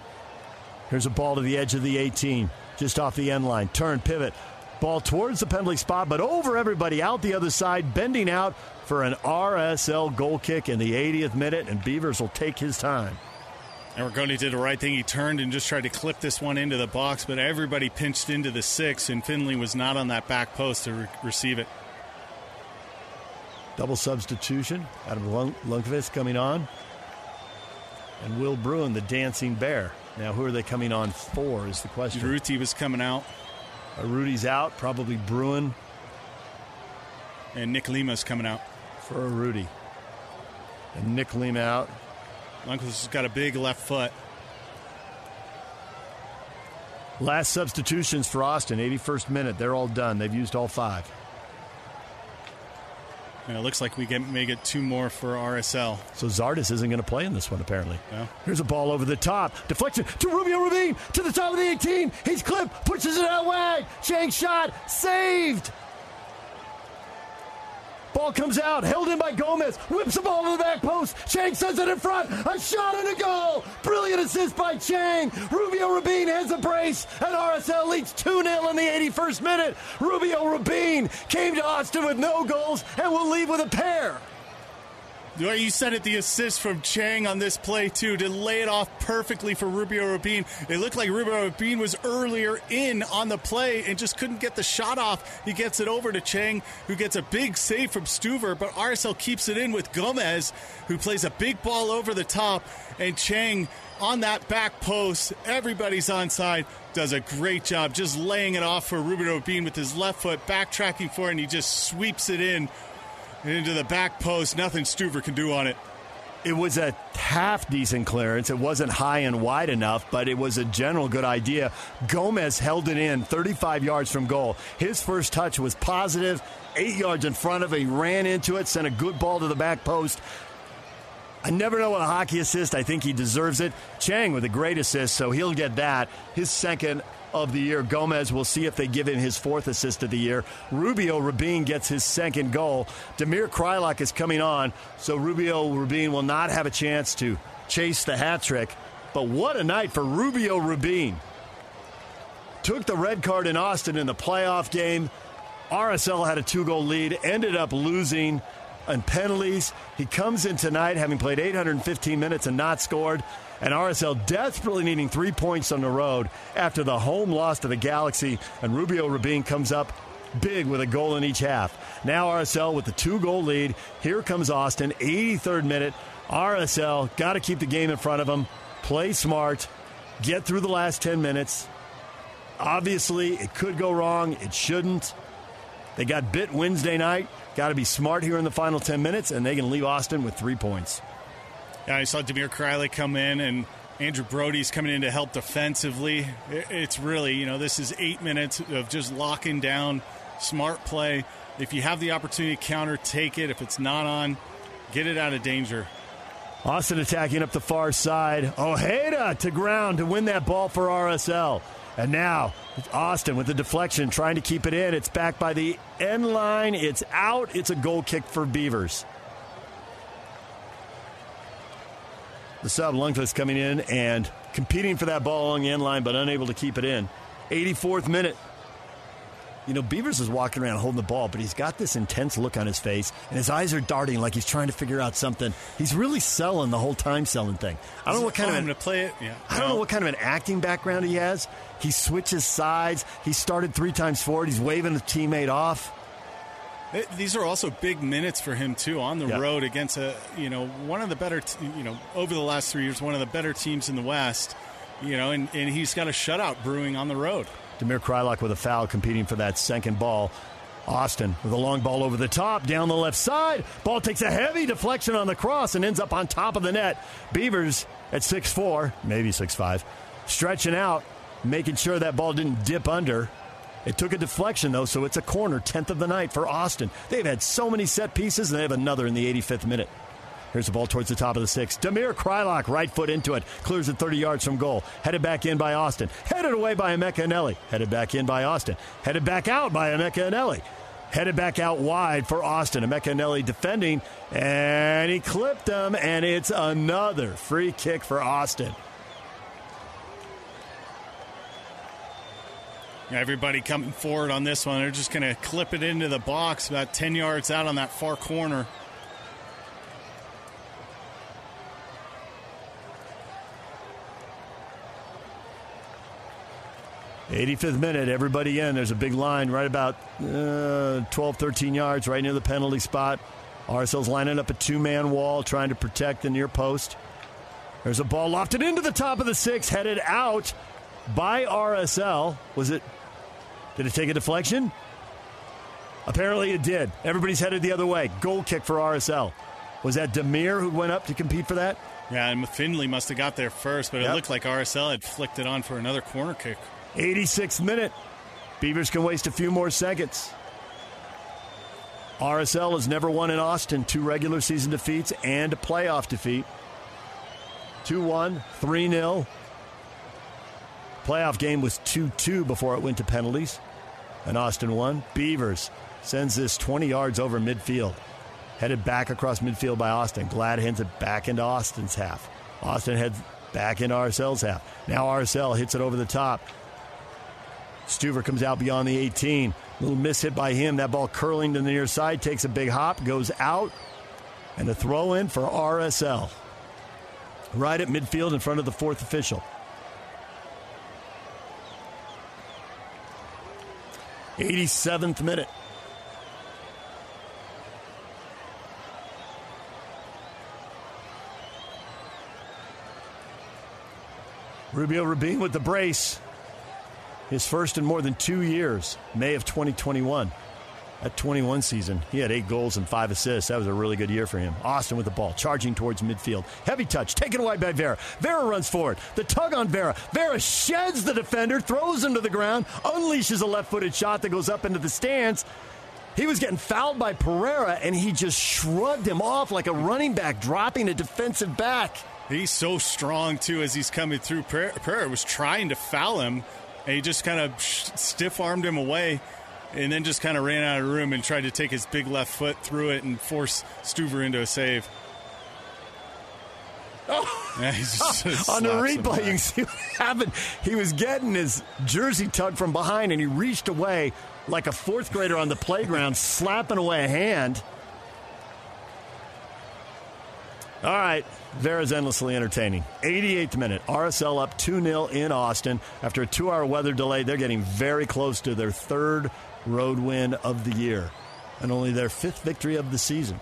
Here's a ball to the edge of the 18, just off the end line. Turn, pivot. Ball towards the penalty spot, but over everybody out the other side, bending out for an RSL goal kick in the 80th minute, and Beavers will take his time. And Rigoni did the right thing. He turned and just tried to clip this one into the box, but everybody pinched into the six, and Finlay was not on that back post to re- receive it. Double substitution. Adam Lund- Lundqvist coming on. And Will Bruin, the dancing bear. Now, who are they coming on for is the question. Ruti was coming out. Rudy's out, probably Bruin. And Nick Lima's coming out. For Rudy. And Nick Lima out. Lundqvist has got a big left foot. Last substitutions for Austin, 81st minute. They're all done. They've used all five. And it looks like we get, may get two more for RSL. So Zardes isn't going to play in this one, apparently. Here's a ball over the top. Deflection to Rubio Rubin to the top of the 18. He's clipped, pushes it out wide. Chang shot, saved. Ball comes out, held in by Gomez, whips the ball to the back post. Chang sends it in front. A shot and a goal. Brilliant assist by Chang. Rubio Rubin has a brace, and RSL leads 2 0 in the 81st minute. Rubio Rubin came to Austin with no goals and will leave with a pair. The way you said it, the assist from Chang on this play, too, to lay it off perfectly for Rubio Rubin. It looked like Rubio Rubin was earlier in on the play and just couldn't get the shot off. He gets it over to Chang, who gets a big save from Stuver, but RSL keeps it in with Gomez, who plays a big ball over the top, and Chang on that back post. Everybody's onside. Does a great job just laying it off for Rubio Rubin with his left foot, backtracking for it, and he just sweeps it in into the back post. Nothing Stuver can do on it. It was a half decent clearance. It wasn't high and wide enough, but it was a general good idea. Gomez held it in 35 yards from goal. His first touch was positive, eight yards in front of it. He ran into it, sent a good ball to the back post. I never know what a hockey assist. I think he deserves it. Chang with a great assist, so he'll get that. His second of the year. Gomez will see if they give him his fourth assist of the year. Rubio Rubin gets his second goal. Damir Kreilach is coming on, so Rubio Rubin will not have a chance to chase the hat trick. But what a night for Rubio Rubin. Took the red card in Austin in the playoff game. RSL had a two goal lead, ended up losing on penalties. He comes in tonight having played 815 minutes and not scored. And RSL desperately needing three points on the road after the home loss to the Galaxy. And Rubio Rubin comes up big with a goal in each half. Now RSL with the two goal lead. Here comes Austin, 83rd minute. RSL got to keep the game in front of them, play smart, get through the last 10 minutes. Obviously, it could go wrong. It shouldn't. They got bit Wednesday night. Got to be smart here in the final 10 minutes, and they can leave Austin with three points. I saw Damir Kreilach come in, and Andrew Brody's coming in to help defensively. It's really, you know, this is eight minutes of just locking down, smart play. If you have the opportunity to counter, take it. If it's not on, get it out of danger. Austin attacking up the far side. Ojeda to ground to win that ball for RSL. And now Austin with the deflection trying to keep it in. It's back by the end line. It's out. It's a goal kick for Beavers. The sub Lundqvist coming in and competing for that ball along the end line, but unable to keep it in. 84th minute. You know, Beavers is walking around holding the ball, but he's got this intense look on his face, and his eyes are darting like he's trying to figure out something. He's really selling the whole time selling thing. I don't know what kind of an, to play it. Yeah, I don't know what kind of an acting background he has. He switches sides. He started three times forward. He's waving a teammate off. These are also big minutes for him too on the road against a you know one of the better t- you know over the last three years one of the better teams in the West. You know, and, and he's got a shutout brewing on the road. Damir Kreilach with a foul competing for that second ball. Austin with a long ball over the top, down the left side. Ball takes a heavy deflection on the cross and ends up on top of the net. Beavers at six four, maybe six five, stretching out, making sure that ball didn't dip under. It took a deflection, though, so it's a corner, 10th of the night for Austin. They've had so many set pieces, and they have another in the 85th minute. Here's the ball towards the top of the six. Damir Kreilach, right foot into it. Clears it 30 yards from goal. Headed back in by Austin. Headed away by Emeka Eneli. Headed back in by Austin. Headed back out by Emeka Eneli. Headed back out wide for Austin. Emeka Eneli defending, and he clipped him, and it's another free kick for Austin. Everybody coming forward on this one. They're just going to clip it into the box about 10 yards out on that far corner. 85th minute, everybody in. There's a big line right about uh, 12, 13 yards, right near the penalty spot. RSL's lining up a two man wall, trying to protect the near post. There's a ball lofted into the top of the six, headed out by RSL. Was it? Did it take a deflection? Apparently it did. Everybody's headed the other way. Goal kick for RSL. Was that Damir who went up to compete for that? Yeah, and Finlay must have got there first, but it looked like RSL had flicked it on for another corner kick. 86th minute. Beavers can waste a few more seconds. RSL has never won in Austin. Two regular season defeats and a playoff defeat. 2 1, 3 0. Playoff game was 2 2 before it went to penalties. And Austin won. Beavers sends this 20 yards over midfield. Headed back across midfield by Austin. Glad hands it back into Austin's half. Austin heads back into RSL's half. Now RSL hits it over the top. Stuver comes out beyond the 18. Little miss hit by him. That ball curling to the near side, takes a big hop, goes out, and a throw in for RSL. Right at midfield in front of the fourth official. Eighty-seventh minute. Rubio Rubin with the brace. His first in more than two years, May of 2021. That 21 season, he had eight goals and five assists. That was a really good year for him. Austin with the ball, charging towards midfield. Heavy touch, taken away by Vera. Vera runs forward. The tug on Vera. Vera sheds the defender, throws him to the ground, unleashes a left footed shot that goes up into the stands. He was getting fouled by Pereira, and he just shrugged him off like a running back, dropping a defensive back. He's so strong, too, as he's coming through. Pereira was trying to foul him, and he just kind of stiff armed him away and then just kind of ran out of room and tried to take his big left foot through it and force Stuver into a save. Oh. Yeah, just, On the replay, you can see what happened. He was getting his jersey tugged from behind, and he reached away like a fourth grader on the playground, slapping away a hand. All right, Vera's endlessly entertaining. 88th minute, RSL up 2 0 in Austin. After a two hour weather delay, they're getting very close to their third road win of the year and only their fifth victory of the season.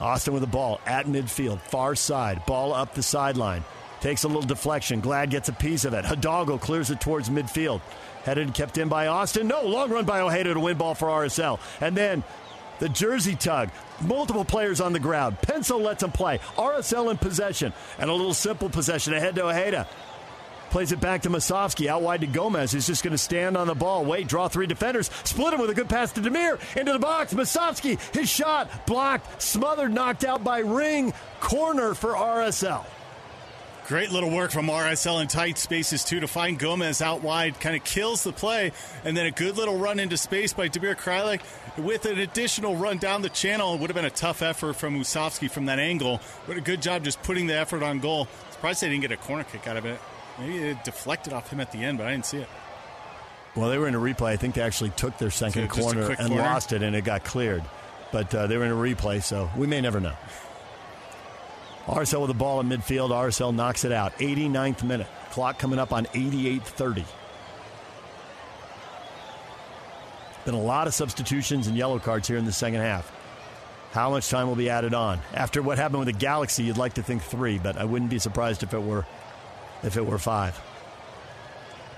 Austin with the ball at midfield, far side, ball up the sideline. Takes a little deflection. Glad gets a piece of it. Hidalgo clears it towards midfield. Headed kept in by Austin. No, long run by Ojeda to win ball for RSL. And then the jersey tug. Multiple players on the ground. Penso lets him play. RSL in possession. And a little simple possession ahead to Ojeda. Plays it back to Musovski. Out wide to Gomez. He's just going to stand on the ball. Wait, draw three defenders. Split him with a good pass to Damir. Into the box. Musovski. His shot blocked. Smothered. Knocked out by Ring. Corner for RSL. Great little work from RSL in tight spaces, too, to find Gomez out wide. Kind of kills the play. And then a good little run into space by Damir Kreilach with an additional run down the channel. It would have been a tough effort from Musovski from that angle. But a good job just putting the effort on goal. Surprised they didn't get a corner kick out of it. Maybe it deflected off him at the end, but I didn't see it. Well, they were in a replay. I think they actually took their second so corner and corner? lost it, and it got cleared. But uh, they were in a replay, so we may never know. RSL with the ball in midfield. RSL knocks it out. 89th minute. Clock coming up on 88.30. Been a lot of substitutions and yellow cards here in the second half. How much time will be added on? After what happened with the Galaxy, you'd like to think three, but I wouldn't be surprised if it were if it were five.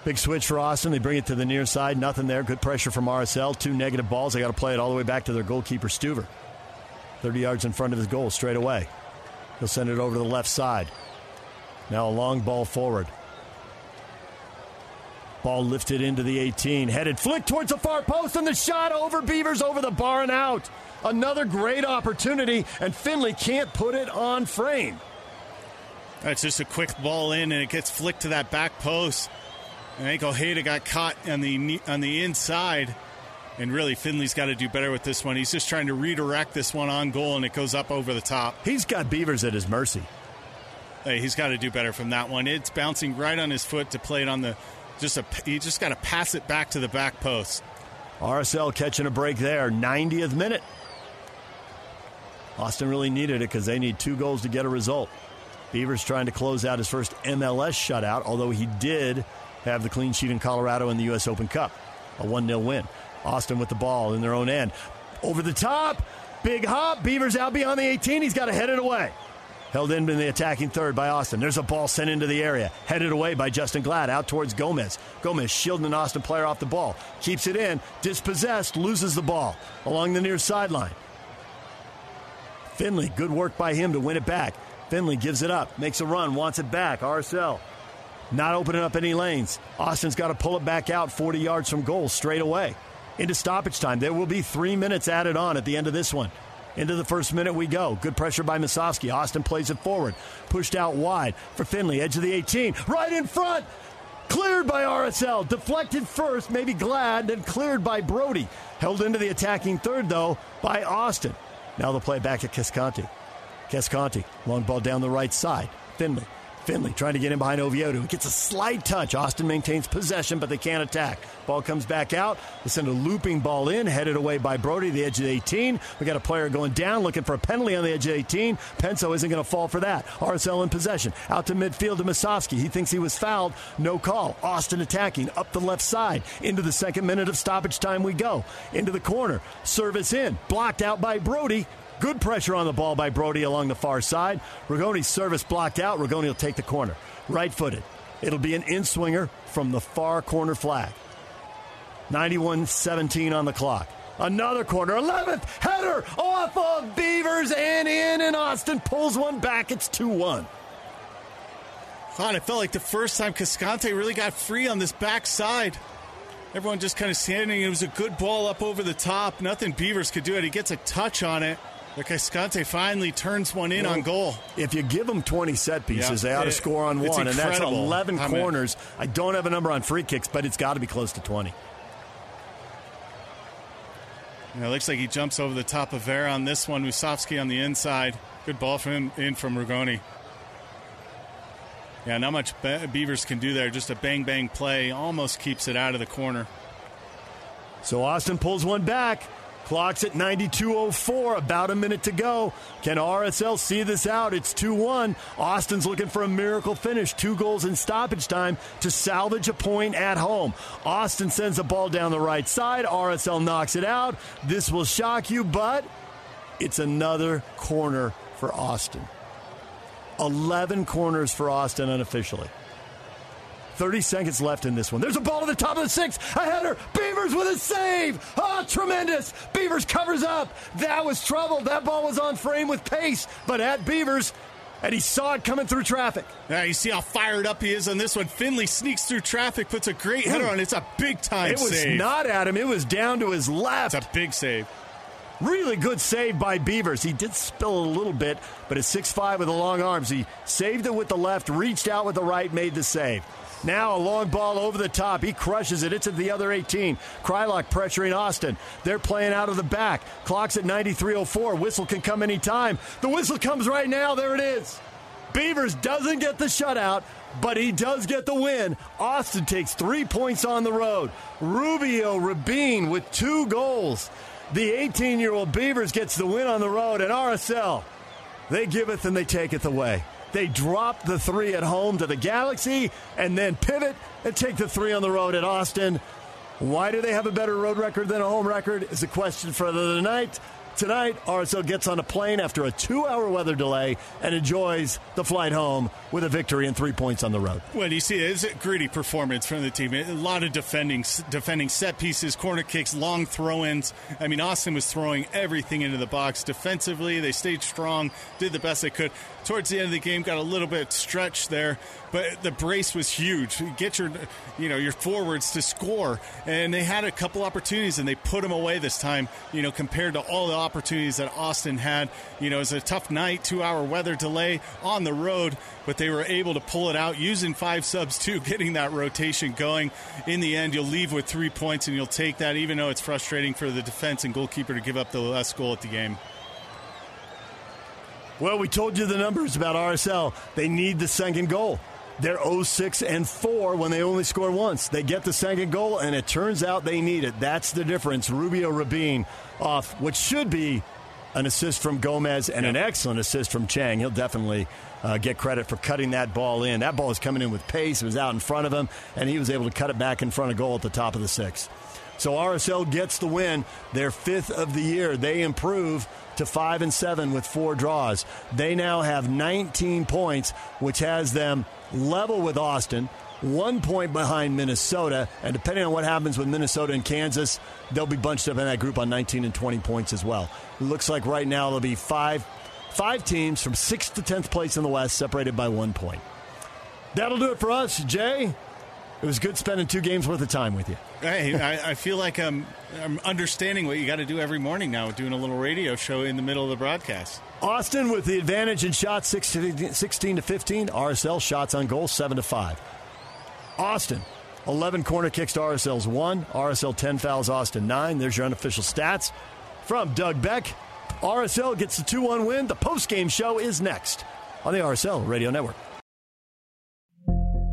Big switch for Austin. They bring it to the near side. Nothing there. Good pressure from RSL. Two negative balls. They got to play it all the way back to their goalkeeper, Stuver. 30 yards in front of his goal straight away. He'll send it over to the left side. Now a long ball forward. Ball lifted into the 18. Headed flick towards the far post, and the shot over Beavers over the bar and out. Another great opportunity, and Finlay can't put it on frame. That's just a quick ball in, and it gets flicked to that back post. And I think Ojeda got caught on the on the inside. And really, Finlay's got to do better with this one. He's just trying to redirect this one on goal, and it goes up over the top. He's got Beavers at his mercy. Hey, he's got to do better from that one. It's bouncing right on his foot to play it on the. Just a, he just got to pass it back to the back post. RSL catching a break there, 90th minute. Austin really needed it because they need two goals to get a result. Beavers trying to close out his first MLS shutout, although he did have the clean sheet in Colorado in the U.S. Open Cup. A 1 0 win. Austin with the ball in their own end. Over the top. Big hop. Beavers out beyond the 18. He's got to head it away. Held in in the attacking third by Austin. There's a ball sent into the area. Headed away by Justin Glad out towards Gomez. Gomez shielding an Austin player off the ball. Keeps it in. Dispossessed. Loses the ball along the near sideline. Finlay, good work by him to win it back. Finlay gives it up. Makes a run. Wants it back. RSL not opening up any lanes. Austin's got to pull it back out 40 yards from goal straight away. Into stoppage time. There will be three minutes added on at the end of this one. Into the first minute we go. Good pressure by Musovski. Austin plays it forward. Pushed out wide for Finlay. Edge of the 18. Right in front. Cleared by RSL. Deflected first, maybe Glad, then cleared by Brody. Held into the attacking third, though, by Austin. Now the play back at Cascante. Cascante, long ball down the right side. Finlay Finlay trying to get in behind Oviedo. He gets a slight touch. Austin maintains possession, but they can't attack. Ball comes back out. They send a looping ball in, headed away by Brody, the edge of the 18. We got a player going down, looking for a penalty on the edge of 18. Penso isn't going to fall for that. RSL in possession. Out to midfield to Musovski. He thinks he was fouled. No call. Austin attacking up the left side. Into the second minute of stoppage time we go. Into the corner. Service in. Blocked out by Brody. Good pressure on the ball by Brody along the far side. Rigoni's service blocked out. Rigoni will take the corner. Right footed. It'll be an in swinger from the far corner flag. 91 17 on the clock. Another corner. 11th header off of Beavers and in, and Austin pulls one back. It's 2 1. God, it felt like the first time Cascante really got free on this backside. Everyone just kind of standing. It was a good ball up over the top. Nothing Beavers could do it. He gets a touch on it. Cascante finally turns one in well, on goal. If you give them 20 set pieces, yeah, they ought to score on one, and that's 11 corners. I don't have a number on free kicks, but it's got to be close to 20. Yeah, it looks like he jumps over the top of Vera on this one. Musovski on the inside. Good ball from him in from Rigoni. Yeah, not much Beavers can do there. Just a bang bang play. Almost keeps it out of the corner. So Austin pulls one back. Clock's at 92.04, about a minute to go. Can RSL see this out? It's 2 1. Austin's looking for a miracle finish. Two goals in stoppage time to salvage a point at home. Austin sends a ball down the right side. RSL knocks it out. This will shock you, but it's another corner for Austin. 11 corners for Austin unofficially. 30 seconds left in this one. There's a ball to the top of the six. A header. Beavers with a save. Oh, tremendous. Beavers covers up. That was trouble. That ball was on frame with pace, but at Beavers, and he saw it coming through traffic. Yeah, you see how fired up he is on this one. Finlay sneaks through traffic, puts a great header on. It's a big time save. It was save. not at him. It was down to his left. It's a big save. Really good save by Beavers. He did spill a little bit, but at 6'5 with the long arms, he saved it with the left, reached out with the right, made the save. Now a long ball over the top. He crushes it. It's at the other 18. Kreilach pressuring Austin. They're playing out of the back. Clock's at 93.04. Whistle can come anytime. The whistle comes right now. There it is. Beavers doesn't get the shutout, but he does get the win. Austin takes three points on the road. Rubio Rubin with two goals. The 18 year old Beavers gets the win on the road, and RSL, they giveth and they taketh away. They drop the three at home to the Galaxy and then pivot and take the three on the road at Austin. Why do they have a better road record than a home record is a question for the night. Tonight, RSL gets on a plane after a two hour weather delay and enjoys the flight home with a victory and three points on the road. Well, you see, it's a gritty performance from the team. A lot of defending, defending set pieces, corner kicks, long throw ins. I mean, Austin was throwing everything into the box. Defensively, they stayed strong, did the best they could. Towards the end of the game, got a little bit stretched there, but the brace was huge. Get your, you know, your forwards to score, and they had a couple opportunities, and they put them away this time. You know, compared to all the opportunities that Austin had. You know, it was a tough night, two hour weather delay on the road, but they were able to pull it out using five subs too, getting that rotation going. In the end, you'll leave with three points and you'll take that, even though it's frustrating for the defense and goalkeeper to give up the last goal at the game. Well, we told you the numbers about RSL. They need the second goal. They're 06 and 4 when they only score once. They get the second goal, and it turns out they need it. That's the difference. Rubio Rubin off, which should be an assist from Gomez and an excellent assist from Chang. He'll definitely uh, get credit for cutting that ball in. That ball was coming in with pace. It was out in front of him, and he was able to cut it back in front of goal at the top of the six. So RSL gets the win, their fifth of the year. They improve to five and seven with four draws. They now have 19 points, which has them level with Austin, one point behind Minnesota, and depending on what happens with Minnesota and Kansas, they'll be bunched up in that group on 19 and 20 points as well. Looks like right now there'll be five five teams from sixth to tenth place in the West, separated by one point. That'll do it for us, Jay. It was good spending two games worth of time with you. Hey, I, I feel like I'm, I'm understanding what you got to do every morning now, doing a little radio show in the middle of the broadcast. Austin with the advantage in shots 16, 16 to 15. RSL shots on goal 7 to 5. Austin 11 corner kicks to RSL's 1. RSL 10 fouls Austin 9. There's your unofficial stats from Doug Beck. RSL gets the 2 1 win. The post-game show is next on the RSL Radio Network.